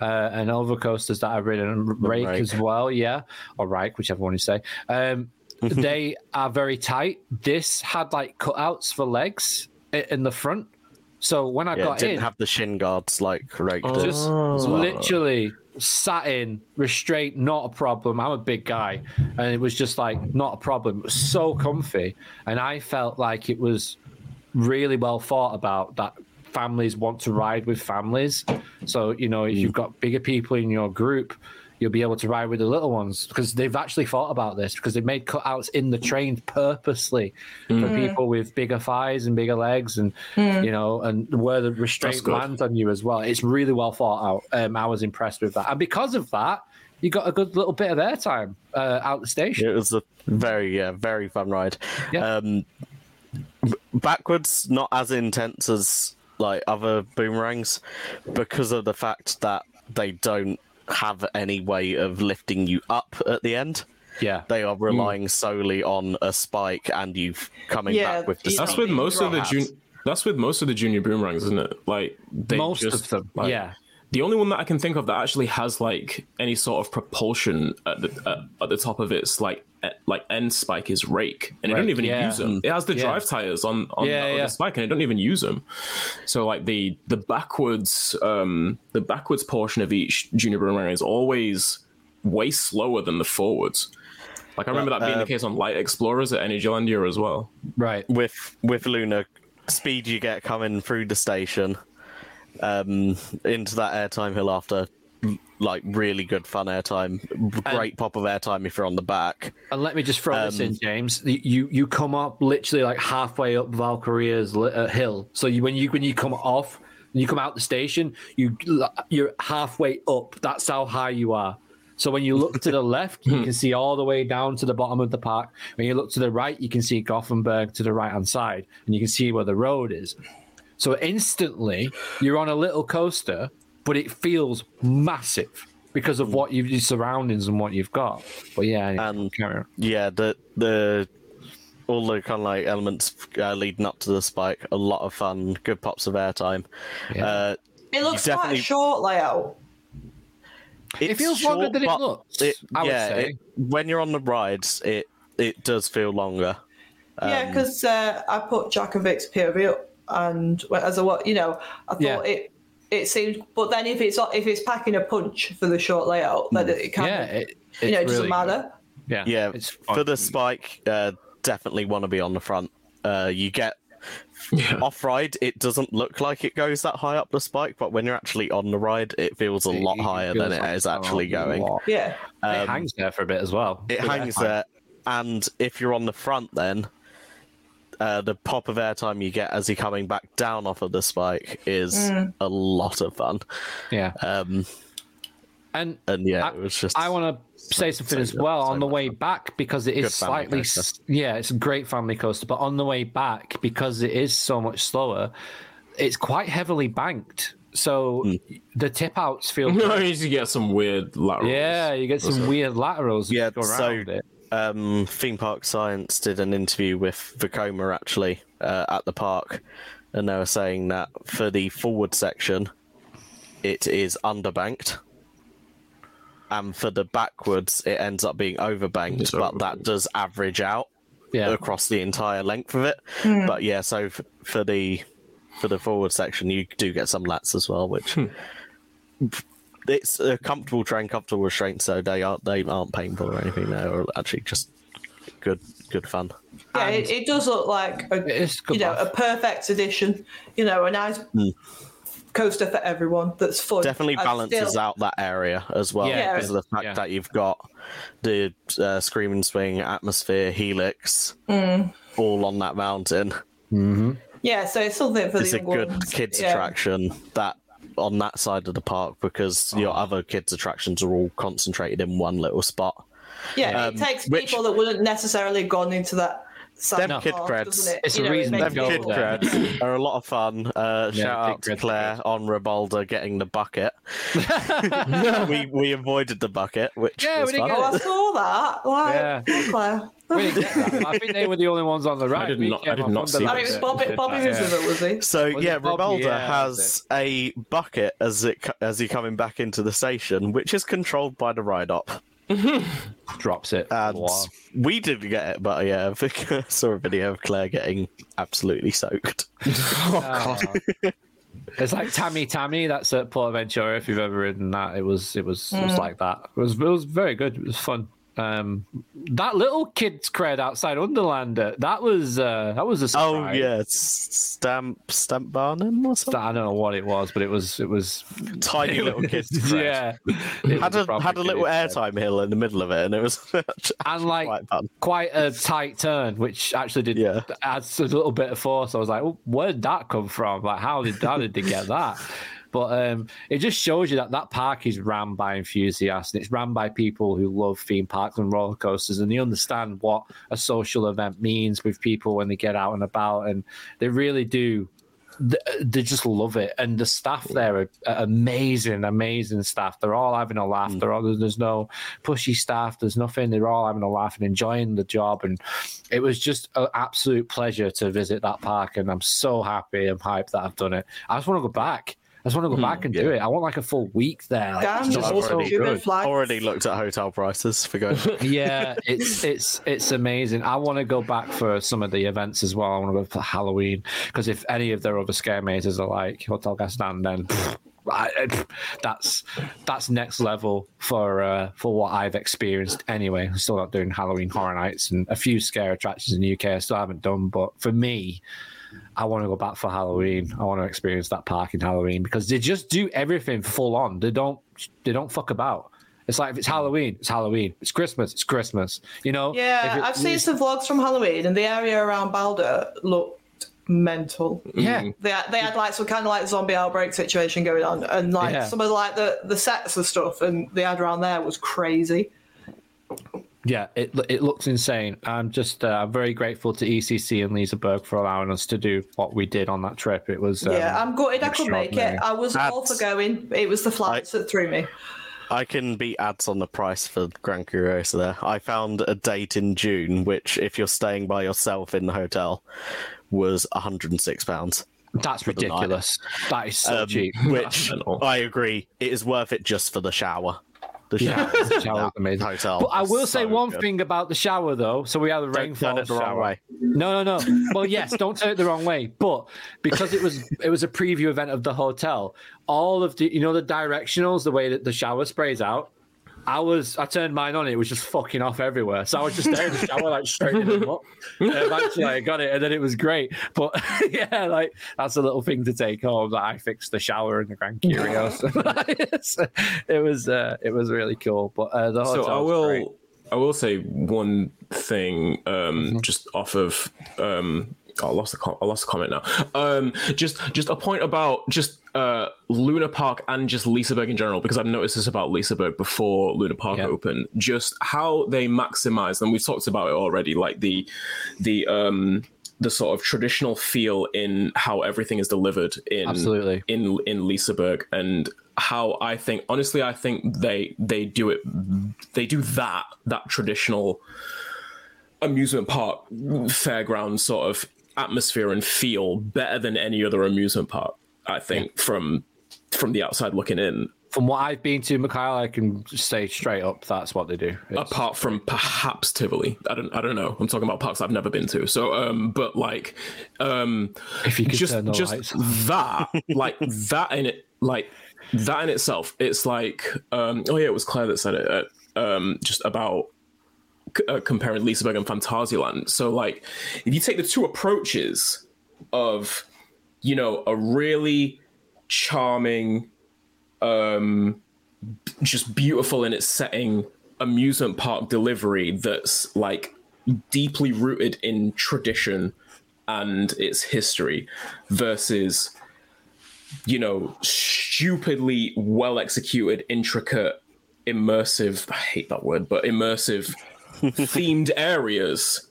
uh, and over coasters that I've ridden, and rake, Rake. as well, yeah, or rake, whichever one you say. Um, they are very tight. This had like cutouts for legs in the front. So when I Yeah, it didn't in, have the shin guards like raked did. just well. literally sat in restraint not a problem i'm a big guy and it was just like not a problem it was so comfy and i felt like it was really well thought about that families want to ride with families. So you know, if you've got bigger people in your group, you'll be able to ride with the little ones because they've actually thought about this because they've made cutouts in the train purposely for people with bigger thighs and bigger legs and you know and where the restraint lands on you as well. It's really well thought out. Um, I was impressed with that, and because of that, you got a good little bit of airtime uh, out the station. It was a very, yeah, very fun ride. Yeah. Um, b- backwards, not as intense as like other boomerangs, because of the fact that they don't have any way of lifting you up at the end. Yeah, They are relying solely on a spike and you coming Yeah, back with the. you- That's with most of the you jun- have. That's with most of the junior boomerangs, isn't it? Like they most just, of them. like, yeah, The only one that I can think of that actually has like any sort of propulsion at the at, at the top of its like like end spike is rake, and it don't even yeah. use them. It has the Yeah. drive tires on on, Yeah, the, on yeah. the spike, and it don't even use them. So like the the backwards um the backwards portion of each junior boomerang is always way slower than the forwards. Like I remember that being uh, the case on Light Explorers at Energylandia as well. right. with with Luna, speed you get coming through the station, um, into that airtime hill after like really good fun airtime, great pop of airtime if you're on the back. And let me just throw this Um, in, James. You you come up literally like halfway up Valkyria's uh, hill. So you when you when you come off, when you come out the station, you you're halfway up. That's how high you are. So when you look to the left, you can see all the way down to the bottom of the park. When you look to the right, you can see Gothenburg to the right hand side, and you can see where the road is. So instantly, you're on a little coaster, but it feels massive because of what you've your surroundings and what you've got. But yeah, And- carry on. Yeah, the the all the kind of like elements uh, leading up to the spike, a lot of fun, good pops of airtime. Yeah. Uh, It looks You quite a short layout. it's feels longer than it looks, It, I would yeah, say. it- when you're on the rides, it it does feel longer. yeah, Um, because uh, I put Jack and Vic's POV up, and well, as a what you know, I thought Yeah. it it seemed. But then if it's if it's packing a punch for the short layout, then it kind Yeah, of it, you know it it's doesn't really matter. good. Yeah, Yeah, it's for fun. the spike, uh, definitely want to be on the front. Uh, you get Yeah. off ride, it doesn't look like it goes that high up the spike, but when you're actually on the ride, it feels a lot higher feels than it like is actually going. lot. Yeah, it hangs there for a bit as well. It hangs airtime. there, and if you're on the front, then uh, the pop of airtime you get as you're coming back down off of the spike is a lot of fun. Yeah, Um, and and yeah, I, it was just. I want to say something so as well so on the way fun. back because it Good is family slightly, coaster. yeah, it's a great family coaster. But on the way back, because it is so much slower, it's quite heavily banked. So Hmm. the tip outs feel. you good. used to get some weird laterals. yeah, you get some weird laterals. Yeah, Yeah, go so- around it. Um, Theme Park Science did an interview with Vekoma actually uh, at the park, and they were saying that for the forward section, it is underbanked, and for the backwards, it ends up being overbanked, It's but that does average out Yeah, across the entire length of it. But yeah, so f- for the for the forward section, you do get some lats as well, which. It's a comfortable train, comfortable restraint, so they aren't they aren't painful or anything. They're actually just good, good fun. yeah, it, it does look like a, It is good you know laugh. a perfect addition. You know, a nice coaster for everyone. That's fun. Definitely balances still- out that area as well Yeah, because of the fact yeah. that you've got the uh, Screaming Swing, AtmosFear, Helix, Mm. all on that mountain. Yeah, so it's something for It's the a good ones. kids yeah. attraction that on that side of the park because Oh. your other kids attractions are all concentrated in one little spot. Yeah, Um, it takes which- people that wouldn't necessarily have gone into that. side Them of the kid park, creds. it? It's You a know, reason makes Them go kid people- creds are a lot of fun. Uh, Yeah, shout out to Claire on Rabalder getting the bucket. we we avoided the bucket, which Yeah, was we didn't fun. get Oh, I saw that. Like, Yeah. Claire. We didn't get that. I think they were the only ones on the right. did We not- I did off not under see that I mean, it was. Bobby, Bobby that, was yeah. with it, was he? So Was yeah, it Bob? Rabalder Yeah, has a bucket as it co- as you're coming back into the station, which is controlled by the ride up. drops it. And Wow. we didn't get it, but yeah, I think I saw a video of Claire getting absolutely soaked. Oh, It's like Tami Tami. That's at PortAventura. If you've ever ridden that, it was it was it was mm. like that. It was it was very good. It was fun. Um, that little kid's cred outside Underlandet, that was uh, that was a Oh surprise. yeah, Stamp Stamp Barnum or something. I don't know what it was, but it was it was Tiny little kids. cred. yeah. It Had a had a little airtime hill in the middle of it, and it was and like quite quite a tight turn, which actually did Yeah. adds a little bit of force. I was like, oh, where did that come from? Like, how did how did they get that? But um, it just shows you that that park is ran by enthusiasts and it's ran by people who love theme parks and roller coasters and they understand what a social event means with people when they get out and about and they really do they just love it. And the staff there are amazing amazing staff. They're all having a laugh. They're all there's no pushy staff there's nothing. They're all having a laugh and enjoying the job and it was just an absolute pleasure to visit that park and i'm so happy and hyped that i've done it. I just want to go back just want to go back and do it. I want like a full week there. Like, Damn, just just I've already- good. Already looked at hotel prices for going. yeah, it's it's it's amazing. I want to go back for some of the events as well. I want to go for Halloween because if any of their other scare mazes are like Hotel Gasten, then pff, I, I- that's that's next level for uh, for what I've experienced anyway. I'm still not doing Halloween Horror Nights and a few scare attractions in the UK. I still haven't done, but for me. I want to go back for Halloween. I want to experience that park in Halloween because they just do everything full on. They don't they don't fuck about. It's like if it's Halloween, it's Halloween. It's Christmas, it's Christmas. You know? Yeah, I've seen some vlogs from Halloween, and the area around Balder looked mental. Yeah. They had, they had like some kind of like zombie outbreak situation going on, and like Yeah. some of like the the sets and stuff, and they had around there was crazy. Yeah, it it looks insane. I'm just uh, I'm very grateful to ECC and Liseberg for allowing us to do what we did on that trip. It was um, yeah, I'm gutted I couldn't make it. I was all for going. It was the flights that threw me. I can beat ads on the price for Grand Curiosa there. I found a date in June, which, if you're staying by yourself in the hotel, was £106. that's ridiculous. That is so Um, cheap. which. I agree, it is worth it just for the shower. The Yeah, shower, the shower was amazing. hotel. But I was will say so one good. thing about the shower though. So we had the Don't rainfall turn it the wrong shower. way. No, no, no. Well, yes, don't turn it the wrong way. But because it was it was a preview event of the hotel, all of the you know the directionals, the way that the shower sprays out. I was I turned mine on, it was just fucking off everywhere. So I was just there in the shower, like straightening them up. And eventually I got it, and then it was great. But yeah, like that's a little thing to take home that I fixed the shower in the Grand Curiosa. it was uh, it was really cool. But uh, the hotel so I will great. I will say one thing um just off of um oh, I lost the com- I lost the comment now. Um just just a point about just uh Luna Park and just Liseberg in general because I've noticed this about Liseberg before Luna Park Yeah. opened. Just how they maximize and we've talked about it already like the the um the sort of traditional feel in how everything is delivered in Absolutely. in in Liseberg and how I think honestly I think they they do it they do that that traditional amusement park fairground sort of atmosphere and feel better than any other amusement park I think from from the outside looking in. From what I've been to, Mikhail, I can say straight up that's what they do. It's- apart from perhaps Tivoli. I don't I don't know. I'm talking about parks I've never been to. So um but like um if you could just turn the just lights. that like that in it like that in itself it's like um oh yeah it was claire that said it uh, um just about uh, comparing Liseberg and phantasialand so like if you take the two approaches of you know a really charming um just beautiful in its setting amusement park delivery that's like deeply rooted in tradition and its history versus you know stupidly well executed intricate immersive i hate that word but immersive themed areas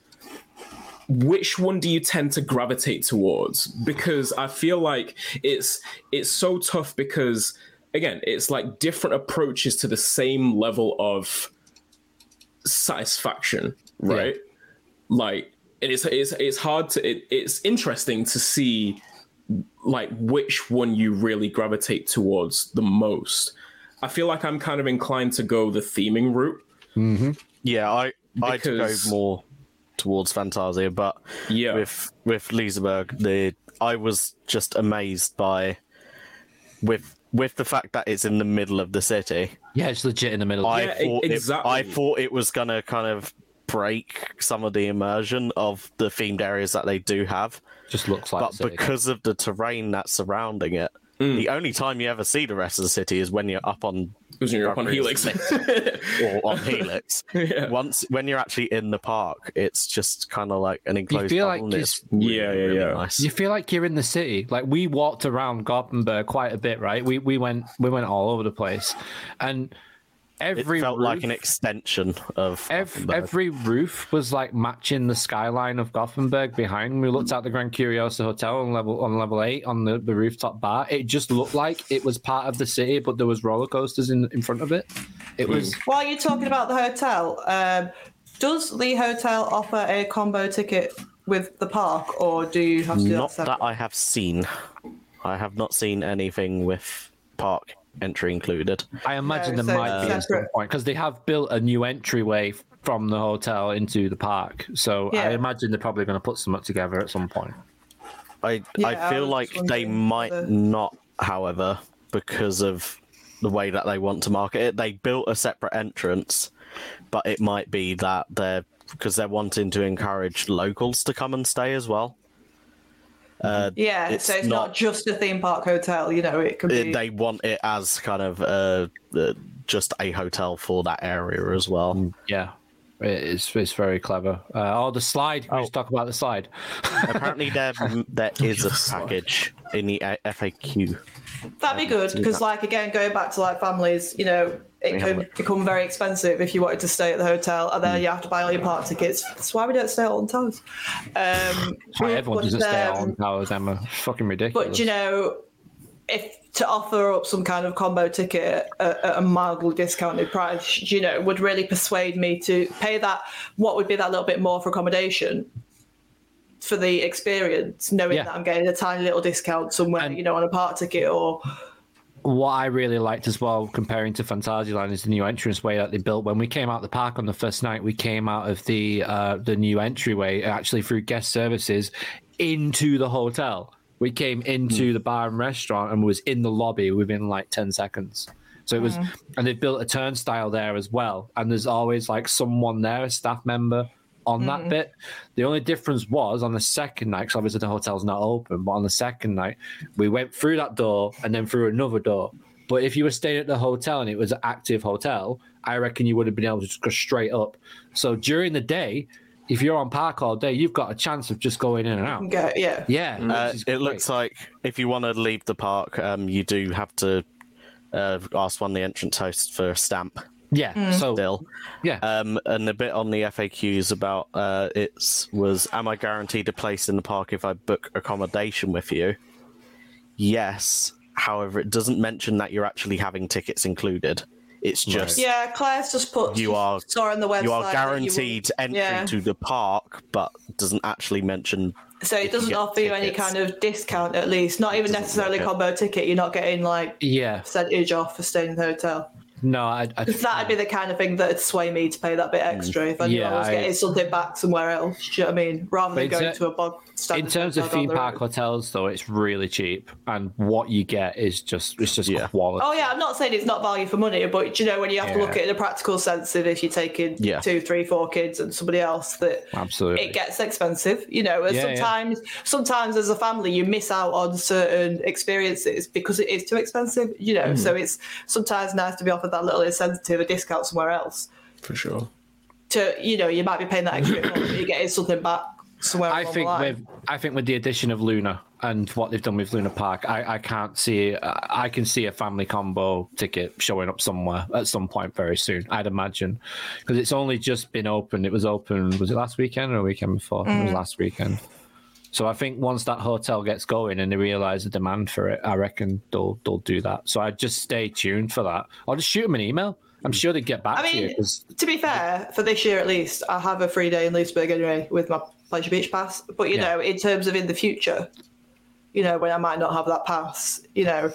which one do you tend to gravitate towards? Because i feel like it's it's so tough because again it's like different approaches to the same level of satisfaction right? Like it's it's it's hard to it, it's interesting to see like which one you really gravitate towards the most. I feel like i'm kind of inclined to go the theming route. Mm-hmm. Yeah, I I'd go more towards Fantasia, but Yeah. with with Liseberg, the I was just amazed by with with the fact that it's in the middle of the city, Yeah, it's legit in the middle. I Yeah, thought exactly. it, I thought it was gonna kind of break some of the immersion of the themed areas that they do have. just looks like. but the city. because of the terrain that's surrounding it, Mm. the only time you ever see the rest of the city is when you're up on Because you're up on Helix. or on Helix. Yeah. Once when you're actually in the park, it's just kind of like an enclosed You feel like bubble, it's- it's really, Yeah, yeah, really yeah. nice. You feel like you're in the city. Like we walked around Gothenburg quite a bit, right? We we went we went all over the place, and It every felt like an extension of Every, every roof was like matching the skyline of Gothenburg behind. We looked out the Grand Curiosa Hotel on level on level eight on the, the rooftop bar. It just looked like it was part of the city, but there was roller coasters in in front of it. It was While you're talking about the hotel, um, does the hotel offer a combo ticket with the park, or do you have to do Not that? that I have seen. I have not seen anything with park entry included. I imagine No, there so might be at some point because they have built a new entryway from the hotel into the park. So I imagine they're probably going to put something together at some point. I Yeah, I I feel was like they might whether- not, however, because of the way that they want to market it. They built a separate entrance, but it might be that they're because they're wanting to encourage locals to come and stay as well. Uh, Yeah, It's so it's not, not- just a theme park hotel. You know, it could it- be. they want it as kind of uh, uh, just a hotel for that area as well. Yeah, it's it's very clever. Uh, oh, the slide. We Oh. just talk about the slide. Apparently, there there is a package in the FAQ. That'd be good because, like, again, going back to like families, you know, it We could become very expensive if you wanted to stay at the hotel, and Mm. then you have to buy all your park tickets. That's why we don't stay at Alton Towers. Um, Why everyone but, doesn't stay out um, on towers, Emma? Fucking ridiculous. But you know, if to offer up some kind of combo ticket at, at a mildly discounted price, you know, would really persuade me to pay that. What would be that little bit more for accommodation? For the experience, knowing Yeah. that I'm getting a tiny little discount somewhere, And- you know, on a park ticket or what I really liked as well, comparing to Phantasialand, is the new entranceway that they built. When we came out of the park on the first night, we came out of the uh, the new entryway actually through guest services into the hotel. We came into the bar and restaurant and was in the lobby within like ten seconds. So it was, and they've built a turnstile there as well. And there's always like someone there, a staff member on that bit. The only difference was on the second night, because obviously the hotel's not open, but on the second night, we went through that door and then through another door. But if you were staying at the hotel and it was an active hotel, I reckon you would have been able to just go straight up. So during the day, if you're on park all day, you've got a chance of just going in and out. go, yeah. Yeah, Uh, it great. looks like if you want to leave the park, um, you do have to uh, ask one of the entrance hosts for a stamp yeah. So still. yeah, Um, and a bit on the FAQs about uh, it was, am I guaranteed a place in the park if I book accommodation with you? Yes. However, it doesn't mention that you're actually having tickets included. It's just Yeah, Claire's just put. You are- saw on the website. you are that guaranteed will- entry yeah. to the park, but doesn't actually mention. So it doesn't get offer you any kind of discount, at least. Not even necessarily look combo ticket. You're not getting like yeah. percentage off for staying in the hotel. No, I, I That'd be the kind of thing that'd sway me to pay that bit extra if I knew Yeah, I was I- getting something back somewhere else. Do you know what I mean? Rather than going ter- to a bog in terms of theme park road. hotels, though, it's really cheap, and what you get is just it's just Yeah. quality. Oh yeah, I'm not saying it's not value for money, but you know when you have to look at it in a practical sense of if you're taking Yeah. two, three, four kids and somebody else that Absolutely. it gets expensive. You know, and Yeah, yeah. sometimes sometimes as a family you miss out on certain experiences because it is too expensive. You know, Mm. so it's sometimes nice to be offered that little incentive, a discount somewhere else. For sure. To you know, you might be paying that extra, bit more, but you're getting something back somewhere. I think the line. with I think with the addition of Luna and what they've done with Luna Park, I, I can't see I I can see a family combo ticket showing up somewhere at some point very soon. I'd imagine because it's only just been opened. It was open was it last weekend or a weekend before? It was Mm. last weekend. So I think once that hotel gets going and they realize the demand for it, I reckon they'll they'll do that. So I just stay tuned for that. I'll just shoot them an email. I'm sure they'd get back I to you mean, to be fair, for this year at least, I have a free day in Liseberg anyway with my Pleasure Beach pass. But you Yeah. know, in terms of in the future, you know, when I might not have that pass, you know,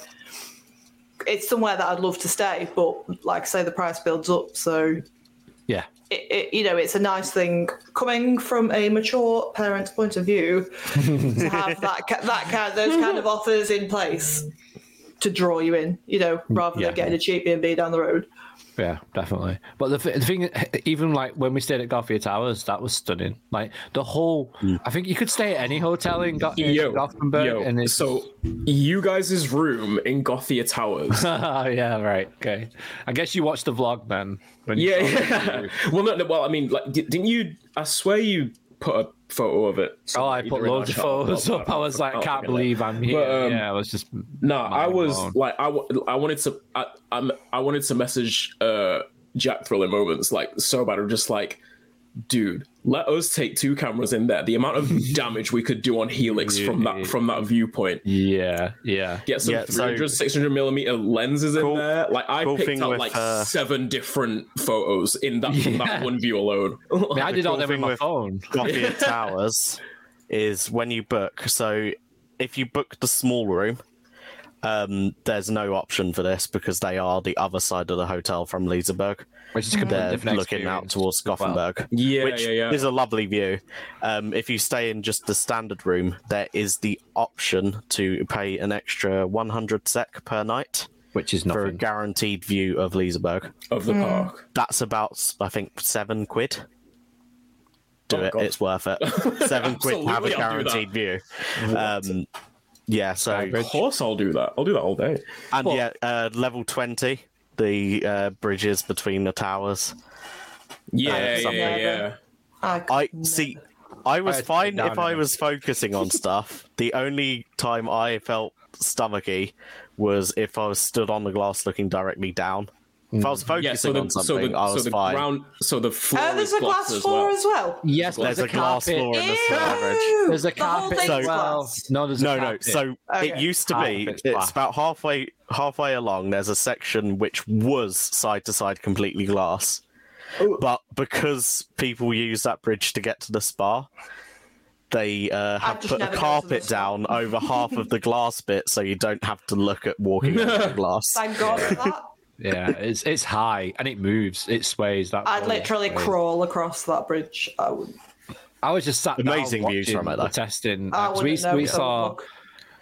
it's somewhere that I'd love to stay. But like I say, the price builds up, so yeah. It, it, you know, it's a nice thing coming from a mature parent's point of view to have that that kind those kind of offers in place. to draw you in, you know, rather yeah. than getting a cheap B and B down the road. Yeah, definitely. But the, th- the thing, even like when we stayed at Gothia Towers, that was stunning. Like the whole, mm. I think you could stay at any hotel in, Go- in Yo, Gothenburg, yo, and it's so you guys' room in Gothia Towers. Yeah, right. Okay. I guess you watched the vlog then. Yeah, yeah. well, no, no, well, I mean, like, didn't you? I swear you put a photo of it. Oh, I put loads of photos up. I was like, or- can't believe I'm here. But, um, yeah, I was just. No, I was blown. like, I, w- I wanted to, I, I'm, I wanted to message uh Jack Thriller moments like so bad. I'm just like, dude, let us take two cameras in there. The amount of damage we could do on Helix from that from that viewpoint. Yeah, yeah. Get some Yeah, so- 300, 600 millimeter lenses in there. Like I cool picked thing out with, like uh, seven different photos in that from Yeah. that one view alone. I, mean, I did all cool them with my with- phone. Gothia Towers is when you book. So if you book the small room, um, there's no option for this because they are the other side of the hotel from Liseberg. Which is completely They're different looking out experience. towards well. Gothenburg, Yeah, which yeah, yeah. is a lovely view. Um, if you stay in just the standard room, there is the option to pay an extra 100 SEK per night Which is for a guaranteed view of Liseberg. of the park. That's about, I think, seven quid. Do Oh, it; God. it's worth it. Seven quid to have a Absolutely, I'll do that. guaranteed view. Um, yeah, so Of course, I'll do that. I'll do that all day. and yeah, uh, level twenty, the uh, bridges between the towers. Yeah, Uh, yeah, yeah. I, I see. I was had to fine sit if down I in was focusing on stuff. The only time I felt stomachy was if I was stood on the glass looking directly down. If I was focusing Yeah, so the, on so something, the, I so was the fine. ground, so the floor Oh, there's is a glass as floor well. as well. Yes, There's there's, a glass carpet. floor in the Ew! average. There's a carpet thing's as well. No, there's a No, no. So Okay. it used to be. Carpet's It's about halfway halfway along. There's a section which was side to side completely glass, but because people use that bridge to get to the spa, they uh, have put a never go to the carpet down over half of the glass bit, so you don't have to look at walking over the glass. Thank God for that. yeah, it's it's high and it moves, it sways. That I'd literally sways. crawl across that bridge. I would. I was just sat down Amazing views from it, the though. testing. I Uh, 'cause we know we saw. look.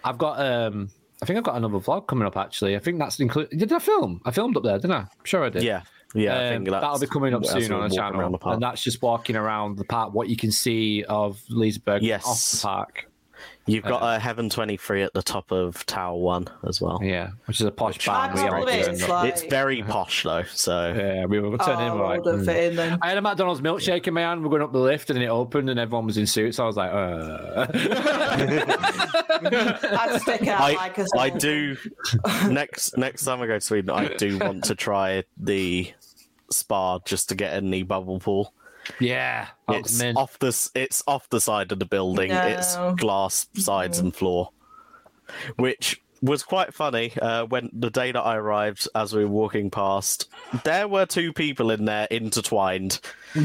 I've got um. I think I've got another vlog coming up. Actually, I think that's included. Did I film? I filmed up there, didn't I? I'm sure I did. Yeah, yeah. I Um, think that's, that'll be coming up soon on the channel, the and that's just walking around the park. What you can see of Liseberg Yes. off the park. You've got a Heaven 23 at the top of Tower 1 as well. Yeah, which is a posh I bar. We are believe doing it's like- It's very posh though, so Yeah, we were turning in. Oh, We're like, would have fit in then. I had a McDonald's milkshake in my hand. We're going up the lift, and it opened, and everyone was in suits. I was like, uh. I'd stick out I, like a I do next next time I go to Sweden, I do want to try the spa just to get in the bubble pool. Yeah, It's mint. off the it's off the side of the building. It's glass sides and floor, which was quite funny. Uh, when the day that I arrived, as we were walking past, there were two people in there intertwined.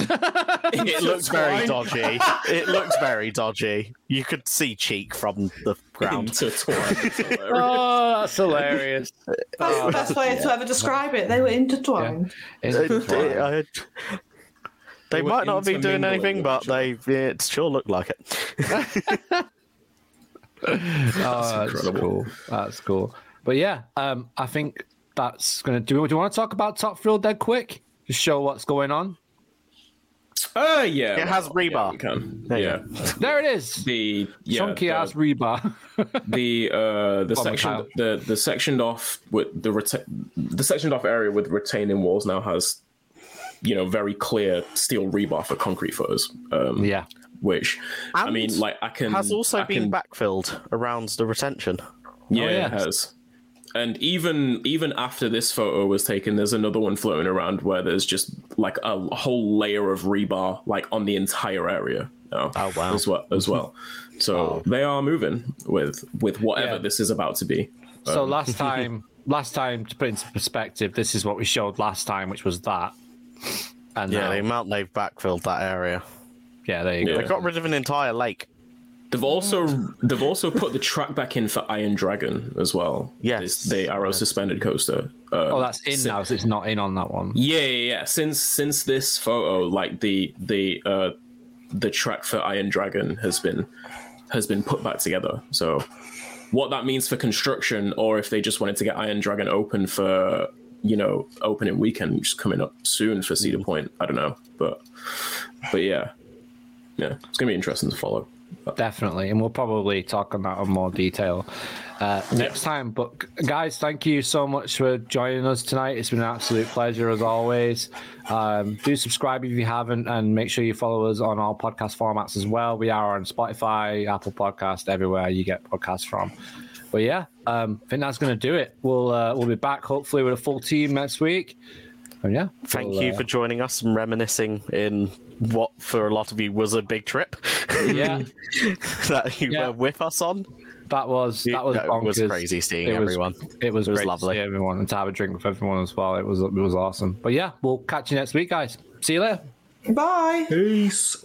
It looked very dodgy. It looks very dodgy. You could see cheek from the ground. Intertwined. Oh, that's hilarious. That's the best way to ever describe it. They were intertwined. It- it- I- they might not have been doing anything, but each other. they it sure looked like it. Oh, that's cool. That's cool. But yeah, um, I think that's gonna do. Do you want to talk about Top Thrill dead quick? Just show what's going on. Uh, yeah. It has rebar. Yeah, can. There yeah. There it is. The yeah, Chunky the, ass rebar. the uh the Go section the the sectioned off with the reta- the sectioned off area with retaining walls now has you know very clear steel rebar for concrete footers. Um, yeah. which I mean, like I can Has also I been can, backfilled around the retention. Yeah, Oh, yeah. it has. And even even after this photo was taken, there's another one floating around where there's just like a whole layer of rebar like on the entire area. now Oh, wow. As well, as well. So they are moving with with whatever Yeah. this is about to be. So last time, last time to put into perspective, this is what we showed last time, which was that. And Yeah, now, the amount they've backfilled that area. yeah, there you Yeah. go. They got rid of an entire lake. They've also they've also put the track back in for Iron Dragon as well. Yes. This- the Arrow suspended coaster. Uh, Oh, that's in now, so it's not in on that one. Yeah, yeah, yeah. Since since this photo, like the the uh the track for Iron Dragon has been has been put back together. So what that means for construction, or if they just wanted to get Iron Dragon open for you know opening weekend, which is coming up soon for Cedar Point. I don't know, but but yeah, yeah, it's gonna be interesting to follow. Definitely, and we'll probably talk on that in more detail uh, next time. But guys, thank you so much for joining us tonight. It's been an absolute pleasure as always. Um, do subscribe if you haven't, and make sure you follow us on all podcast formats as well. We are on Spotify, Apple Podcast, everywhere you get podcasts from. But yeah, um, I think that's going to do it. We'll uh, we'll be back hopefully with a full team next week. And yeah, Thank we'll, you uh, for joining us and reminiscing in what for a lot of you was a big trip yeah. that you Yeah. were with us on. That was that was That was crazy seeing It was- everyone. It was, It was great lovely. to see everyone and to have a drink with everyone as well. It was it was awesome. But yeah, we'll catch you next week, guys. See you later. Bye. Peace.